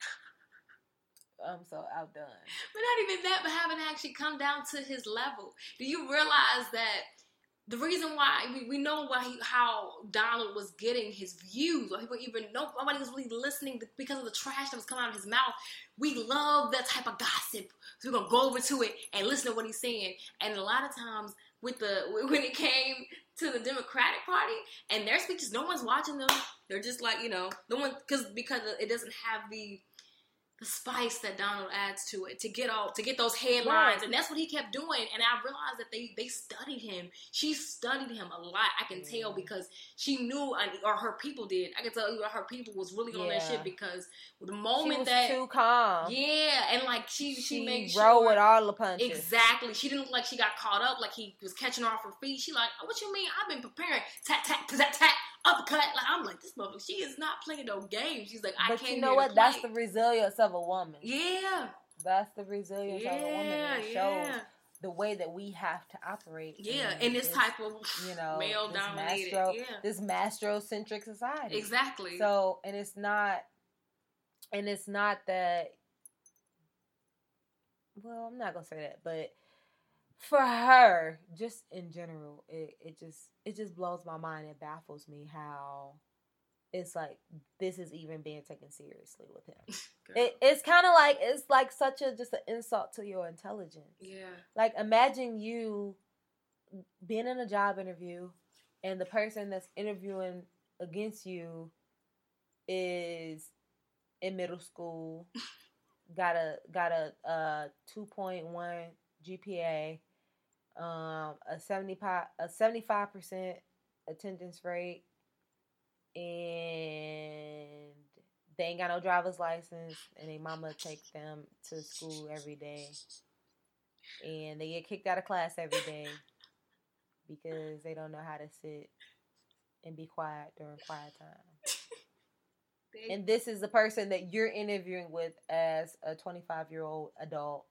I'm so outdone. But not even that, but having to actually come down to his level. Do you realize that the reason why we, we know why he, how Donald was getting his views, or people even know nobody was really listening because of the trash that was coming out of his mouth. We love that type of gossip, so we're gonna go over to it and listen to what he's saying. And a lot of times, with the when it came to the Democratic Party and their speeches, no one's watching them. They're just like you know, no one because because it doesn't have the the spice that Donald adds to it to get all to get those headlines, Right. and that's what he kept doing. And I realized that they they studied him. She studied him a lot. I can tell because she knew, uh, or her people did. I can tell you, her people was really on that shit because the She moment was that too calm. yeah, and like she she, she made roll sure with all the punches. Exactly. She didn't look like she got caught up, like he was catching her off her feet. She like, oh, what you mean? I've been preparing. Tat tat tat tat uppercut. Like I'm like this motherfucker, She is not playing no games. She's like, I But came you know what? That's the resilience of a woman. yeah, That's the resilience of a woman. yeah, And it yeah, shows the way that we have to operate. yeah. In this type of you know, male this dominated, mastro- yeah, this mastrocentric society. exactly. So, and it's not, and it's not that. Well, I'm not gonna say that, but for her, just in general, it, it just it just blows my mind. It baffles me how it's like this is even being taken seriously with him. It, it's kind of like it's like such a just an insult to your intelligence. yeah, Like imagine you being in a job interview and the person that's interviewing against you is in middle school, got a got a uh two point one GPA, um a seventy a seventy five percent attendance rate, and they ain't got no driver's license, and their mama takes them to school every day, and they get kicked out of class every day because they don't know how to sit and be quiet during quiet time. They- And this is the person that you're interviewing with as a 25 year old adult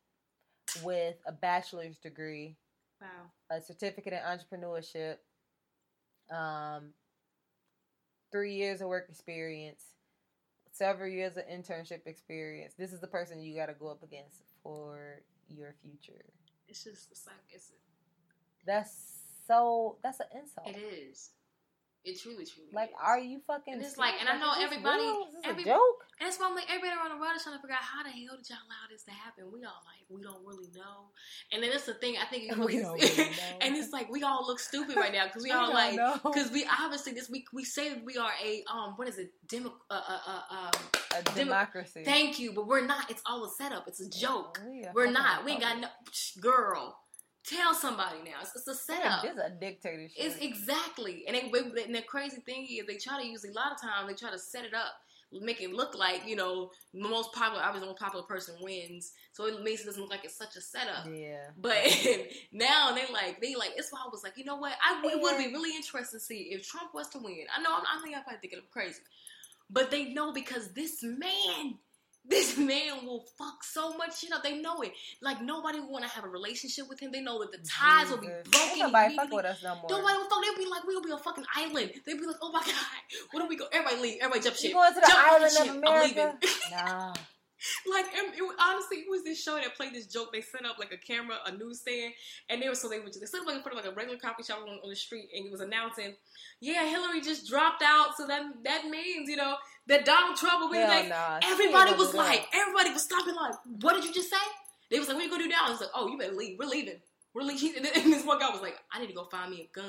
with a bachelor's degree, wow. a certificate in entrepreneurship, um, three years of work experience, several years of internship experience. This is the person you got to go up against for your future. It's just it's like it's That's so. That's an insult. it is. It truly, truly. Like, is. are you fucking? And it's like- and I know everybody- real? Is this every- a joke? And that's why I'm like, everybody around the world is trying to figure out how the hell did y'all allow this to happen? We all like, we don't really know. And then that's the thing. I think We don't really know. and it's like we all look stupid right now because we, We all like because we obviously this we we say that we are a um what is it demo uh uh uh um a Demo- democracy. thank you but we're not. It's all a setup. It's a joke. we we're not. We ain't got no girl. Tell somebody now. It's, it's a setup. Is a dictatorship. It's exactly, and, they, and the crazy thing is they try to use a lot of times they try to set it up, make it look like you know the most popular, obviously the most popular person wins, so it makes it doesn't look like it's such a setup. yeah. But now they like they like it's why I was like you know what I would, it would be really interesting to see if Trump was to win. I know I'm, I think I'm probably thinking I'm crazy, but they know because this man. This man will fuck so much shit up. They know it. Like nobody will want to have a relationship with him. They know that the ties will be Jesus. broken. Nobody fuck with us no more. Nobody will fuck. They'll be like, we'll be a fucking island. They'll be like, oh my god, where do we go? Everybody leave. Everybody jump ship. You going to the Jump island of America? leaving. Nah. like, and it, honestly, it was this show that played this joke. They set up like a camera, a newsstand, and they were so they were just they set up like in front of like a regular coffee shop on, on the street, and it was announcing, yeah, Hillary just dropped out, so that that means you know that Donald Trump will be like. nah. Everybody was like, everybody was stopping like, what did you just say? They was like, what you gonna do now? I was like, oh, you better leave. We're leaving. We're leaving. And, this one guy was like, I need to go find me a gun.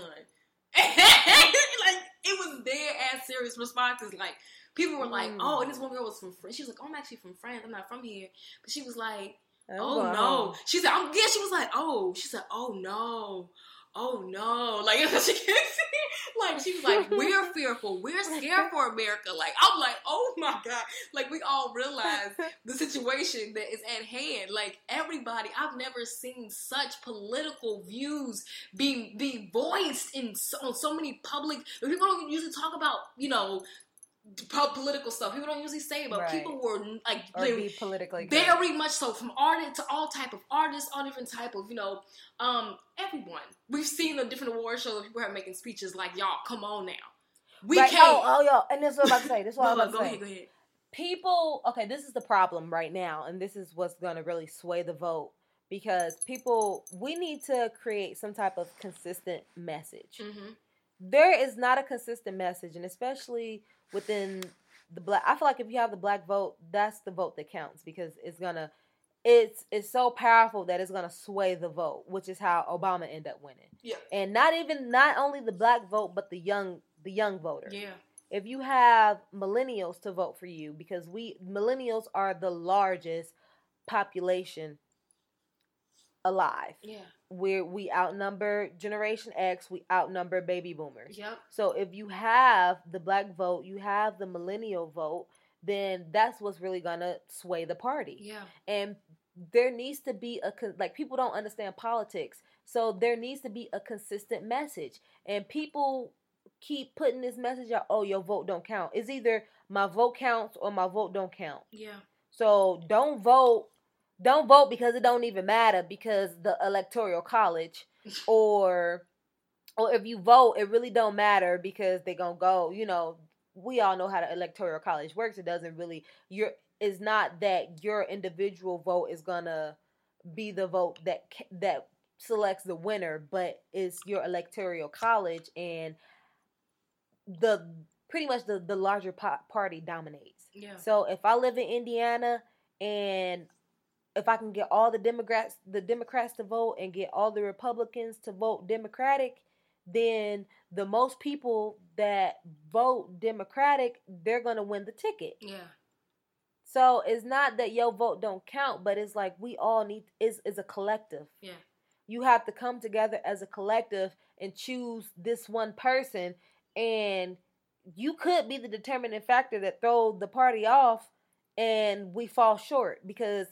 like it was their ass serious responses. Like people were like, Mm. oh, and this one girl was from France. She was like, oh, I'm actually from France. I'm not from here. But she was like, oh going no. She said, I'm yeah. She was like, oh. She said, oh no. Oh no! Like she can't see. Like she was like, "We're fearful. We're scared for America." Like I'm like, "Oh my god!" Like we all realize the situation that is at hand. Like everybody, I've never seen such political views be be voiced in so, so many public. People don't usually talk about you know political stuff. People don't usually say, it, but Right. people were like or they- be politically very much so from artist to all type of artists, all different type of you know, um, everyone. We've seen the different award shows. where People are making speeches like, "Y'all, come on now, we Right. can't." Oh, oh, yo, and this is what I'm about to say. This is what I'm Go- about to go say. ahead, go ahead. people okay this is the problem right now and this is what's going to really sway the vote because people we need to create some type of consistent message Mm-hmm. there is not a consistent message and especially within the black i feel like if you have the black vote that's the vote that counts because it's gonna it's it's so powerful that it's gonna sway the vote which is how obama ended up winning. Yeah, and not even not only the black vote but the young the young voter. Yeah, if you have millennials to vote for you because we millennials are the largest population alive. Yeah, where we outnumber generation x we outnumber baby boomers. Yep, so if you have the black vote you have the millennial vote then that's what's really gonna sway the party. Yeah, and there needs to be a con- like people don't understand politics so there needs to be a consistent message. And people keep putting this message out oh your vote don't count. It's either my vote counts or my vote don't count. Yeah, so don't vote don't vote because it don't even matter because the electoral college or or if you vote it really don't matter because they're gonna go you know we all know how the electoral college works. It doesn't really your it's not that your individual vote is gonna be the vote that that selects the winner but it's your electoral college and the pretty much the the larger po- party dominates. Yeah, so if I live in Indiana and if I can get all the Democrats the Democrats to vote and get all the Republicans to vote Democratic, then the most people that vote Democratic, they're going to win the ticket. yeah, So it's not that your vote don't count, but it's like we all need is is a collective. yeah, You have to come together as a collective and choose this one person and you could be the determining factor that throw the party off and we fall short because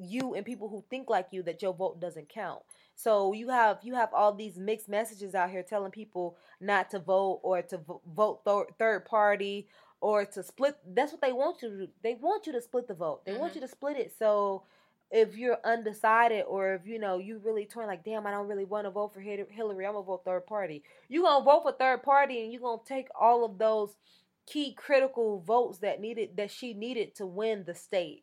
you and people who think like you that your vote doesn't count. So you have you have all these mixed messages out here telling people not to vote or to vo- vote th- third party or to split. That's what they want you to do. They want you to split the vote. They want Mhm. you to split it. So if you're undecided or if you know you really torn like damn I don't really want to vote for Hillary I'm gonna vote third party you're gonna vote for third party and you're gonna take all of those key critical votes that needed that she needed to win the state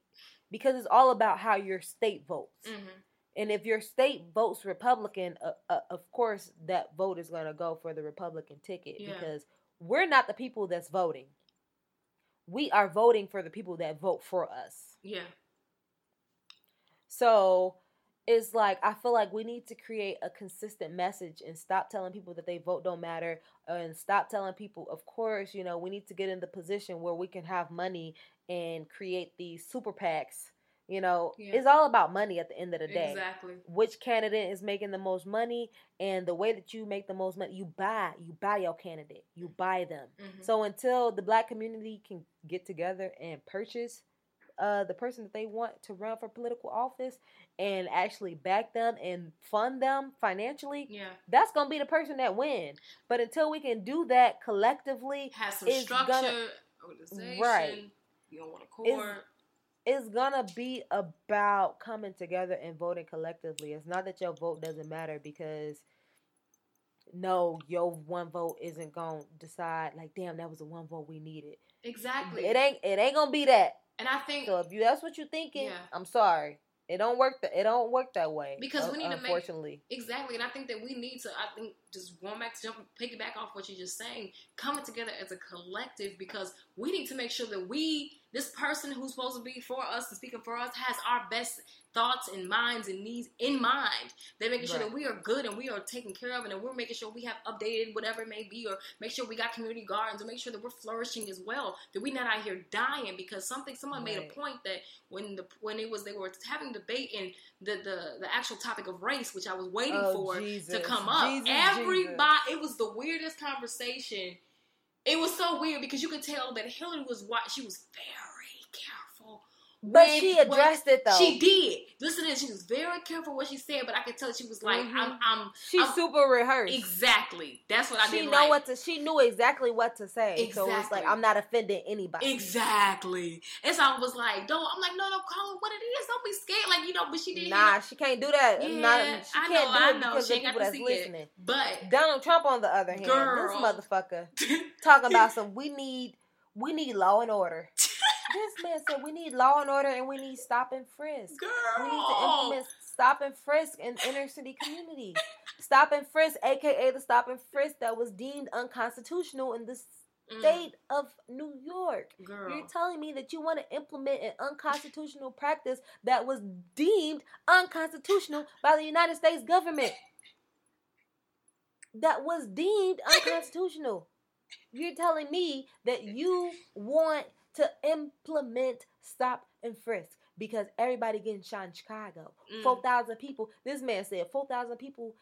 because it's all about how your state votes Mhm. and if your state votes Republican, uh, uh, of course that vote is going to go for the Republican ticket Yeah. because we're not the people that's voting. We are voting for the people that vote for us. Yeah. So it's like I feel like we need to create a consistent message and stop telling people that they vote don't matter and stop telling people of course, you know, we need to get in the position where we can have money and create these super PACs. You know, Yeah. it's all about money at the end of the day Exactly. which candidate is making the most money and the way that you make the most money you buy you buy your candidate you buy them Mhm. so until the black community can get together and purchase uh, the person that they want to run for political office and actually back them and fund them financially yeah. that's gonna be the person that win but until we can do that collectively Has some structure, gonna- organization. Right. You don't want to court. it's gonna be about coming together and voting collectively. It's not that your vote doesn't matter because no, your one vote isn't gonna decide like, damn, that was the one vote we needed. Exactly. It ain't it ain't gonna be that. And I think So if you that's what you're thinking, Yeah. I'm sorry. It don't work that it don't work that way. Because we need to make- unfortunately. Exactly, and I think that we need to. I think just going back to jump, piggyback off what you're just saying, coming together as a collective because we need to make sure that we, this person who's supposed to be for us and speaking for us, has our best thoughts and minds and needs in mind. They're making sure that we are good and we are taken care of, and that we're making sure we have updated whatever it may be, or make sure we got community gardens, or make sure that we're flourishing as well. That we're not out here dying because something someone made a point that when the when it was they were having debate in the the the actual topic of race, which I was waiting Oh, for to come up. Jesus, Everybody, it was the weirdest conversation. It was so weird because you could tell that Hillary was what she was very careful. But she addressed it though. She did. Listen to this. She was very careful what she said, but I could tell she was like, Mhm. I'm, I'm She's I'm- super rehearsed. exactly. That's what I she didn't know like. what to she knew exactly what to say. So it's Exactly. like I'm not offending anybody. Exactly. And so I was like, don't. I'm like, no, no, call it what it is. Don't be scared. Like you know, but she didn't Nah, she can't do that. Yeah, Not, she I can't know, do I know. She ain't got to see listening. it. But Donald Trump, on the other hand, Girl. this motherfucker talking about some. We need, we need law and order. This man said we need law and order and we need stop and frisk. girl, We need to implement stop and frisk in inner city communities. Stop and frisk, aka the stop and frisk that was deemed unconstitutional in the Mm, state of New York. girl. You're telling me that you want to implement an unconstitutional practice that was deemed unconstitutional by the United States government. That was deemed unconstitutional. You're telling me that you want to implement stop and frisk because everybody getting shot in Chicago. Mm. 4,000 people. This man said 4,000 people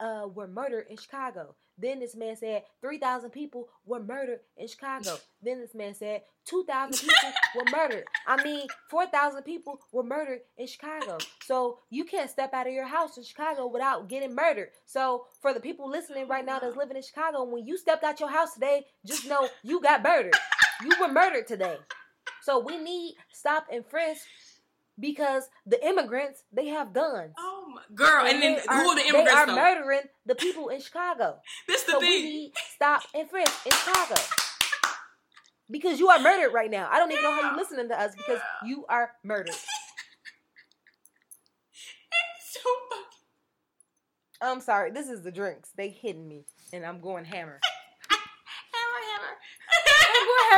uh, were murdered in Chicago. Then this man said 3,000 people were murdered in Chicago. Then this man said 2,000 people were murdered. I mean, 4,000 people were murdered in Chicago. So you can't step out of your house in Chicago without getting murdered. So for the people listening right now that's living in Chicago, when you stepped out your house today, just know you got murdered. You were murdered today. So we need stop and frisk because the immigrants they have guns. Oh my girl, and then they who are the immigrants? They are though? murdering the people in Chicago. this the So we need stop and frisk in Chicago. Because you are murdered right now. I don't even know how you're listening to us because you are murdered. so fucking I'm sorry. This is the drinks. They hitting me. And I'm going hammer. hammer, I'm going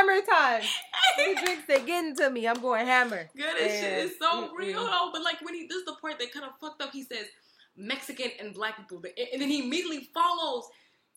hammer time. The drinks they getting to me. I'm going hammer. Good as shit. It's so mm-mm. real though. But like when he, this is the part that kind of fucked up. He says Mexican and black people, and then he immediately follows.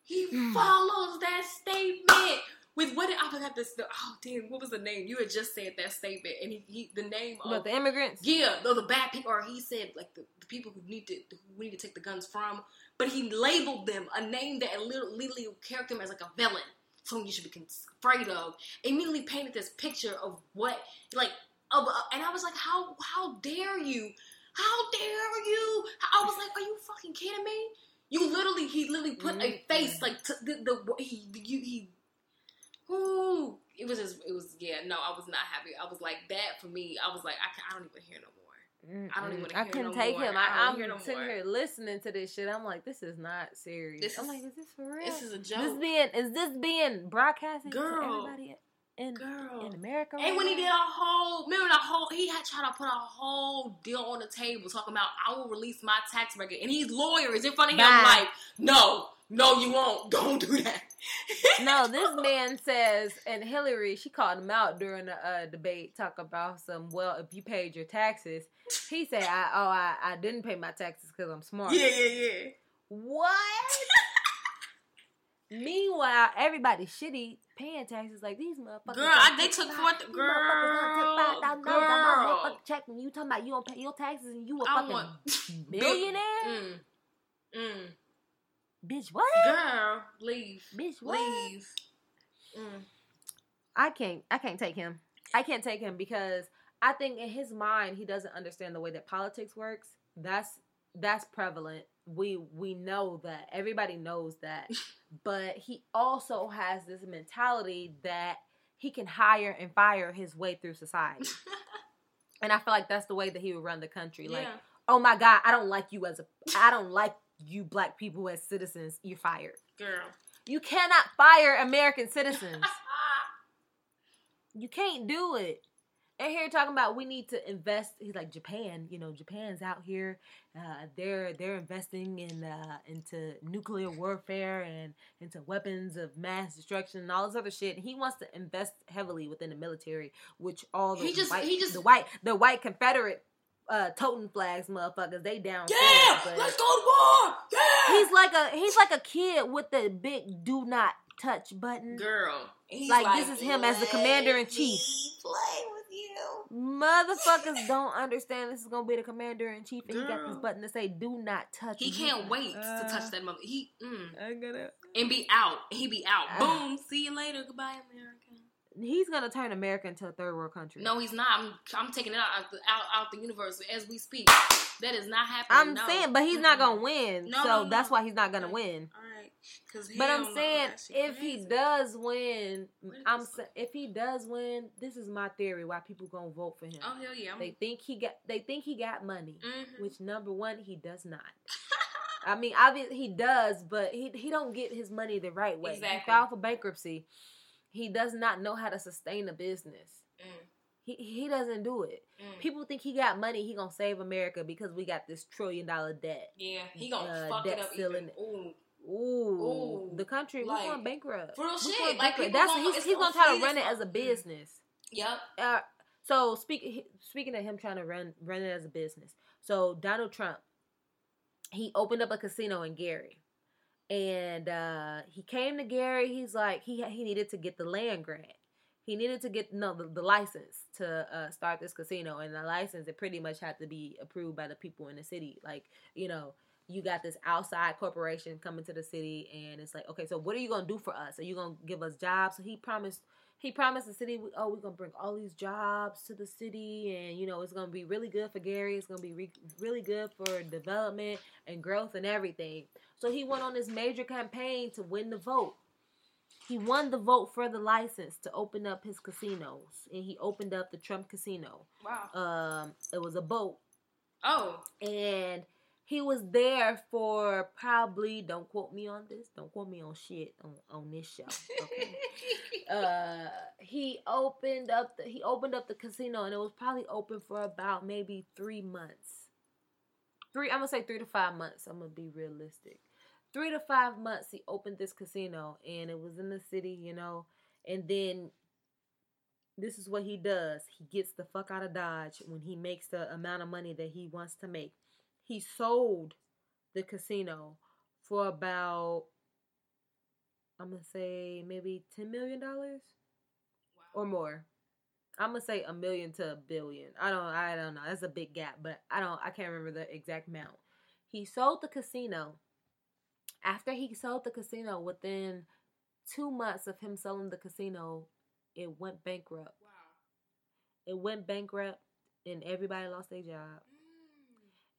He Mm. follows that statement with what did, I forgot this. The, oh damn, what was the name? You had just said that statement, and he, he the name of But the immigrants. Yeah, the, the bad people, or he said like the, the people who need to who we need to take the guns from, but he labeled them a name that literally, literally character him as like a villain. Something you should be afraid of. Immediately painted this picture of what, like, of, uh, and I was like, how how dare you? How dare you? I was like, are you fucking kidding me? You literally, he literally put a face like to the, the he you he. Ooh, it was just it was yeah no I was not happy I was like that for me I was like I, I don't even hear no more I don't even mm, I couldn't no take more. him. I, I'm hear no sitting more. here listening to this shit. I'm like, this is not serious. This I'm is- like, is this for real? this is a joke. This being is this being broadcasted to everybody in girl in America? And right when he did a whole, remember the whole, he had tried to put a whole deal on the table talking about I will release my tax record, and he's lawyers in front of him Bye. like, no, no, you won't, don't do that. No, this man says, and Hillary, she called him out during the uh, debate, talk about some. Well, if you paid your taxes, he said, "I oh, I, I didn't pay my taxes because I'm smart." Yeah, yeah, yeah. What? Meanwhile, everybody's shitty paying taxes like these motherfuckers. Girl, I- they took five- forth- these motherfuckers gonna take girl, $5,000 out my girl. check and you talking about you don't pay your taxes and you a I fucking want billionaire? Mm, mm. Bitch, what? Girl, leave, Bitch, what? leave. Mm. I can't I can't take him. I can't take him because I think in his mind he doesn't understand the way that politics works. That's that's prevalent. We we know that. Everybody knows that. but he also has this mentality that he can hire and fire his way through society. and I feel like that's the way that he would run the country. Like, yeah. oh my God, I don't like you as a I don't like you black people as citizens. You're fired. girl. You cannot fire American citizens. You can't do it. And here talking about we need to invest. He's like Japan. You know, Japan's out here. Uh, they're they're investing in uh, into nuclear warfare and into weapons of mass destruction and all this other shit. And he wants to invest heavily within the military, which all the He just- white, he just- the white the white Confederate uh, totem flags motherfuckers they down. for Yeah, but- let's go to war. Yeah, He's like a he's like a kid with the big do not touch button. girl. And he's Like, this is him as the commander-in-chief." me Play with you. Motherfuckers don't understand this is gonna be the commander in chief, and he got this button to say "Do not touch." He me." can't wait to Uh, touch that mother. He mm, I'm gonna. and be out. He be out. Ah. Boom. See you later. Goodbye, America. He's gonna turn America into a third world country. No, he's not. I'm, I'm taking it out out the, out, out the universe as we speak. That is not happening. I'm no. saying, but he's not gonna win. No, so no, that's why he's not gonna win. All right, because But I'm saying, if he does win, I'm sa- if he does win, this is my theory why people gonna vote for him. oh hell yeah, I'm, They think he got they think he got money, Mhm. which number one he does not. I mean, obviously he does, but he he don't get his money the right way. He filed for bankruptcy. He does not know how to sustain a business. Mm, He he doesn't do it. mm. People think he got money. He gonna save America because we got this trillion dollar debt. yeah, he gonna uh, fuck debt it up ceiling. even. Ooh, Ooh, the country we're like, going bankrupt. for real shit, like, people That's gonna- he's, he's gonna try to run it as a. Business. yep. uh, so speaking speaking of him trying to run run it as a business, so Donald Trump, he opened up a casino in Gary, and uh, he came to Gary. He's like he he needed to get the land grant. He needed to get no the, the license to uh, start this casino, and the license it pretty much had to be approved by the people in the city. Like you know, you got this outside corporation coming to the city, and it's like, okay, so what are you gonna do for us? Are you gonna give us jobs? So he promised he promised the city, oh, we're gonna bring all these jobs to the city, and you know, it's gonna be really good for Gary. It's gonna be re- really good for development and growth and everything. So he went on this major campaign to win the vote. He won the vote for the license to open up his casinos, and he opened up the Trump Casino. Wow. Um, it was a boat, Oh. and he was there for probably don't quote me on this, don't quote me on shit on, on this show. Okay? Uh he opened up the he opened up the casino and it was probably open for about maybe three months. Three i'm gonna say three to five months i'm gonna be realistic. Three to five months he opened this casino and it was in the city you know? And then this is what he does. He gets the fuck out of dodge when he makes the amount of money that he wants to make he sold the casino for about I'm gonna say maybe ten million dollars wow. or more. I'm gonna say a million to a billion. I don't. I don't know. That's a big gap, but I don't. I can't remember the exact amount. He sold the casino. After he sold the casino, within two months of him selling the casino, it went bankrupt. Wow. It went bankrupt, and everybody lost their job.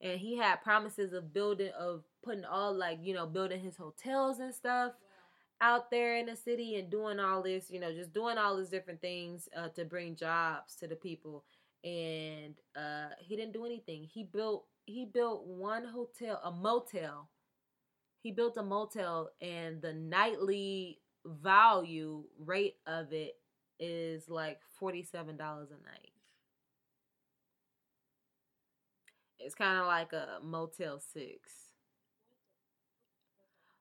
And he had promises of building, of putting all like you know, building his hotels and stuff out there in the city and doing all this, you know, just doing all these different things uh, to bring jobs to the people. And uh, he didn't do anything. He built he built one hotel, a motel. He built a motel, and the nightly value rate of it is like forty seven dollars a night. It's kind of like a Motel Six.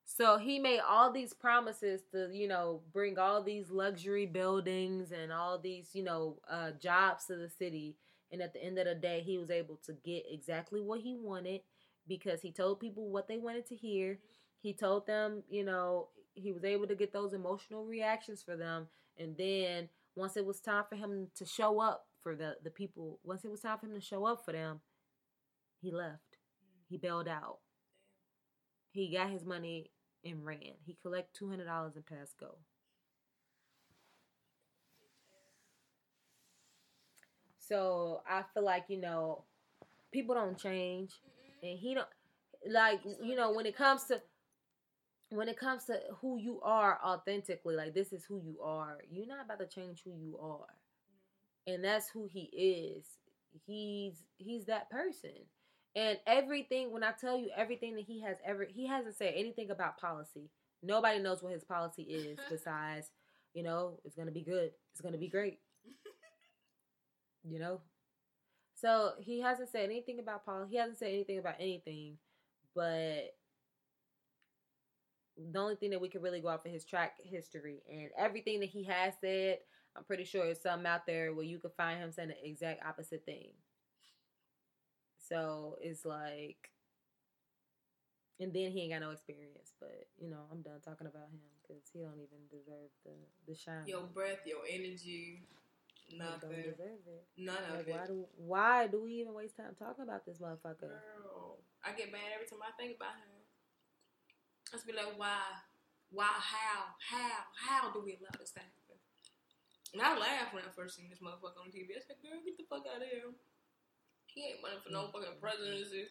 So he made all these promises to, you know, bring all these luxury buildings and all these, you know, uh, jobs to the city. And at the end of the day, he was able to get exactly what he wanted because he told people what they wanted to hear. He told them, you know, he was able to get those emotional reactions for them. And then once it was time for him to show up for the, the people, once it was time for him to show up for them, he left. He bailed out. He got his money and ran. He collected two hundred dollars passed go. So I feel like you know, people don't change, and he don't like you know when it comes to when it comes to who you are authentically. Like this is who you are. You're not about to change who you are, and that's who he is. He's he's that person. And everything, when I tell you everything that he has ever, he hasn't said anything about policy. Nobody knows what his policy is besides, you know, it's going to be good. It's going to be great. You know? So he hasn't said anything about policy. He hasn't said anything about anything. But the only thing that we can really go off of his track history and everything that he has said, I'm pretty sure there's something out there where you could find him saying the exact opposite thing. So it's like, and then he ain't got no experience. But you know, I'm done talking about him because he don't even deserve the the shine. Your breath, your energy, He don't nothing. deserve it. None of Like, it. why do why do we even waste time talking about this motherfucker? Girl, I get mad every time I think about him. I just be like, why? Why? How? How? How do we allow this to happen? And I laughed when I first seen this motherfucker on TV. I said, girl, get the fuck out of here. He ain't running for no mm-hmm. fucking presidency.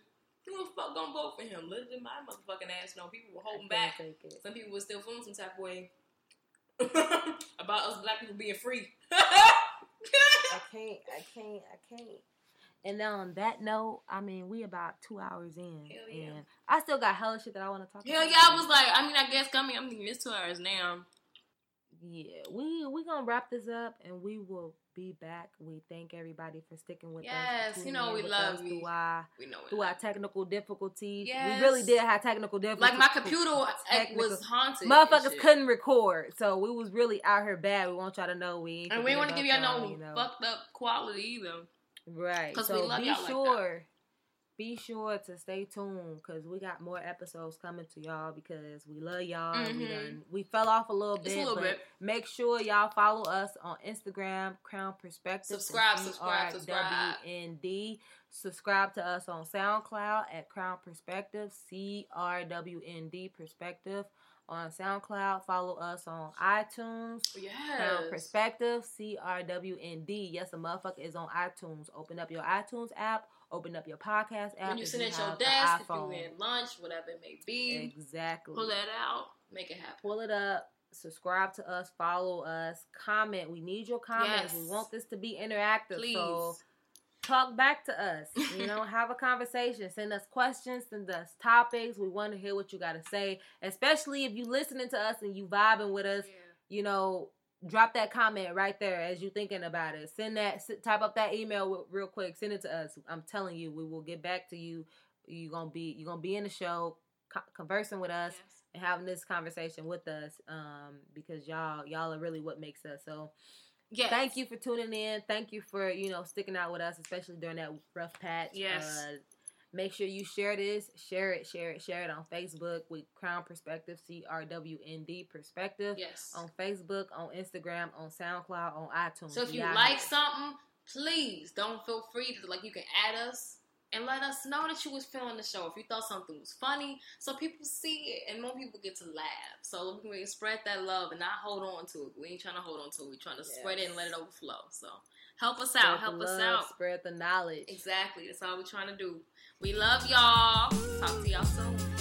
Who the fuck gonna vote for him? Let my motherfucking ass know. People were holding back. Some people were still feeling some type of way about us black people being free. I can't. I can't. I can't. And then on that note, I mean, we about two hours in, Hell yeah. and I still got hella shit that I want to talk about. Hell about. yeah, I was like, I mean, I guess coming, I'm thinking it's two hours now. Yeah, we we gonna wrap this up, and we will be back. We thank everybody for sticking with us. Yes, you know we love you. Through our, We know through our technical difficulties, Yes. we really did have technical difficulties. Like my computer eh, Technical- was haunted. Motherfuckers couldn't record, so we was really out here bad. We want y'all to know we and we want to give y'all no you know. fucked up quality either. Right. 'Cause so we love be y'all like sure, be sure to stay tuned because we got more episodes coming to y'all because we love y'all. We Mhm. done we fell off a little Just bit, a little but bit. make sure y'all follow us on Instagram, Crown Perspective. Subscribe, subscribe, subscribe. CRWND. Subscribe to us on SoundCloud at Crown Perspective, C R W N D Perspective on SoundCloud. Follow us on iTunes. Crown Yes. Perspective, C R W N D. Yes, a motherfucker is on iTunes. Open up your iTunes app. Open up your podcast app. When you sit at your desk, if you iPhone. in lunch, whatever it may be, Exactly. pull that out, make it happen. Pull it up. Subscribe to us. Follow us. Comment. We need your comments. Yes. We want this to be interactive. Please. So talk back to us. You know, have a conversation. Send us questions. Send us topics. We want to hear what you got to say. Especially if you listening to us and you vibing with us. you know, drop that comment right there as you thinking about it. Send that, type up that email real quick. Send it to us. I'm telling you, we will get back to you. You gonna be, you gonna be in the show, co- conversing with us Yes. and having this conversation with us. Um, because y'all, y'all are really what makes us. So Yes. thank you for tuning in. Thank you for you know sticking out with us, especially during that rough patch. Yes. Uh, make sure you share this, share it, share it, share it on Facebook with Crown Perspective, C R W N D Perspective Yes. on Facebook, on Instagram, on SoundCloud, on iTunes. So if you out like something, please don't feel free to like you can add us and let us know that you was feeling the show. If you thought something was funny, so people see it and more people get to laugh. So we can spread that love and not hold on to it. We ain't trying to hold on to it. We trying to spread it and let it overflow. So help us out. Help the us out. Spread the knowledge. Exactly. That's all we're trying to do. We love y'all. Talk to y'all soon.